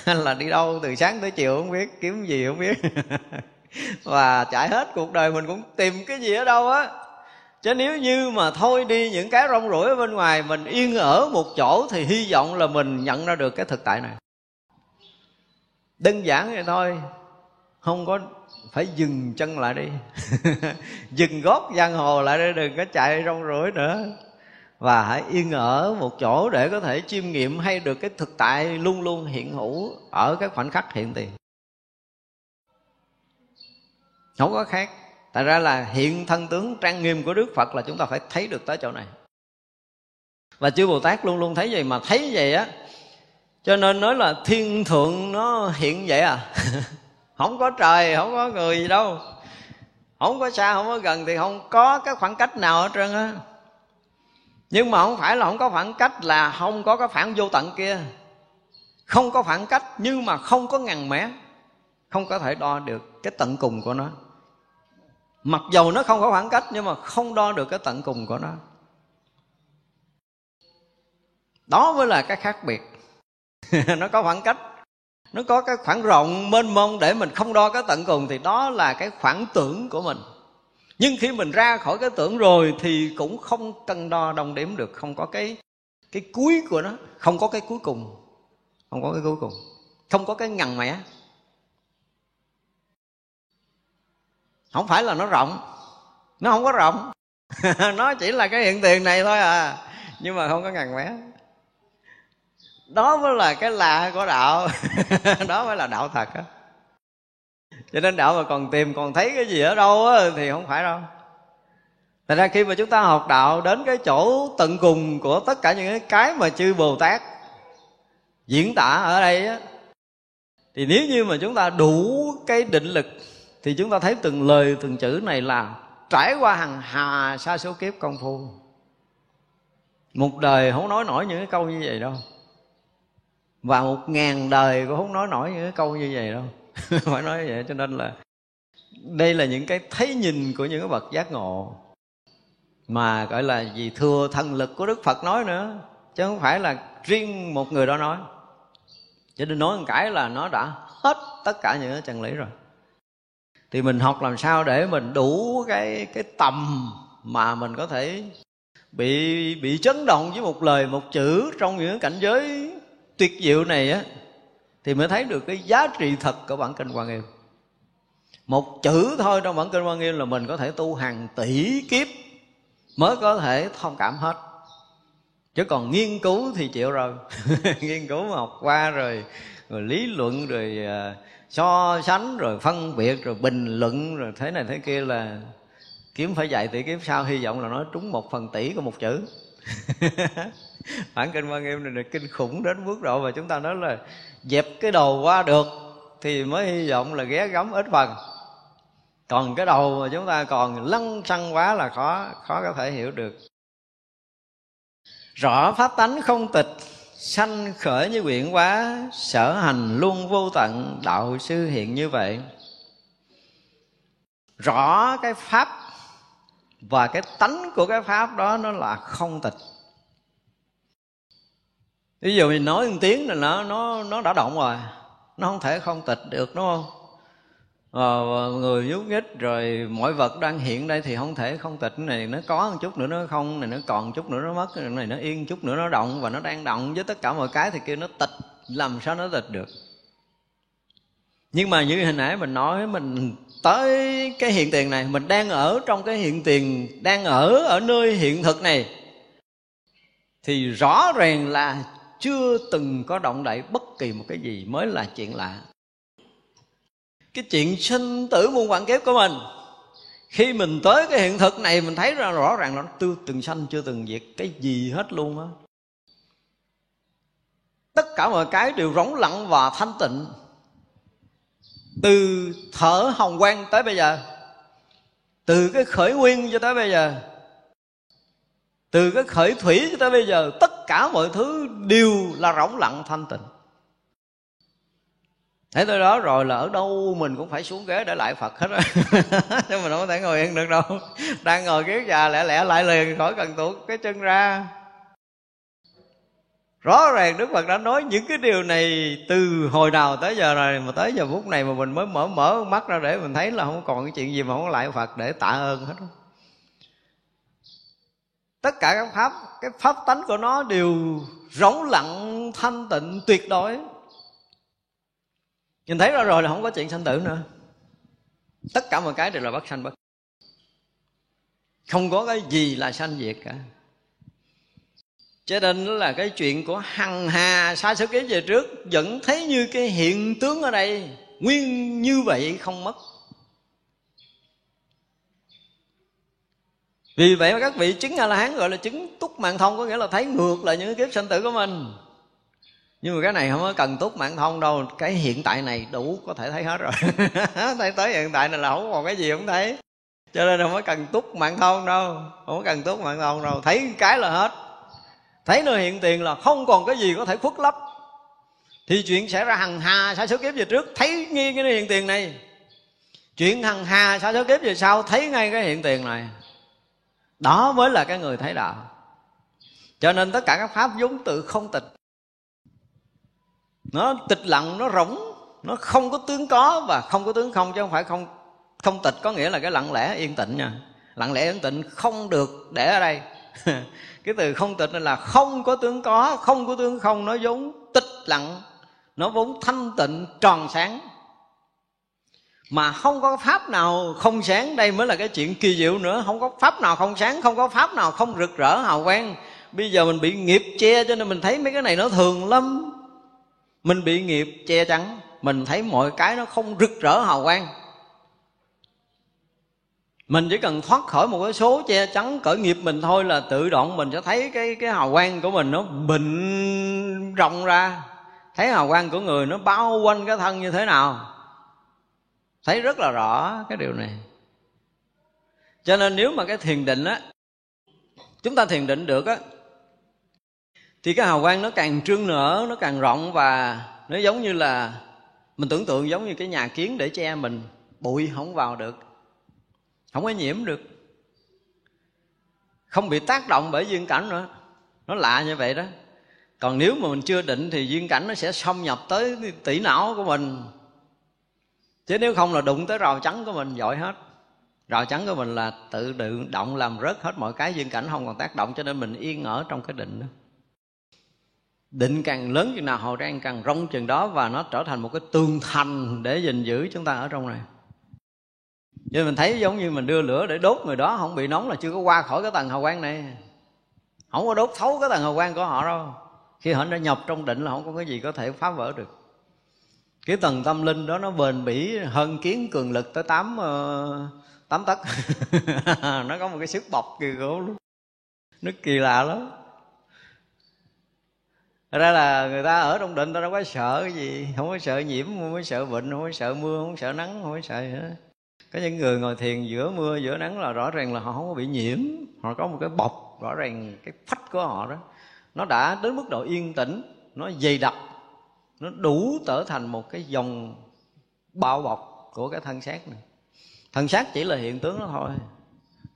là đi đâu từ sáng tới chiều không biết, kiếm gì không biết. Và trải hết cuộc đời mình cũng tìm cái gì ở đâu á. Chứ nếu như mà thôi đi những cái rong ruổi ở bên ngoài, mình yên ở một chỗ thì hy vọng là mình nhận ra được cái thực tại này. Đơn giản vậy thôi, không có phải dừng chân lại đi. Dừng gót giang hồ lại đi đừng có chạy rong ruổi nữa và hãy yên ở một chỗ để có thể chiêm nghiệm hay được cái thực tại luôn luôn hiện hữu ở cái khoảnh khắc hiện tiền. Không có khác. Tại ra là hiện thân tướng trang nghiêm của đức phật là chúng ta phải thấy được tới chỗ này. Và chư bồ tát luôn luôn thấy vậy mà thấy vậy á. Cho nên nói là thiên thượng nó hiện vậy à. Không có trời, không có người gì đâu. Không có xa, không có gần thì không có cái khoảng cách nào hết trơn á nhưng mà không phải là không có khoảng cách, là không có cái phản vô tận kia. Không có khoảng cách, nhưng mà không có ngàn mẻ không có thể đo được cái tận cùng của nó. Mặc dầu nó không có khoảng cách, nhưng mà không đo được cái tận cùng của nó. Đó mới là cái khác biệt. Nó có khoảng cách, nó có cái khoảng rộng mênh mông để mình không đo cái tận cùng, thì đó là cái khoảng tưởng của mình nhưng khi mình ra khỏi cái tưởng rồi thì cũng không cân đo đong đếm được, không có cái cái cuối của nó, không có cái cuối cùng, không có cái cuối cùng, không có cái ngằn mẻ không phải là nó rộng, nó không có rộng, nó chỉ là cái hiện tiền này thôi à nhưng mà không có ngằn mẻ đó mới là cái lạ của đạo, đó mới là đạo thật á cho nên đạo mà còn tìm, còn thấy cái gì ở đâu á, thì không phải đâu. Thật ra khi mà chúng ta học đạo đến cái chỗ tận cùng của tất cả những cái mà chư Bồ Tát diễn tả ở đây á, thì nếu như mà chúng ta đủ cái định lực, thì chúng ta thấy từng lời, từng chữ này là trải qua hàng hà sa số kiếp công phu. Một đời không nói nổi những cái câu như vậy đâu. Và một ngàn đời cũng không nói nổi những cái câu như vậy đâu. phải nói vậy, cho nên là đây là những cái thấy nhìn của những cái bậc giác ngộ mà, gọi là gì, thừa thần lực của đức phật nói nữa, chứ không phải là riêng một người đó nói. Cho nên nói một cái là nó đã hết tất cả những cái chân lý rồi. Thì mình học làm sao để mình đủ cái cái tầm mà mình có thể bị bị chấn động với một lời, một chữ trong những cảnh giới tuyệt diệu này á thì mới thấy được cái giá trị thật của bản kinh Quan Nghiêm. Một chữ thôi trong bản kinh Quan Nghiêm là mình có thể tu hàng tỷ kiếp mới có thể thông cảm hết. Chứ còn nghiên cứu thì chịu rồi. nghiên cứu mà học qua rồi rồi lý luận rồi uh, so sánh rồi phân biệt rồi bình luận rồi thế này thế kia là kiếm phải dạy tỷ kiếp sau hy vọng là nó trúng một phần tỷ của một chữ bản kinh quan nghiêm này là kinh khủng đến mức độ mà chúng ta nói là dẹp cái đầu qua được thì mới hy vọng là ghé gắm ít phần. Còn cái đầu mà chúng ta còn lăn xăng quá là khó khó có thể hiểu được. Rõ pháp tánh không tịch, sanh khởi như quyển quá, sở hành luôn vô tận, đạo sư hiện như vậy. Rõ cái pháp và cái tánh của cái pháp đó nó là không tịch ví dụ mình nói một tiếng là nó nó nó đã động rồi. Nó không thể không tịch được đúng không? À, người nhúc nhích rồi mọi vật đang hiện đây thì không thể không tịch. Này nó có một chút nữa nó không này nó còn một chút nữa nó mất này nó yên chút nữa nó động và nó đang động với tất cả mọi cái thì kia nó tịch. Làm sao nó tịch được? Nhưng mà như hồi nãy mình nói mình tới cái hiện tiền này mình đang ở trong cái hiện tiền đang ở ở nơi hiện thực này thì rõ ràng là chưa từng có động đậy bất kỳ một cái gì mới là chuyện lạ. Cái chuyện sinh tử muôn vạn kiếp của mình, khi mình tới cái hiện thực này mình thấy ra rõ ràng là nó chưa từng sanh, chưa từng diệt. Cái gì hết luôn á. Tất cả mọi cái đều rỗng lặng và thanh tịnh. Từ thở hồng quang tới bây giờ, từ cái khởi nguyên cho tới bây giờ, từ cái khởi thủy cho tới bây giờ, tất cả mọi thứ đều là rỗng lặng thanh tịnh. Thế tới đó rồi là ở đâu mình cũng phải xuống ghế để lại Phật hết á. Chứ mình không thể ngồi yên được đâu. Đang ngồi kiết già lẹ lẹ lại liền, khỏi cần tuột cái chân ra. Rõ ràng Đức Phật đã nói những cái điều này từ hồi nào tới giờ rồi, Mà tới giờ phút này mà mình mới mở mở mắt ra để mình thấy là không còn cái chuyện gì mà không lại Phật để tạ ơn hết Tất cả các pháp, cái pháp tánh của nó đều rỗng lặng thanh tịnh tuyệt đối. Nhìn thấy ra rồi là không có chuyện sanh tử nữa. Tất cả mọi cái đều là bất sanh bất không có cái gì là sanh diệt cả. Cho nên là cái chuyện của hằng hà xa số kế về trước vẫn thấy như cái hiện tướng ở đây. Nguyên như vậy không mất. Vì vậy mà các vị chứng a la hán gọi là chứng túc mạng thông, có nghĩa là thấy ngược lại những kiếp sanh tử của mình. Nhưng mà cái này không có cần túc mạng thông đâu, cái hiện tại này đủ có thể thấy hết rồi. Thấy tới hiện tại này là không còn cái gì không thấy. Cho nên không có cần túc mạng thông đâu, không có cần túc mạng thông đâu. Thấy cái là hết. Thấy nơi hiện tiền là không còn cái gì có thể khuất lấp. Thì chuyện sẽ ra hằng hà sa số kiếp về trước, thấy ngay cái hiện tiền này. Chuyện hằng hà sa số kiếp về sau, thấy ngay cái hiện tiền này đó mới là cái người thấy đạo. Cho nên tất cả các pháp vốn tự không tịch. Nó tịch lặng, nó rỗng, nó không có tướng có và không có tướng không, chứ không phải không không tịch có nghĩa là cái lặng lẽ yên tĩnh nha. Lặng lẽ yên tĩnh không được để ở đây. Cái từ không tịch là không có tướng có, không có tướng không, nó vốn tịch lặng, nó vốn thanh tịnh, tròn sáng mà không có pháp nào không sáng. Đây mới là cái chuyện kỳ diệu nữa. Không có pháp nào không sáng, không có pháp nào không rực rỡ hào quang. Bây giờ mình bị nghiệp che cho nên mình thấy mấy cái này nó thường lắm. Mình bị nghiệp che chắn, mình thấy mọi cái nó không rực rỡ hào quang. Mình chỉ cần thoát khỏi một cái số che chắn cởi nghiệp mình thôi là tự động mình sẽ thấy cái cái hào quang của mình nó bình rộng ra. Thấy hào quang của người nó bao quanh cái thân như thế nào thấy rất là rõ cái điều này. Cho nên nếu mà cái thiền định á, chúng ta thiền định được á, thì cái hào quang nó càng trương nở, nó càng rộng và nó giống như là, mình tưởng tượng giống như cái nhà kiến để che mình, bụi không vào được, không có nhiễm được. Không bị tác động bởi duyên cảnh nữa, nó lạ như vậy đó. Còn nếu mà mình chưa định thì duyên cảnh nó sẽ xâm nhập tới tỷ não của mình chứ nếu không là đụng tới rào trắng của mình giỏi hết. Rào trắng của mình là tự tự động làm rớt hết mọi cái duyên cảnh không còn tác động, cho nên mình yên ở trong cái định đó. Định càng lớn chừng nào hồ trang càng rong chừng đó, và nó trở thành một cái tường thành để gìn giữ chúng ta ở trong này. Nên mình thấy giống như mình đưa lửa để đốt người đó, không bị nóng là chưa có qua khỏi cái tầng hào quang này. Không có đốt thấu cái tầng hào quang của họ đâu. Khi họ đã nhập trong định là không có cái gì có thể phá vỡ được cái tầng tâm linh đó nó bền bỉ hơn kiến cường lực tới tám ờ, tám tấc. Nó có một cái sức bọc kỳ gỗ luôn. Nó kỳ lạ lắm. Ra là người ta ở trong định, ta đâu có sợ cái gì. Không có sợ nhiễm, không có sợ bệnh, không có sợ mưa, không có sợ nắng, không có sợ gì hết. Có những người ngồi thiền giữa mưa, giữa nắng là rõ ràng là họ không có bị nhiễm. Họ có một cái bọc, rõ ràng cái phách của họ đó. Nó đã đến mức độ yên tĩnh, nó dày đặc nó đủ trở thành một cái dòng bao bọc của cái thân xác này. Thân xác chỉ là hiện tướng đó thôi.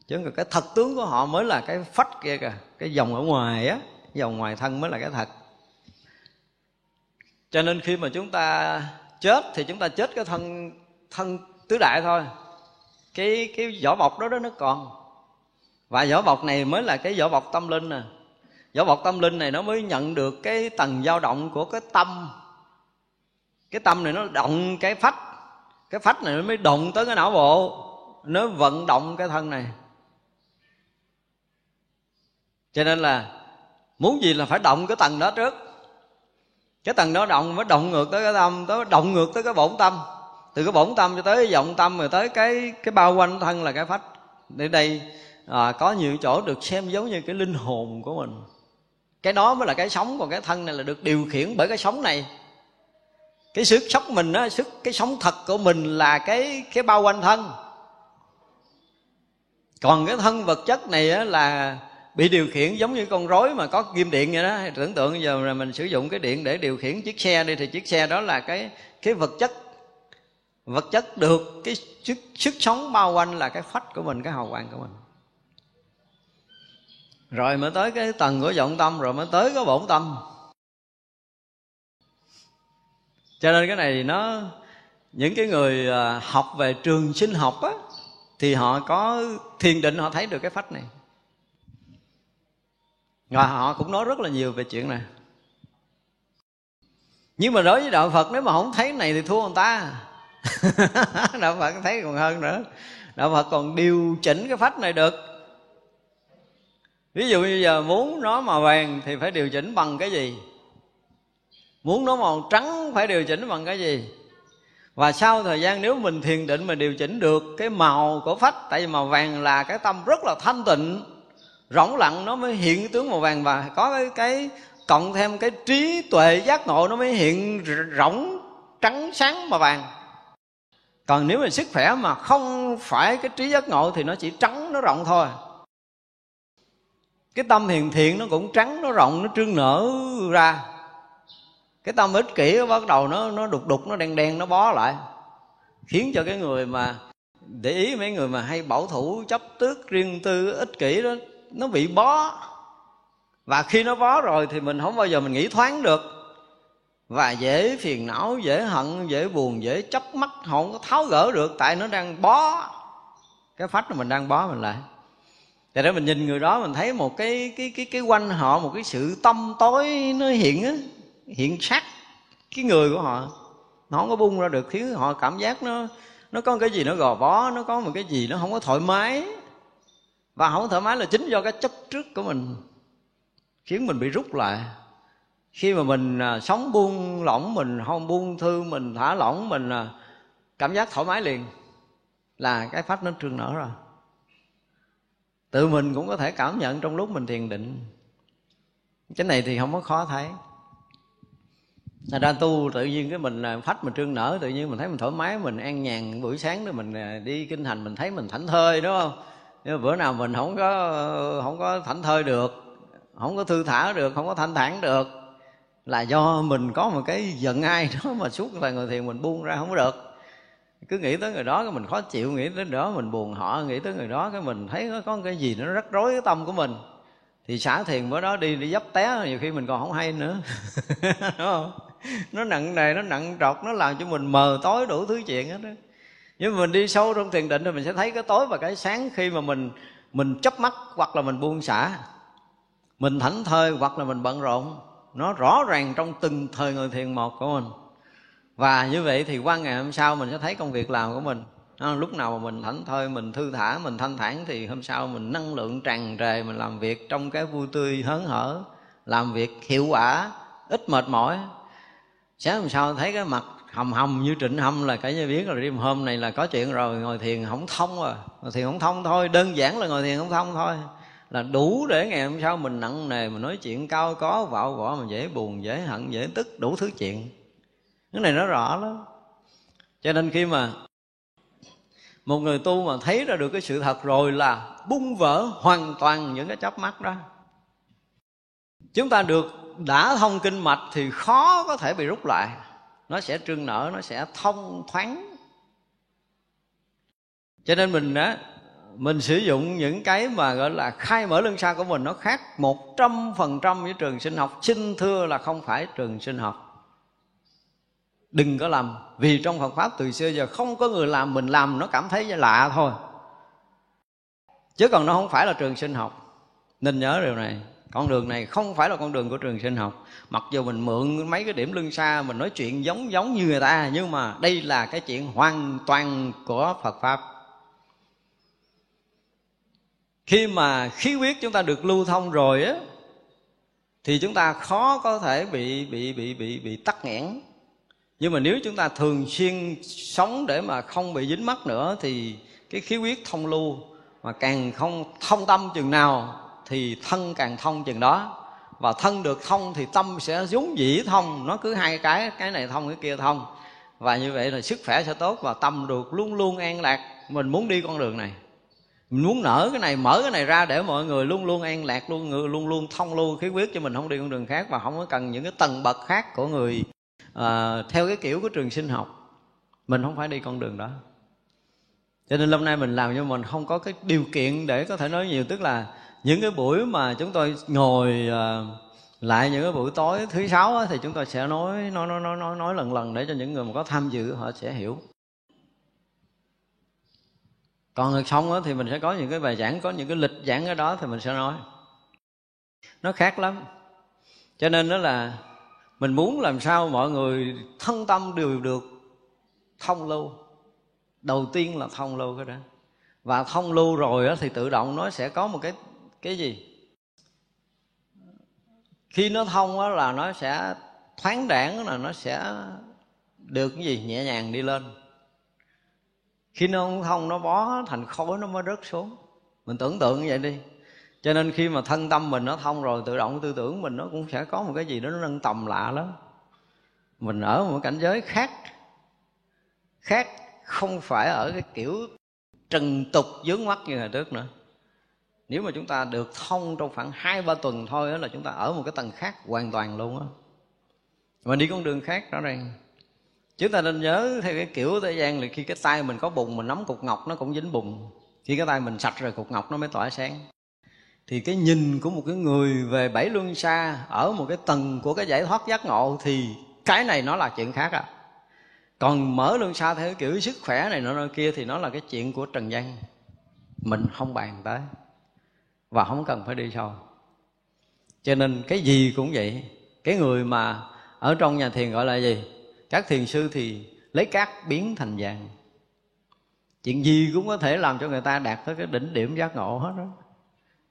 Chứ cái thật tướng của họ mới là cái phách kia kìa. Cái dòng ở ngoài á dòng ngoài thân mới là cái thật. Cho nên khi mà chúng ta chết thì chúng ta chết cái thân thân tứ đại thôi. Cái cái vỏ bọc đó đó nó còn. Và vỏ bọc này mới là cái vỏ bọc tâm linh nè. Vỏ bọc tâm linh này nó mới nhận được cái tầng dao động của cái tâm cái tâm này nó động cái phách. Cái phách này nó mới động tới cái não bộ. Nó vận động cái thân này. Cho nên là muốn gì là phải động cái tầng đó trước. Cái tầng đó động mới động ngược tới cái tâm tới động ngược tới cái bổn tâm. Từ cái bổn tâm cho tới vọng tâm rồi tới cái cái bao quanh thân là cái phách. Để đây à, có nhiều chỗ được xem giống như cái linh hồn của mình. Cái đó mới là cái sống còn cái thân này là được điều khiển bởi cái sống này cái sức sống mình á sức cái sống thật của mình là cái cái bao quanh thân. Còn cái thân vật chất này á là bị điều khiển giống như con rối mà có kim điện vậy đó. Tưởng tượng giờ là mình sử dụng cái điện để điều khiển chiếc xe đi thì chiếc xe đó là cái cái vật chất. Vật chất được cái sức, sức sống bao quanh là cái phách của mình cái hào quang của mình. Rồi mới tới cái tầng của vọng tâm rồi mới tới cái bổn tâm. Cho nên cái này nó, những cái người à, học về trường sinh học á, thì họ có thiền định, họ thấy được cái phách này. Và họ cũng nói rất là nhiều về chuyện này. Nhưng mà đối với đạo phật, nếu mà không thấy này thì thua người ta. Đạo phật thấy còn hơn nữa. Đạo phật còn điều chỉnh cái phách này được. Ví dụ như giờ muốn nó màu vàng thì phải điều chỉnh bằng cái gì? Muốn nó màu trắng phải điều chỉnh bằng cái gì? Và sau thời gian nếu mình thiền định mà điều chỉnh được cái màu của phách tại vì màu vàng là cái tâm rất là thanh tịnh rỗng lặng nó mới hiện tướng màu vàng và có cái, cái cộng thêm cái trí tuệ giác ngộ nó mới hiện rỗng trắng sáng màu vàng. Còn nếu mà sức khỏe mà không phải cái trí giác ngộ thì nó chỉ trắng nó rộng thôi. Cái tâm hiền thiện nó cũng trắng nó rộng nó trương nở ra cái tâm ích kỷ nó bắt đầu nó nó đục đục nó đen đen nó bó lại. Khiến cho cái người mà để ý mấy người mà hay bảo thủ chấp tước riêng tư ích kỷ đó nó bị bó. Và khi nó bó rồi thì mình không bao giờ mình nghĩ thoáng được. Và dễ phiền não dễ hận dễ buồn dễ chấp mắt không có tháo gỡ được. Tại nó đang bó. Cái phách mà mình đang bó mình lại. Tại đó mình nhìn người đó mình thấy một cái cái cái cái quanh họ một cái sự tâm tối nó hiện á, hiện sắc cái người của họ. Nó không có bung ra được, khiến họ cảm giác nó nó có cái gì nó gò bó, nó có một cái gì nó không có thoải mái. Và không thoải mái là chính do cái chấp trước của mình khiến mình bị rút lại. Khi mà mình à, sống buông lỏng mình, không buông thư mình, thả lỏng mình à, cảm giác thoải mái liền là cái pháp nó trương nở rồi. Tự mình cũng có thể cảm nhận trong lúc mình thiền định. Cái này thì không có khó thấy. Thành ra tu tự nhiên cái mình à, phách mình trương nở Tự nhiên mình thấy mình thoải mái Mình an nhàn buổi sáng đó mình à, đi kinh hành Mình thấy mình thảnh thơi đúng không? Nhưng mà bữa nào mình không có không có thảnh thơi được Không có thư thả được Không có thanh thản được Là do mình có một cái giận ai đó Mà suốt là ngồi thiền mình buông ra không có được. Cứ nghĩ tới người đó cái mình khó chịu nghĩ tới đó mình buồn họ nghĩ tới người đó cái mình thấy có, có cái gì nó rắc rối cái tâm của mình. Thì xả thiền bữa đó đi đi dấp té nhiều khi mình còn không hay nữa đúng không? Nó nặng nề nó nặng trọt nó làm cho mình mờ tối đủ thứ chuyện hết đó nhưng mà mình đi sâu trong thiền định thì mình sẽ thấy cái tối và cái sáng khi mà mình mình chấp mắt hoặc là mình buông xả. Mình thảnh thơi hoặc là mình bận rộn nó rõ ràng trong từng thời người thiền một của mình. Và như vậy thì qua ngày hôm sau mình sẽ thấy công việc làm của mình. À, lúc nào mà mình thảnh thơi mình thư thả mình thanh thản thì hôm sau mình năng lượng tràn trề mình làm việc trong cái vui tươi hớn hở làm việc hiệu quả ít mệt mỏi sáng hôm sau thấy cái mặt hầm hầm như trịnh hâm là cả như biết là đêm hôm này là có chuyện rồi, ngồi thiền không thông rồi ngồi thiền không thông thôi, đơn giản là ngồi thiền không thông thôi. Là đủ để ngày hôm sau mình nặng nề, mình nói chuyện cao có, vạo võ mà dễ buồn, dễ hận, dễ tức, đủ thứ chuyện. Cái này nó rõ lắm. Cho nên khi mà một người tu mà thấy ra được cái sự thật rồi là bung vỡ hoàn toàn những cái chớp mắt đó. Chúng ta được đã thông kinh mạch thì khó có thể bị rút lại. Nó sẽ trương nở, nó sẽ thông thoáng. Cho nên mình á, mình sử dụng những cái mà gọi là khai mở lưng xa của mình nó khác một trăm phần trăm với trường sinh học. Xin thưa là không phải trường sinh học. Đừng có làm, vì trong Phật pháp từ xưa giờ không có người làm, mình làm nó cảm thấy lạ thôi. Chứ còn nó không phải là trường sinh học. Nên nhớ điều này con đường này không phải là con đường của trường sinh học. Mặc dù mình mượn mấy cái điểm lưng xa, mình nói chuyện giống giống như người ta, nhưng mà đây là cái chuyện hoàn toàn của phật pháp. Khi mà khí huyết chúng ta được lưu thông rồi á, thì chúng ta khó có thể bị bị bị bị bị tắc nghẽn. Nhưng mà nếu chúng ta thường xuyên sống để mà không bị dính mắc nữa, thì cái khí huyết thông lưu mà càng không thông tâm chừng nào thì thân càng thông chừng đó. Và thân được thông thì tâm sẽ giống dĩ thông. Nó cứ hai cái cái này thông cái kia thông. Và như vậy là sức khỏe sẽ tốt và tâm được luôn luôn an lạc. Mình muốn đi con đường này. Mình muốn nở cái này mở cái này ra để mọi người luôn luôn an lạc luôn luôn luôn thông lưu khí huyết cho mình không đi con đường khác và không có cần những cái tầng bậc khác của người uh, theo cái kiểu của trường sinh học. Mình không phải đi con đường đó. Cho nên hôm nay mình làm cho mình không có cái điều kiện để có thể nói nhiều. Tức là những cái buổi mà chúng tôi ngồi ờ, lại những cái buổi tối thứ sáu á, thì chúng tôi sẽ nói nói nói nói nói nói lần lần để cho những người mà có tham dự họ sẽ hiểu. Còn xong á, thì mình sẽ có những cái bài giảng có những cái lịch giảng ở đó thì mình sẽ nói. Nó khác lắm. Cho nên đó là mình muốn làm sao mọi người thân tâm đều được thông lưu. Đầu tiên là thông lưu cái đó. Và thông lưu rồi thì tự động nó sẽ có một cái cái gì? Khi nó thông đó là nó sẽ thoáng đảng là nó sẽ được cái gì? Nhẹ nhàng đi lên. Khi nó không thông, nó bó thành khối, nó mới rớt xuống. Mình tưởng tượng như vậy đi. Cho nên khi mà thân tâm mình nó thông rồi, tự động tư tưởng mình nó cũng sẽ có một cái gì đó nó nâng tầm lạ lắm. Mình ở một cảnh giới khác. Khác không phải ở cái kiểu trần tục dướng mắt như hồi trước nữa nếu mà chúng ta được thông trong khoảng hai, ba tuần thôi đó là chúng ta ở một cái tầng khác hoàn toàn luôn á. Mà đi con đường khác, rõ ràng. Chúng ta nên nhớ theo cái kiểu thế gian là khi cái tay mình có bùn mình nắm cục ngọc nó cũng dính bùn khi cái tay mình sạch rồi cục ngọc nó mới tỏa sáng. Thì cái nhìn của một cái người về bảy luân xa ở một cái tầng của cái giải thoát giác ngộ thì cái này nó là chuyện khác à. Còn mở luân xa theo kiểu sức khỏe này nọ kia thì nó là cái chuyện của trần gian. Mình không bàn tới và không cần phải đi sâu. Cho nên cái gì cũng vậy. Cái người mà ở trong nhà thiền gọi là gì? Các thiền sư thì lấy cát biến thành vàng. Chuyện gì cũng có thể làm cho người ta đạt tới cái đỉnh điểm giác ngộ hết đó.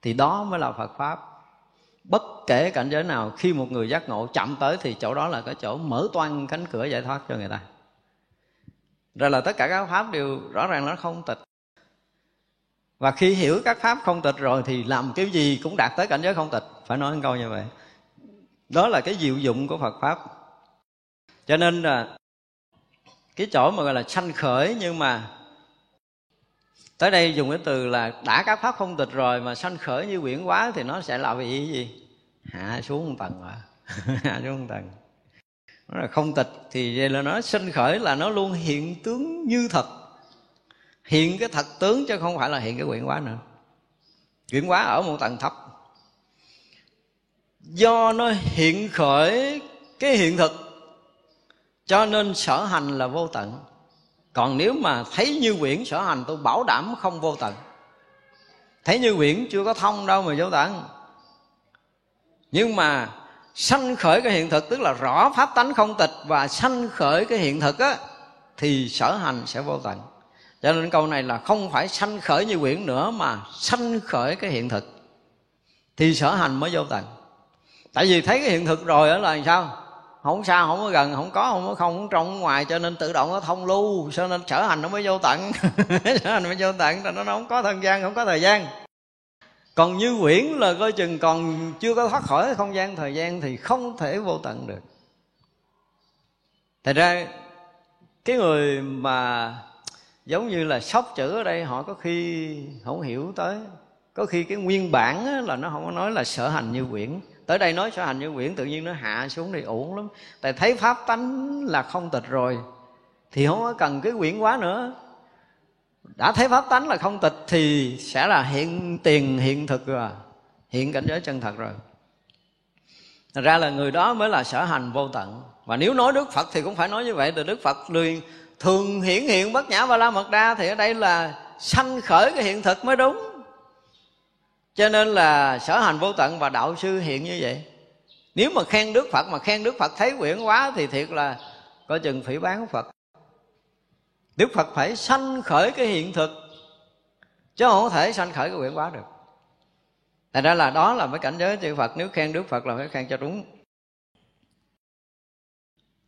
Thì đó mới là phật pháp. Bất kể cảnh giới nào, khi một người giác ngộ chậm tới thì chỗ đó là cái chỗ mở toan cánh cửa giải thoát cho người ta. Rồi là tất cả các pháp đều rõ ràng nó không tịch và khi hiểu các pháp không tịch rồi thì làm cái gì cũng đạt tới cảnh giới không tịch. Phải nói câu như vậy. Đó là cái diệu dụng của phật pháp. Cho nên là cái chỗ mà gọi là sanh khởi nhưng mà tới đây dùng cái từ là đã các pháp không tịch rồi mà sanh khởi như quyển quá thì nó sẽ là vì gì? Hạ xuống một tầng rồi hạ xuống một tầng. Nó là không tịch thì vậy là nó sanh khởi là nó luôn hiện tướng như thật hiện cái thật tướng chứ không phải là hiện cái quyển quá nữa. Quyển quá ở một tầng thấp. Do nó hiện khởi cái hiện thực, cho nên sở hành là vô tận. Còn nếu mà thấy như quyển sở hành, tôi bảo đảm không vô tận. Thấy như quyển chưa có thông đâu mà vô tận. Nhưng mà sanh khởi cái hiện thực, tức là rõ pháp tánh không tịch và sanh khởi cái hiện thực á, thì sở hành sẽ vô tận cho nên câu này là không phải sanh khởi như quyển nữa mà sanh khởi cái hiện thực. Thì sở hành mới vô tận. Tại vì thấy cái hiện thực rồi đó là sao? Không sao, không có gần không có không có không không trong ngoài cho nên tự động nó thông lưu. Cho nên sở hành nó mới vô tận. Sở hành mới vô tận là nó không có thời gian không có thời gian. Còn như quyển là coi chừng còn chưa có thoát khỏi không gian thời gian thì không thể vô tận được. Thật ra cái người mà giống như là sóc chữ ở đây, họ có khi không hiểu tới. Có khi cái nguyên bản là nó không có nói là sở hành như quyển. Tới đây nói sở hành như quyển, tự nhiên nó hạ xuống thì uổng lắm. Tại thấy pháp tánh là không tịch rồi, thì không có cần cái quyển quá nữa. Đã thấy pháp tánh là không tịch thì sẽ là hiện tiền, hiện thực rồi. Hiện cảnh giới chân thật rồi. Thật ra là người đó mới là sở hành vô tận. Và nếu nói Đức Phật thì cũng phải nói như vậy, Từ Đức Phật liền thường hiển hiện bất nhã và la mật đa Thì ở đây là sanh khởi cái hiện thực mới đúng. Cho nên là sở hành vô tận và đạo sư hiện như vậy. Nếu mà khen Đức Phật, mà khen Đức Phật thấy quyển quá Thì thiệt là coi chừng phỉ bán Phật. Đức Phật phải sanh khởi cái hiện thực, Chứ không thể sanh khởi cái quyển quá được. Thành ra là đó là mấy cảnh giới chư Phật, Nếu khen Đức Phật là phải khen cho đúng.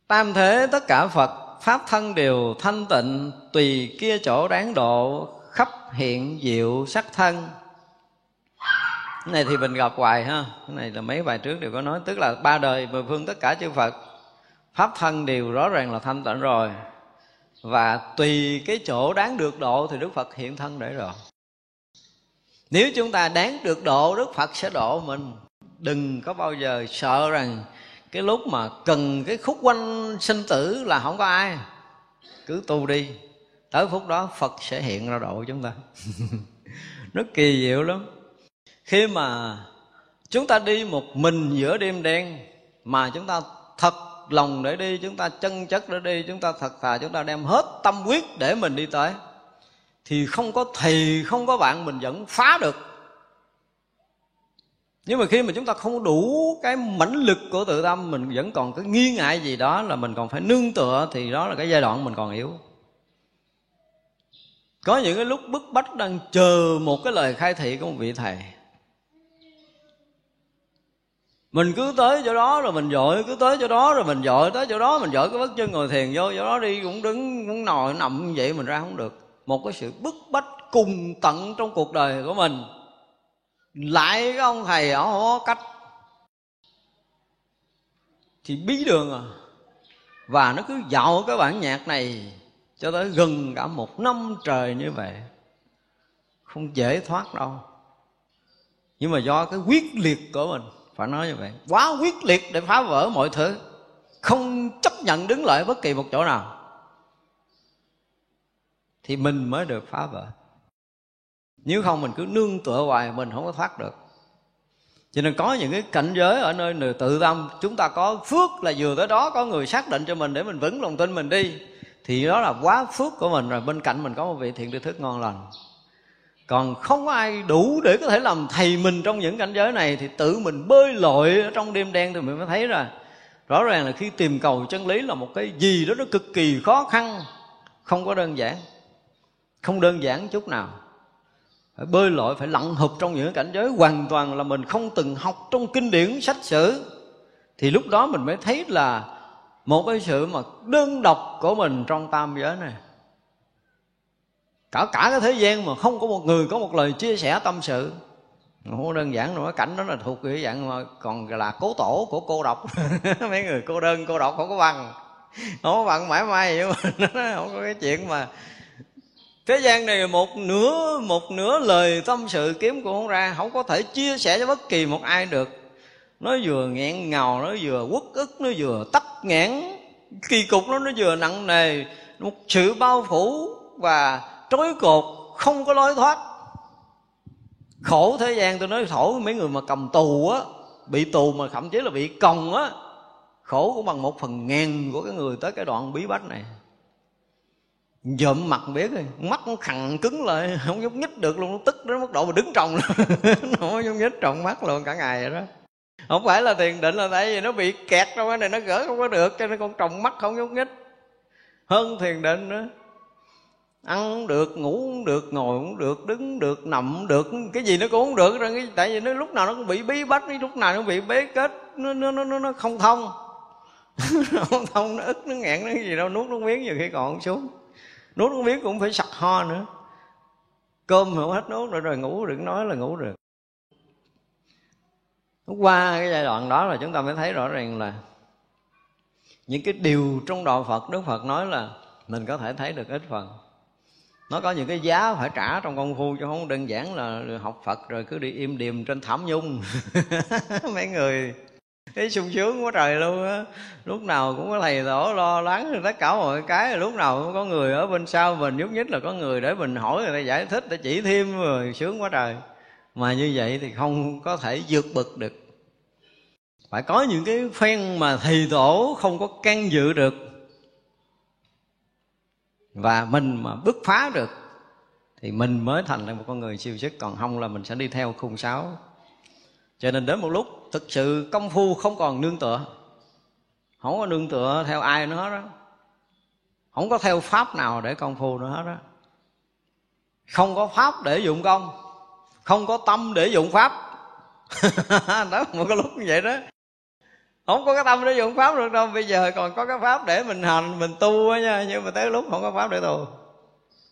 Tam thế tất cả Phật Pháp thân đều thanh tịnh, Tùy kia chỗ đáng độ, Khắp hiện diệu sắc thân. Cái này thì mình gặp hoài ha. Cái này là mấy bài trước đều có nói, Tức là ba đời mười phương tất cả chư Phật, Pháp thân đều rõ ràng là thanh tịnh rồi. Và tùy cái chỗ đáng được độ thì đức phật hiện thân để rồi. Nếu chúng ta đáng được độ, đức phật sẽ độ mình. Đừng có bao giờ sợ rằng cái lúc mà cần cái khúc quanh sinh tử là không có ai. Cứ tu đi. Tới phút đó phật sẽ hiện ra độ chúng ta. Nó kỳ diệu lắm. Khi mà chúng ta đi một mình giữa đêm đen, mà chúng ta thật lòng để đi, chúng ta chân chất để đi, chúng ta thật thà, chúng ta đem hết tâm quyết để mình đi tới, thì không có thầy, không có bạn mình vẫn phá được nhưng mà khi mà chúng ta không đủ cái mãnh lực của tự tâm, mình vẫn còn cái nghi ngại gì đó là mình còn phải nương tựa, thì đó là cái giai đoạn mình còn yếu. Có những cái lúc bức bách đang chờ một cái lời khai thị của một vị thầy. Mình cứ tới chỗ đó rồi mình dội, cứ tới chỗ đó rồi mình dội, tới chỗ đó mình dội cái bất chân ngồi thiền vô, chỗ đó đi cũng đứng, cũng nồi, nằm như vậy, mình ra không được. Một cái sự bức bách cùng tận trong cuộc đời của mình lại cái ông thầy ở không có cách. Thì bí đường à. Và nó cứ dạo cái bản nhạc này cho tới gần cả một năm trời như vậy. Không dễ thoát đâu. Nhưng mà do cái quyết liệt của mình, phải nói như vậy. Quá quyết liệt để phá vỡ mọi thứ. Không chấp nhận đứng lại bất kỳ một chỗ nào. Thì mình mới được phá vỡ nếu không mình cứ nương tựa hoài, mình không có thoát được. Cho nên có những cái cảnh giới ở nơi người tự tâm, chúng ta có phước là vừa tới đó, có người xác định cho mình để mình vững lòng tin mình đi, thì đó là quá phước của mình rồi. Bên cạnh mình có một vị thiện tri thức ngon lành. Còn không có ai đủ để có thể làm thầy mình trong những cảnh giới này, thì tự mình bơi lội ở trong đêm đen thì mình mới thấy ra. Rõ ràng là khi tìm cầu chân lý là một cái gì đó nó cực kỳ khó khăn, không có đơn giản, không đơn giản chút nào phải bơi lội, phải lặn hụp trong những cảnh giới hoàn toàn là mình không từng học trong kinh điển, sách sử. Thì lúc đó mình mới thấy là một cái sự mà đơn độc của mình trong tam giới này. Cả cả cái thế gian mà không có một người có một lời chia sẻ tâm sự. Không đơn giản nữa cảnh đó là thuộc cái dạng mà còn là cố tổ của cô độc. Mấy người cô đơn, cô độc không có bằng. Không có bằng mãi may vậy mà. Không có cái chuyện mà thế gian này một nửa một nửa lời tâm sự kiếm cũng không ra không có thể chia sẻ cho bất kỳ một ai được. Nó vừa nghẹn ngào, nó vừa quất ức, nó vừa tắc nghẽn. Kỳ cục nó nó vừa nặng nề, một sự bao phủ và trói cột, không có lối thoát. Khổ thế gian, tôi nói khổ mấy người mà cầm tù á, bị tù mà thậm chí là bị còng á, khổ cũng bằng một phần ngàn của cái người tới cái đoạn bí bách này dợm mặt biết rồi, mắt nó khằn cứng lại, không nhúc nhích được luôn, nó tức đến mức độ mà đứng trồng nó không nhúc nhích trồng mắt luôn cả ngày rồi đó. Không phải là thiền định là tại vì nó bị kẹt trong cái này, nó gỡ không có được, cho nên con trồng mắt không nhúc nhích. Hơn thiền định nữa. Ăn cũng được, ngủ cũng được, ngồi cũng được, đứng được, nằm cũng được, cái gì nó cũng không được rồi tại vì nó lúc nào nó cũng bị bí bách lúc nào nó bị bế kết, nó nó nó nó không thông. Không thông, nó ức, nó nghẹn, nó gì đâu, nuốt nước miếng nhiều khi còn không xuống nuốt không biết cũng phải sặc ho nữa. Cơm không hết nuốt rồi rồi ngủ, đừng nói là ngủ được. Qua cái giai đoạn đó là chúng ta mới thấy rõ ràng là những cái điều trong đạo Phật, Đức Phật nói là mình có thể thấy được ít phần. Nó có những cái giá phải trả trong công phu chứ không đơn giản là học Phật rồi cứ đi im điềm trên thảm nhung. Mấy người thấy sung sướng quá trời luôn á. Lúc nào cũng có thầy tổ lo lắng, tất cả mọi cái, lúc nào cũng có người ở bên sau mình nhúc nhích là có người để mình hỏi, người ta giải thích, để chỉ thêm, rồi sướng quá trời. Mà như vậy thì không có thể vượt bực được. Phải có những cái phen mà thầy tổ không có can dự được, và mình mà bứt phá được, thì mình mới thành là một con người siêu sức còn không là mình sẽ đi theo khung sáo cho nên đến một lúc, thực sự công phu không còn nương tựa. Không có nương tựa theo ai nữa đó không có theo pháp nào để công phu nữa hết đó không có pháp để dụng công. Không có tâm để dụng pháp. Đó, một cái lúc như vậy đó. Không có cái tâm để dụng pháp được đâu. Bây giờ còn có cái pháp để mình hành, mình tu á nha. Nhưng mà tới lúc không có pháp để tu.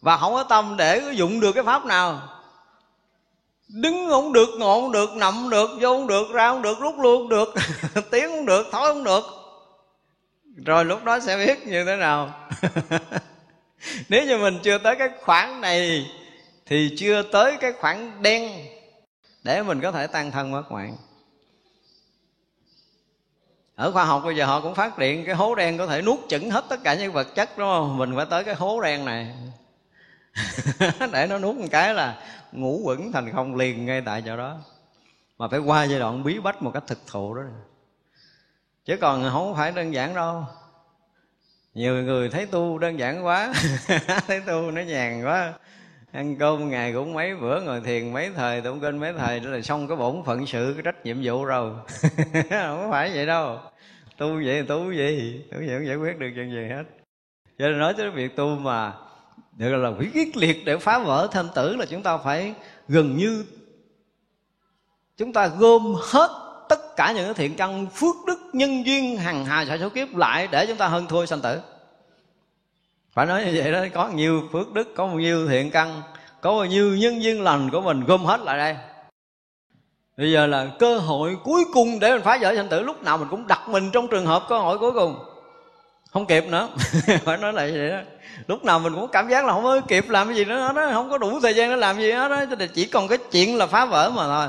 Và không có tâm để dụng được cái pháp nào đứng không được, ngộ không được, nằm không được, vô không được, ra không được, rút luôn không được tiếng không được thói không được. Rồi lúc đó sẽ biết như thế nào. Nếu như mình chưa tới cái khoảng này, thì chưa tới cái khoảng đen, để mình có thể tan thân mất mạng ở khoa học bây giờ họ cũng phát triển cái hố đen có thể nuốt chửng hết tất cả những vật chất, đúng không? Mình phải tới cái hố đen này. để nó nuốt một cái là ngủ quẩn thành không liền ngay tại chỗ đó. Mà phải qua giai đoạn bí bách một cách thực thụ đó. Chứ còn không phải đơn giản đâu. Nhiều người thấy tu đơn giản quá, thấy tu nó nhàn quá. Ăn cơm ngày cũng mấy bữa, ngồi thiền mấy thời, tụng kinh mấy thời, đó là xong cái bổn phận sự, cái trách nhiệm vụ rồi. Không phải vậy đâu. Tu vậy tu gì? Tu vậy không giải quyết được chuyện gì hết. Cho nên nói tới việc tu mà được là quỷ quyết liệt để phá vỡ thanh tử là chúng ta phải gần như chúng ta gom hết tất cả những cái thiện căn phước đức nhân duyên hằng hà sa số kiếp lại để chúng ta hơn thua sanh tử. Phải nói như vậy đó, có nhiều phước đức, có bao nhiêu thiện căn, có bao nhiêu nhân duyên lành của mình gom hết lại đây. Bây giờ là cơ hội cuối cùng để mình phá vỡ sanh tử, lúc nào mình cũng đặt mình trong trường hợp cơ hội cuối cùng không kịp nữa. Phải nói lại vậy đó. Lúc nào mình cũng cảm giác là không có kịp làm cái gì nữa đó không có đủ thời gian để làm gì hết đó chỉ còn cái chuyện là phá vỡ mà thôi.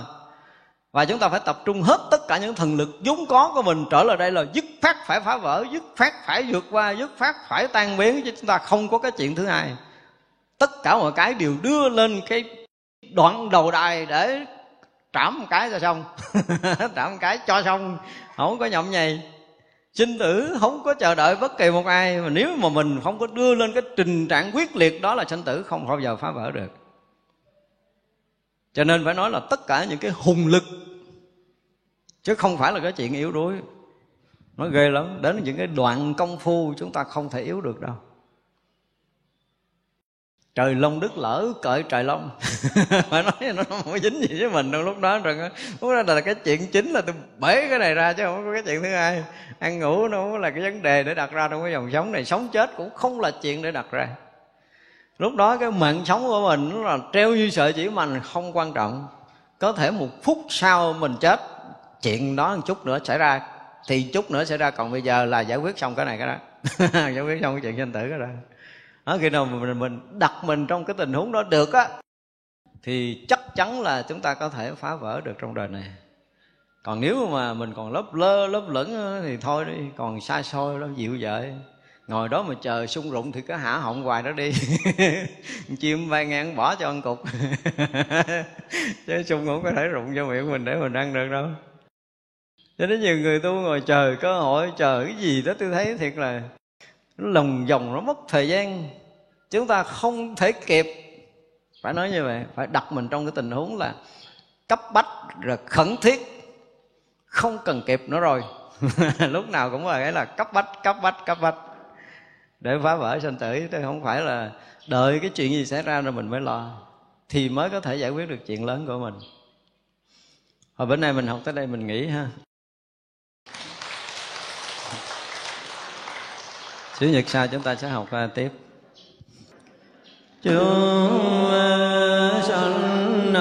Và chúng ta phải tập trung hết tất cả những thần lực vốn có của mình trở lại đây là dứt phát phải phá vỡ, dứt phát phải vượt qua, dứt phát phải tan biến, chứ chúng ta không có cái chuyện thứ hai. Tất cả mọi cái đều đưa lên cái đoạn đầu đài để trảm một cái cho xong. Trảm một cái cho xong, không có nhậm nhầy sinh tử không có chờ đợi bất kỳ một ai, mà nếu mà mình không có đưa lên cái trình trạng quyết liệt đó là sinh tử, không bao giờ phá vỡ được. Cho nên phải nói là tất cả những cái hùng lực, chứ không phải là cái chuyện yếu đuối. Nó ghê lắm, đến những cái đoạn công phu chúng ta không thể yếu được đâu trời long đức lỡ cởi trời long phải nói nó không có dính gì với mình đâu lúc đó rồi lúc đó là cái chuyện chính là tôi bể cái này ra chứ không có cái chuyện thứ hai. Ăn ngủ nó không là cái vấn đề để đặt ra trong cái dòng sống này. Sống chết cũng không là chuyện để đặt ra. Lúc đó cái mạng sống của mình nó là treo như sợi chỉ mành không quan trọng. Có thể một phút sau mình chết chuyện đó một chút nữa xảy ra. Thì chút nữa xảy ra còn bây giờ là giải quyết xong cái này cái đó. Giải quyết xong cái chuyện sinh tử cái đó đó, khi nào mình, mình đặt mình trong cái tình huống đó được á thì chắc chắn là chúng ta có thể phá vỡ được trong đời này. Còn nếu mà mình còn lớp lơ lớp lửng thì thôi đi còn xa xôi lắm dịu dợi. Ngồi đó mà chờ sung rụng thì cứ hả họng hoài đó đi. Chim bay ngang bỏ cho ăn cục. Chứ sung không có thể rụng cho miệng mình để mình ăn được đâu. Cho nên nhiều người tu ngồi chờ cơ hội chờ cái gì đó tôi thấy thiệt là nó lòng vòng, nó mất thời gian. Chúng ta không thể kịp. Phải nói như vậy, phải đặt mình trong cái tình huống là cấp bách rồi khẩn thiết. Không cần kịp nữa rồi. Lúc nào cũng là cái là cấp bách cấp bách cấp bách. Để phá vỡ sanh tử, chứ không phải là đợi cái chuyện gì xảy ra rồi mình mới lo. Thì mới có thể giải quyết được chuyện lớn của mình. Hồi bữa nay mình học tới đây mình nghỉ ha. Chủ nhật sau chúng ta sẽ học uh, tiếp. Chúng sanh